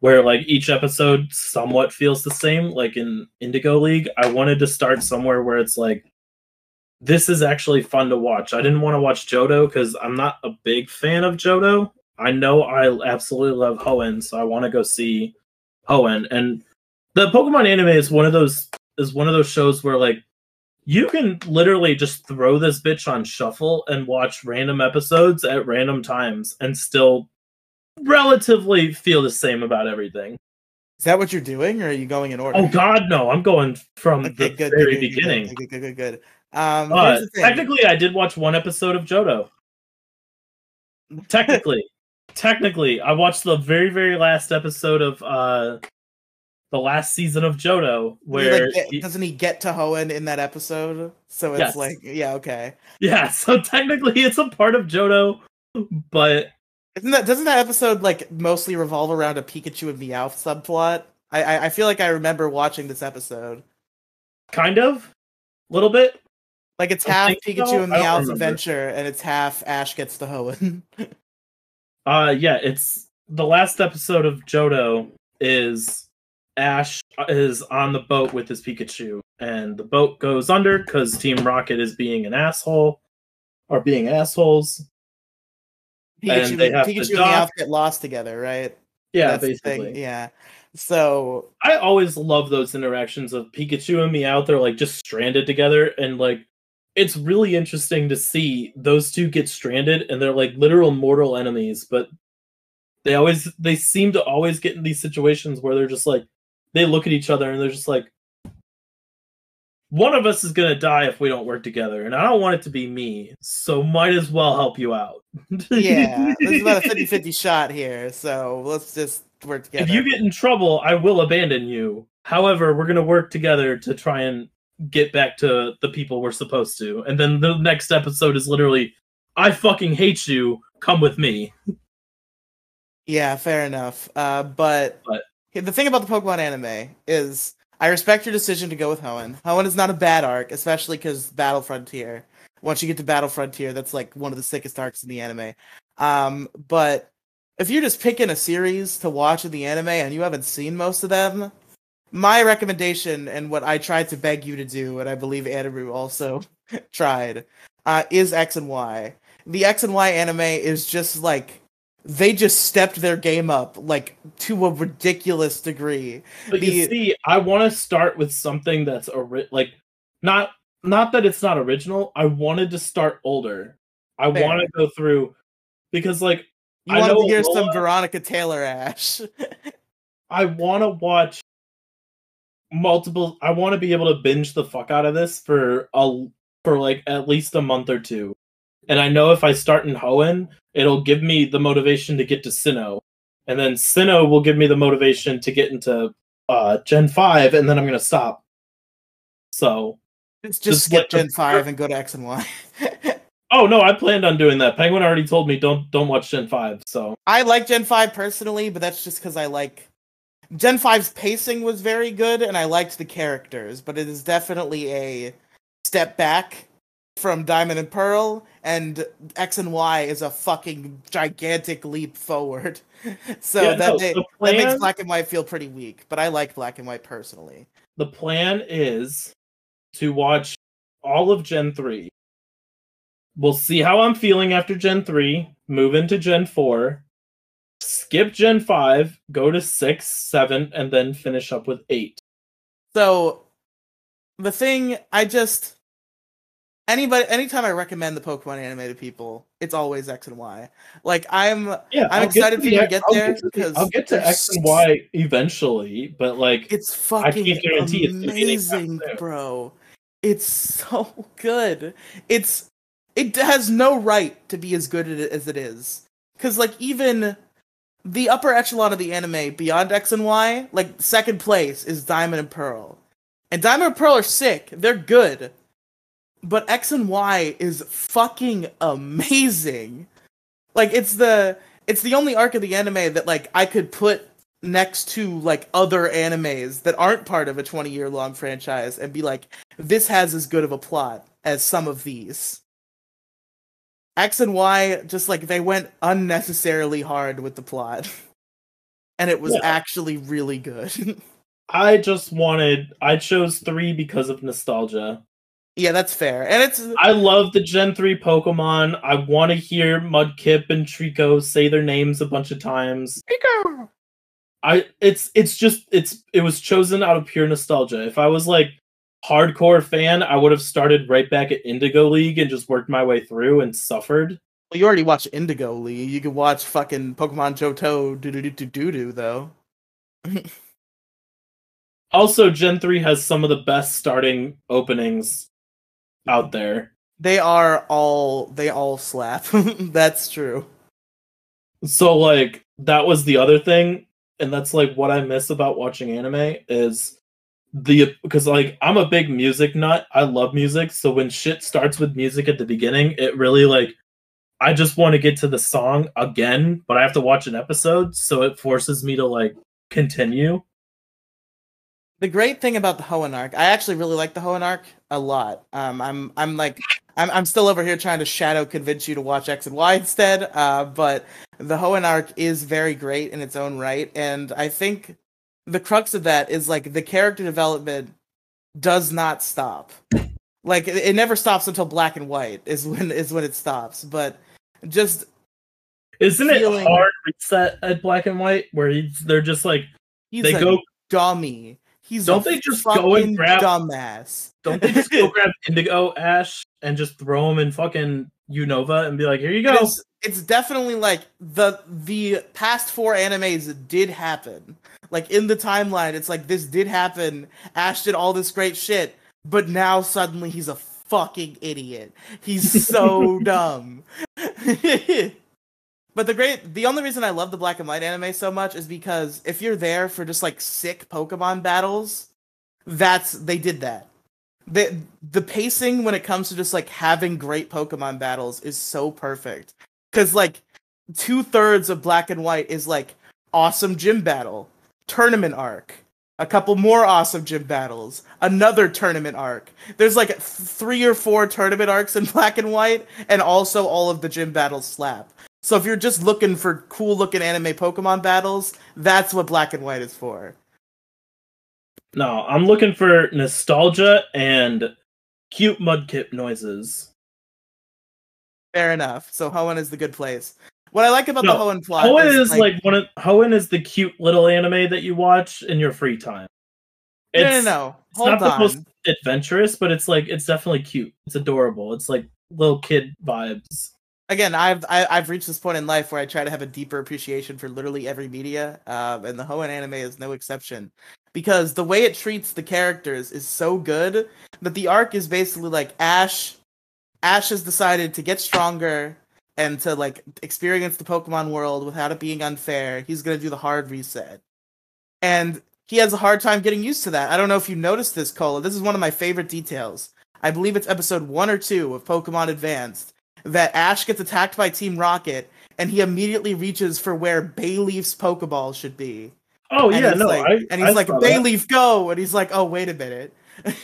where like each episode somewhat feels the same, like in Indigo League, I wanted to start somewhere where it's like this is actually fun to watch. I didn't want to watch Johto because I'm not a big fan of Johto. I know I absolutely love Hoenn, so I want to go see Hoenn. And the Pokemon anime is one of those is one of those shows where like you can literally just throw this bitch on shuffle and watch random episodes at random times and still relatively feel the same about everything. Is that what you're doing, or are you going in order? Oh god, no, I'm going from Okay, the good, very good, beginning. Good, good, good, good. Um, Uh, here's the thing. technically, I did watch one episode of Johto. Technically, technically, I watched the very, very last episode of uh the last season of like, where get- he- doesn't he get to Hoenn in that episode? So it's Yes. like, yeah, okay. yeah, so technically it's a part of Johto, but Isn't that doesn't that episode like mostly revolve around a Pikachu and Meowth subplot? I I, I feel like I remember watching this episode. kind of, little bit. Like it's half Pikachu so. and don't adventure, and it's half Ash gets to Hoenn. Uh, yeah, it's the last episode of Johto is Ash is on the boat with his Pikachu, and the boat goes under because Team Rocket is being an asshole or being assholes. Pikachu, they have to Pikachu and dock. Meowth get lost together, right? Yeah, That's the thing, basically. Yeah. So I always love those interactions of Pikachu and Meowth are like just stranded together, and like it's really interesting to see those two get stranded, and they're like literal mortal enemies, but they always they seem to always get in these situations where they're just like they look at each other and they're just like one of us is gonna die if we don't work together, and I don't want it to be me, so might as well help you out. yeah, there's about a 50-50 shot here. So let's just work together. if you get in trouble, I will abandon you. However, we're gonna work together to try and get back to the people we're supposed to. And then the next episode is literally, I fucking hate you. Come with me. Yeah, fair enough. Uh, but, But- the thing about the Pokemon anime is I respect your decision to go with Hoenn. Hoenn is not a bad arc, especially because Battle Frontier. Once you get to Battle Frontier, that's like one of the sickest arcs in the anime. Um, but if you're just picking a series to watch in the anime and you haven't seen most of them, my recommendation and what I tried to beg you to do, and I believe Anaru also tried, uh, is X and Y. The X and Y anime is just like they just stepped their game up like to a ridiculous degree. But you see, I want to start with something that's ori- like not not that it's not original. I wanted to start older. I want to go through because like You I want to hear some Veronica Taylor Ash? I want to watch multiple. I want to be able to binge the fuck out of this for a for like at least a month or two. And I know if I start in Hoenn, it'll give me the motivation to get to Sinnoh, and then Sinnoh will give me the motivation to get into uh, Gen Five, and then I'm gonna stop. So, It's just, Just skip Gen Five and go to X and Y. oh no, I planned on doing that. Penguin already told me don't don't watch Gen Five. So I like Gen Five personally, but that's just because I like Gen 5's pacing was very good, and I liked the characters, but it is definitely a step back from Diamond and Pearl, and X and Y is a fucking gigantic leap forward. so Yeah, that, no, the that makes Black and White feel pretty weak, but I like Black and White personally. the plan is to watch all of Gen 3. We'll see how I'm feeling after Gen 3, move into Gen 4, skip Gen 5, go to 6, 7, and then finish up with 8. So the thing I just anybody anytime I recommend the Pokemon anime to people, it's always X and Y. Like I'm Yeah, I'm I'll excited for you to get I'll there to because I'll get to X and Y eventually, but like It's fucking it's amazing, soon. bro. It's so good. It's it has no right to be as good as it is. Cuz like even the upper echelon of the anime beyond X and Y, like second place is Diamond and Pearl. And Diamond and Pearl are sick. They're good. But X and Y is fucking amazing. Like it's the it's the only arc of the anime that like I could put next to like other animes that aren't part of a 20 year long franchise and be like this has as good of a plot as some of these x and y just like they went unnecessarily hard with the plot and it was Yeah. actually really good I just wanted I chose 3 because of nostalgia. yeah that's fair and it's I love the Gen 3 Pokemon. I want to hear Mudkip and Treecko say their names a bunch of times. Treecko. I it's it's just it's it was chosen out of pure nostalgia. If I was like hardcore fan, I would have started right back at Indigo League and just worked my way through and suffered. well, you already watched indigo league you could watch fucking pokemon johto doo do do do do doo though Also, Gen 3 has some of the best starting openings out there. they are all they all slap that's true So like that was the other thing, and that's like what I miss about watching anime is the because like I'm a big music nut. I love music, so when shit starts with music at the beginning, it really like I just want to get to the song again, but I have to watch an episode, so it forces me to like continue. The great thing about the Hoenn arc, I actually really like the Hoenn arc a lot. Um, I'm I'm like I'm I'm still over here trying to shadow convince you to watch X and Y instead. Uh, but the Hoenn arc is very great in its own right, and I think the crux of that is like the character development does not stop. Like it, it never stops until Black and White is when is when it stops. But just Isn't Feeling- it hard reset at black and white where he's, they're just like he's they a go dummy. He's Don't they just go and grab- dumbass? don't they just go grab Indigo Ash and just throw him in fucking Unova and be like, here you go. It's, it's definitely like the the past four animes did happen. Like in the timeline, it's like this did happen. Ash did all this great shit, but now suddenly he's a fucking idiot. He's so dumb. but the great the only reason I love the black and white anime so much is because if you're there for just like sick Pokemon battles, that's they did that. The the pacing when it comes to just like having great Pokemon battles is so perfect. Cause like two thirds of black and white is like awesome gym battle, tournament arc, a couple more awesome gym battles, another tournament arc. There's like three or four tournament arcs in black and white, and also all of the gym battles slap. So if you're just looking for cool looking anime Pokemon battles, that's what black and white is for. No, I'm looking for nostalgia and cute mudkip noises. Fair enough. So Hoenn is the good place. What I like about No, the Hoenn plot Hoenn is, is like, one of Hoenn is the cute little anime that you watch in your free time. no, no, no. It's Hold not the most adventurous, but it's like it's definitely cute. It's adorable. It's like little kid vibes. again i've I, i've reached this point in life where i try to have a deeper appreciation for literally every media um, and the hoenn anime is no exception because the way it treats the characters is so good that the arc is basically like ash ash has decided to get stronger and to like experience the pokemon world without it being unfair he's going to do the hard reset and he has a hard time getting used to that i don't know if you noticed this Colo this is one of my favorite details i believe it's episode one or two of pokemon advanced that Ash gets attacked by Team Rocket and he immediately reaches for where Bayleef's Pokeball should be. Oh and yeah, no, like, I, and he's I like saw that. Bayleef, go, and he's like, oh wait a minute.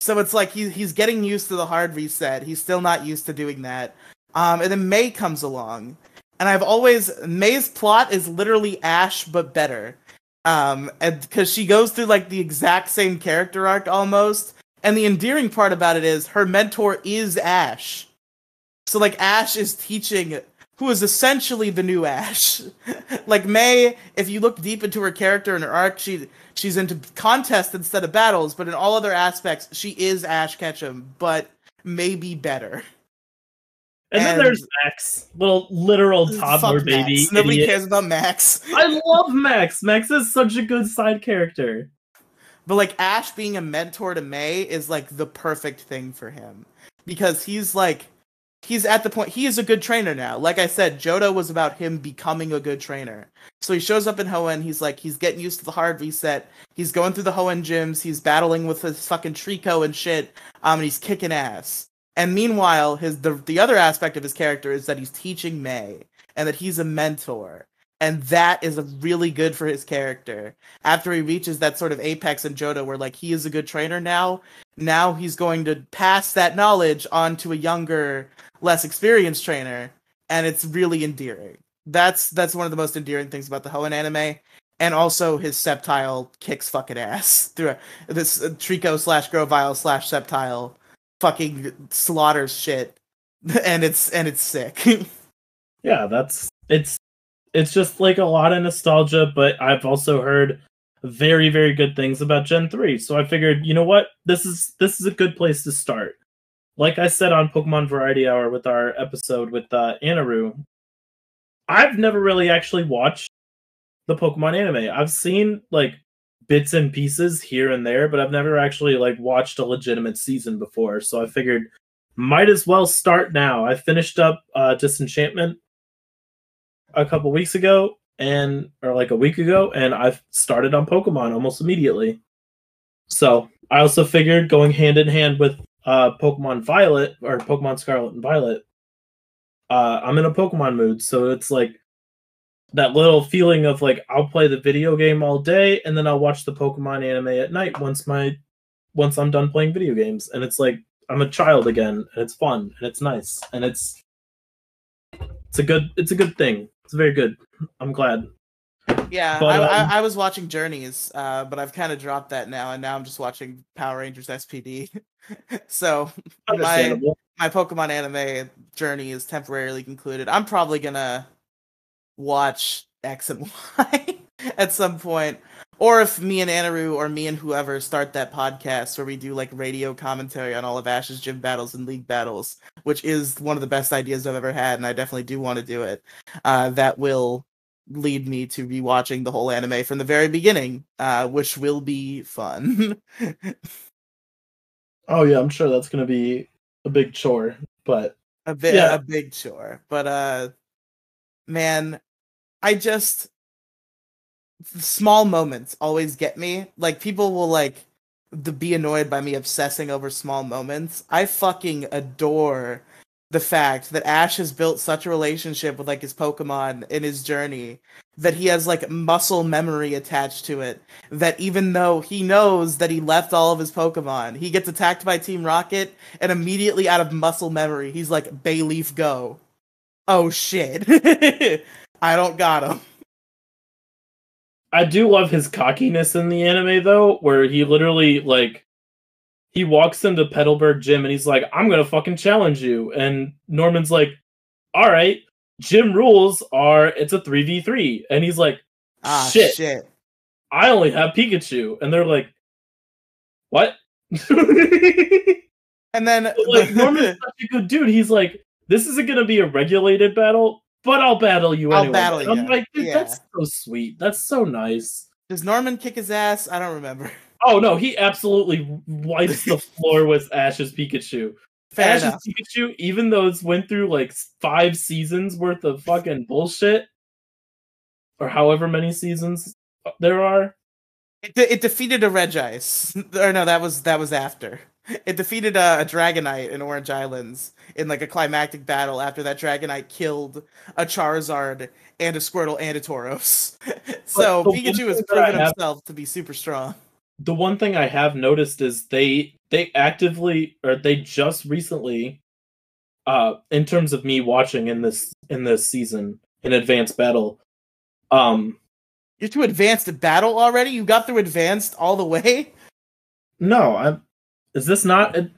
so it's like he, he's getting used to the hard reset. He's still not used to doing that. Um, and then May comes along, and I've always May's plot is literally Ash but better. Um, and because she goes through like the exact same character arc almost, and the endearing part about it is her mentor is Ash. So like Ash is teaching who is essentially the new Ash. like May, if you look deep into her character and her arc, she she's into contests instead of battles, but in all other aspects, she is Ash Ketchum, but maybe better. And, then there's Max, little literal toddler baby. Max. Nobody idiot. cares about Max. I love Max. Max is such a good side character. But like Ash being a mentor to May is like the perfect thing for him because he's like he's at the point he is a good trainer now. Like I said, Johto was about him becoming a good trainer. So he shows up in Hoenn, he's like he's getting used to the hard reset. He's going through the Hoenn gyms, he's battling with his fucking Treecko and shit. Um and he's kicking ass. And meanwhile, his the the other aspect of his character is that he's teaching May and that he's a mentor. And that is really good for his character after he reaches that sort of apex in Johto where like he is a good trainer now, now he's going to pass that knowledge on to a younger, less experienced trainer, and it's really endearing. That's that's one of the most endearing things about the Hoenn anime. And also his Sceptile kicks fucking ass through this uh, Treecko slash Grovyle slash Sceptile fucking slaughters shit. And it's and it's sick. Yeah, that's it's it's just like a lot of nostalgia, but I've also heard very very good things about Gen 3. So I figured, you know what? This is this is a good place to start. Like I said on Pokemon Variety Hour with our episode with uh Anaru, I've never really actually watched the Pokemon anime. I've seen like bits and pieces here and there, but I've never actually like watched a legitimate season before. So I figured might as well start now. I finished up uh Disenchantment a couple weeks ago and or like a week ago and I've started on Pokemon almost immediately. So, I also figured going hand in hand with uh Pokemon Violet or Pokemon Scarlet and Violet uh I'm in a Pokemon mood, so it's like that little feeling of like I'll play the video game all day and then I'll watch the Pokemon anime at night once my once I'm done playing video games and it's like I'm a child again and it's fun and it's nice and it's it's a good it's a good thing. It's very good. I'm glad. Yeah, But, I, um, I, I was watching Journeys, uh, but I've kind of dropped that now, and now I'm just watching Power Rangers SPD. so my my Pokemon anime journey is temporarily concluded. I'm probably gonna watch X and Y at some point, or if me and Anaru or me and whoever start that podcast where we do like radio commentary on all of Ash's gym battles and league battles, which is one of the best ideas I've ever had, and I definitely do want to do it. Uh, that will lead me to rewatching the whole anime from the very beginning, uh, which will be fun. Oh yeah, I'm sure that's gonna be a big chore, but a bit Yeah. a big chore but uh man i just small moments always get me like people will like the, be annoyed by me obsessing over small moments i fucking adore the fact that ash has built such a relationship with like his pokemon in his journey that he has like muscle memory attached to it that even though he knows that he left all of his pokemon he gets attacked by team rocket and immediately out of muscle memory, he's like, Bayleef, go. Oh shit. I don't got him. I do love his cockiness in the anime though, where he literally like he walks into Petalburg gym and he's like, "I'm gonna fucking challenge you," and Norman's like, "All right." Gym rules are it's a three v three, and he's like, Ah, Shit. shit. "I only have Pikachu," and they're like, "What?" And then, like Norman's such a good dude. He's like, "This isn't gonna be a regulated battle." But I'll battle you I'll anyway. battle And I'm like, dude, Yeah. that's so sweet. That's so nice. does Norman kick his ass? I don't remember. Oh no, he absolutely wipes the floor with Ash's Pikachu. Fair Ash's enough. Pikachu, even though it's went through like five seasons worth of fucking bullshit, or however many seasons there are. It, de- it defeated a Regice. or no, that was that was after. it defeated a, a Dragonite in Orange Islands in like a climactic battle after that Dragonite killed a Charizard and a Squirtle and a Tauros. so Pikachu has proven have- himself to be super strong. The one thing I have noticed is they they actively or they just recently uh in terms of me watching in this in this season in advanced battle um You're too advanced to battle already? You got through advanced all the way? no i'm is this not a,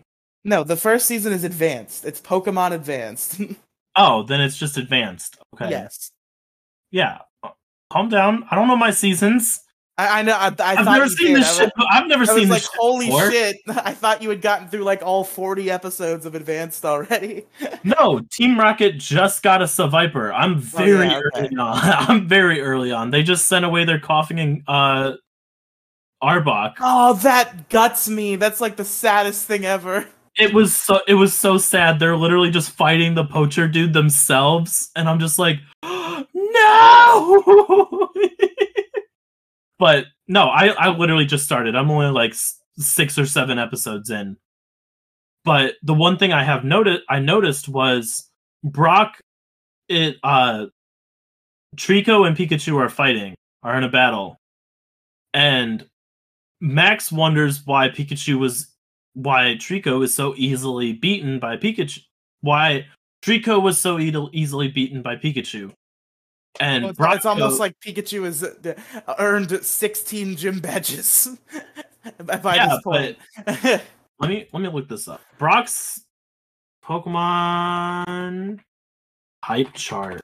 No, the first season is advanced. It's Pokemon Advanced. oh then it's just advanced okay Yes. yeah calm down I don't know my seasons I, I know. I, I I've thought never seen did. this shit I've never I seen was like, this shit holy before. shit! I thought you had gotten through like all forty episodes of Advanced already. No, Team Rocket just got a Seviper. I'm Oh, very yeah, okay. early on. I'm very early on. They just sent away their Koffing and uh Arbok. Oh, that guts me. That's like the saddest thing ever. It was so it was so sad. They're literally just fighting the poacher dude themselves, and I'm just like, no. But no, I I literally just started. I'm only like six or seven episodes in. But the one thing I have noted I noticed was Brock, it uh, Treecko and Pikachu are fighting, are in a battle, and Max wonders why Pikachu was why Treecko is so easily beaten by Pikachu. Why Treecko was so e- easily beaten by Pikachu. And Well, it's, it's almost like Pikachu has uh, earned sixteen gym badges by Yeah, this point. let me let me look this up. Brock's Pokemon hype chart.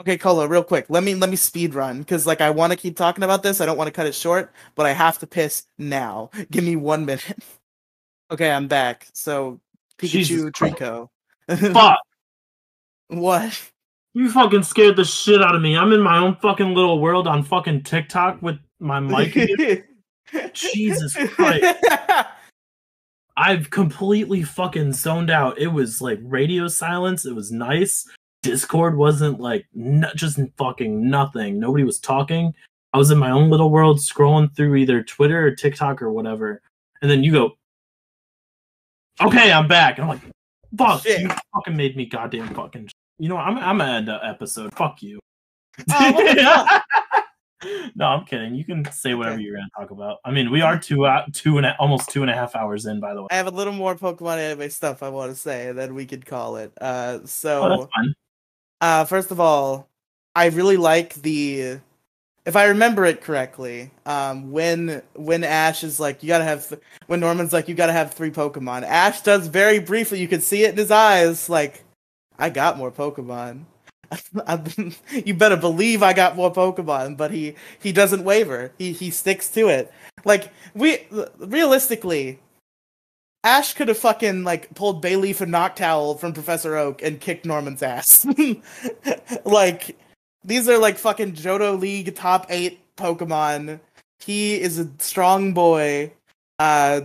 okay, Colo, real quick. Let me let me speed run because like I want to keep talking about this. I don't want to cut it short, but I have to piss now. Give me one minute. okay, I'm back. So Pikachu Jesus Treecko. Fuck! what? You fucking scared the shit out of me. I'm in my own fucking little world on fucking TikTok with my mic. Jesus Christ. I've completely fucking zoned out. It was like radio silence. It was nice. Discord wasn't like n- just fucking nothing. Nobody was talking. I was in my own little world scrolling through either Twitter or TikTok or whatever. And then you go, okay, I'm back. And I'm like, fuck, Shit. you fucking made me goddamn fucking. You know? I'm, I'm gonna end the episode. Fuck you. Oh, fuck? no, I'm kidding. You can say whatever Okay. you're gonna talk about. I mean, we are two out, two and a, almost two and a half hours in, by the way. I have a little more Pokemon anime stuff I want to say, and then we could call it. Uh, Oh, so that's. Uh, first of all, I really like the. If I remember it correctly, um, when when Ash is like, you gotta have, th- when Norman's like, you gotta have three Pokemon. Ash does very briefly. You can see it in his eyes, like, I got more Pokemon. you better believe I got more Pokemon, but he he doesn't waver. He he sticks to it. Like we realistically, Ash could have fucking like pulled Bayleef and Noctowl from Professor Oak and kicked Norman's ass. like these are like fucking Johto League top eight Pokemon. He is a strong boy. Uh,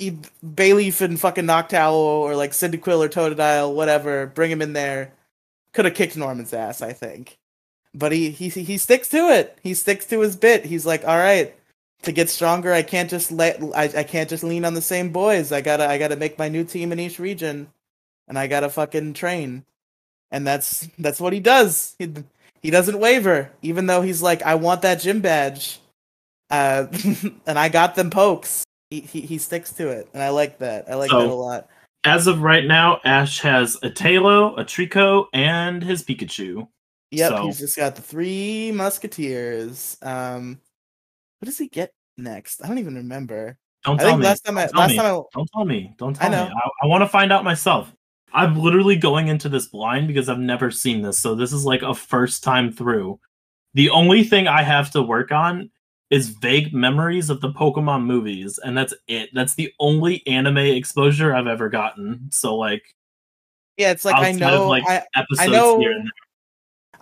e- Bayleef and fucking Noctowl or like Cyndaquil or Totodile, whatever. Bring him in there. Could have kicked Norman's ass, I think. But he he he sticks to it. He sticks to his bit. He's like, all right, to get stronger, I can't just let I, I can't just lean on the same boys. I gotta I gotta make my new team in each region, and I gotta fucking train, and that's that's what he does. He he doesn't waver, even though he's like, I want that gym badge, uh, and I got them pokes. He, he he sticks to it, and I like that. I like So- that a lot. As of right now, Ash has a Taillow, a Treecko, and his Pikachu. Yep, So- he's just got the three musketeers. Um, what does he get next? I don't even remember. Don't I tell me. last time I Don't tell last me. time I Don't tell me. Don't I tell me. know. I, I want to find out myself. I'm literally going into this blind because I've never seen this, so this is like a first time through. The only thing I have to work on is vague memories of the Pokemon movies, and that's it. That's the only anime exposure I've ever gotten. So like yeah, it's like I know like, I episodes know- here and there.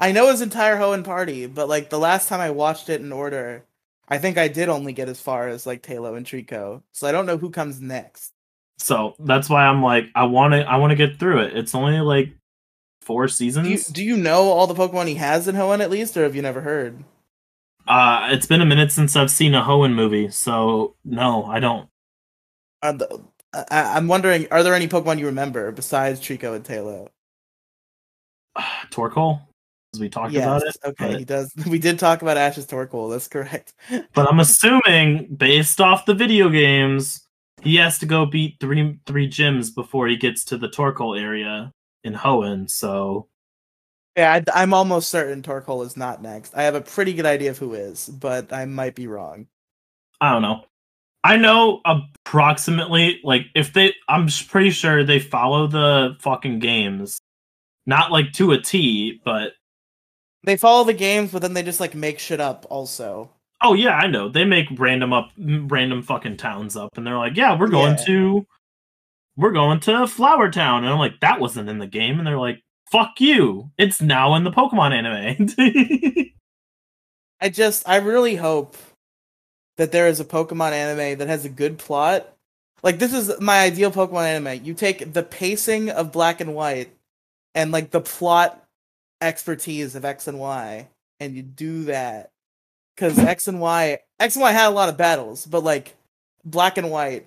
I know his entire Hoenn party, but like the last time I watched it in order, I think I did only get as far as like Taillow and Treecko. So I don't know who comes next. So that's why I'm like, I want to, I want to get through it. It's only like four seasons. Do you do you know all the Pokemon he has in Hoenn at least, or have you never heard? Uh, it's been a minute since I've seen a Hoenn movie, so no, I don't. The, I- I'm wondering, are there any Pokemon you remember besides Treecko and Taillow? Torkoal, as we talked Yes. about it. Okay, but- he does. We did talk about Ash's Torkoal. That's correct. But I'm assuming, based off the video games, he has to go beat three three gyms before he gets to the Torkoal area in Hoenn. So Yeah, I, am almost certain Torkoal is not next. I have a pretty good idea of who is, but I might be wrong. I don't know. I know approximately like if they. I'm pretty sure they follow the fucking games, not like to a T, but They follow the games, but then they just like make shit up. Also, oh yeah, I know they make random up random fucking towns up, and they're like, yeah, we're going Yeah. to. We're going to Flower Town, and I'm like, that wasn't in the game, and they're like, "Fuck you! It's now in the Pokemon anime." I just I really hope that there is a Pokemon anime that has a good plot. Like this is my ideal Pokemon anime. You take the pacing of Black and White and like the plot expertise of X and Y and you do that cuz X and Y X and Y had a lot of battles, but like Black and White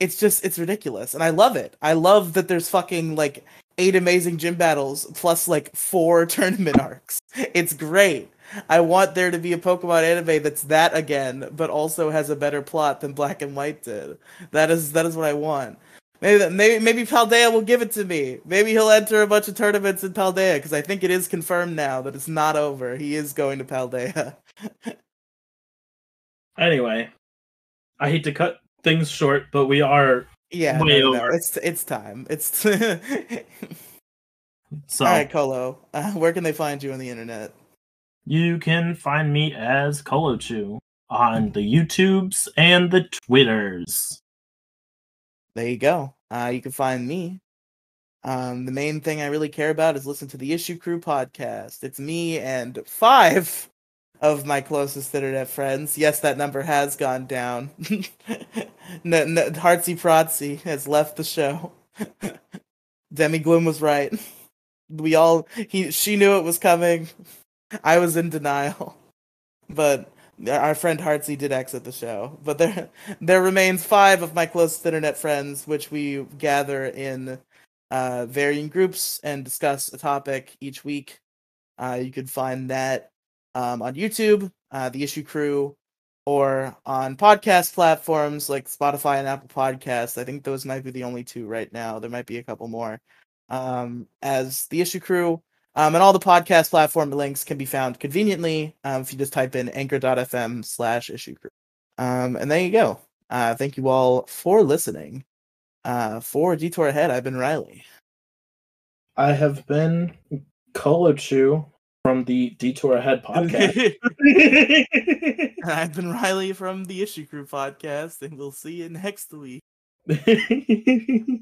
it's just it's ridiculous and I love it. I love that there's fucking like eight amazing gym battles plus like four tournament arcs. It's great. I want there to be a Pokemon anime that's that again, but also has a better plot than Black and White did. That is that is what I want. Maybe maybe maybe Paldea will give it to me. Maybe he'll enter a bunch of tournaments in Paldea because I think it is confirmed now that it's not over. He is going to Paldea. anyway, I hate to cut things short, but we are yeah, Way no, no, it's it's time. It's all so. right, Colo. Uh, where can they find you on the internet? You can find me as Colochu on the YouTubes and the Twitters. there you go. Uh, you can find me. Um, the main thing I really care about is listen to the Issue Crew podcast. It's me and five of my closest internet friends. Yes, that number has gone down. n- n- Heartsy Protsy has left the show. Demi Gloom was right. We all he she knew it was coming. I was in denial, but our friend Heartsy did exit the show. But there there remains five of my closest internet friends, which we gather in uh, varying groups and discuss a topic each week. Uh, you can find that um, on YouTube, uh, the Issue Crew, or on podcast platforms like Spotify and Apple Podcasts. I think those might be the only two right now. There might be a couple more. Um, as the Issue Crew, um, and all the podcast platform links can be found conveniently um, if you just type in anchor.fm slash issue crew. Um, and there you go. Uh, thank you all for listening. Uh, for Detour Ahead, I've been Riely. I have been Colochu from the Detour Ahead podcast. I've been Riely from the Issue Crew podcast, and we'll see you next week.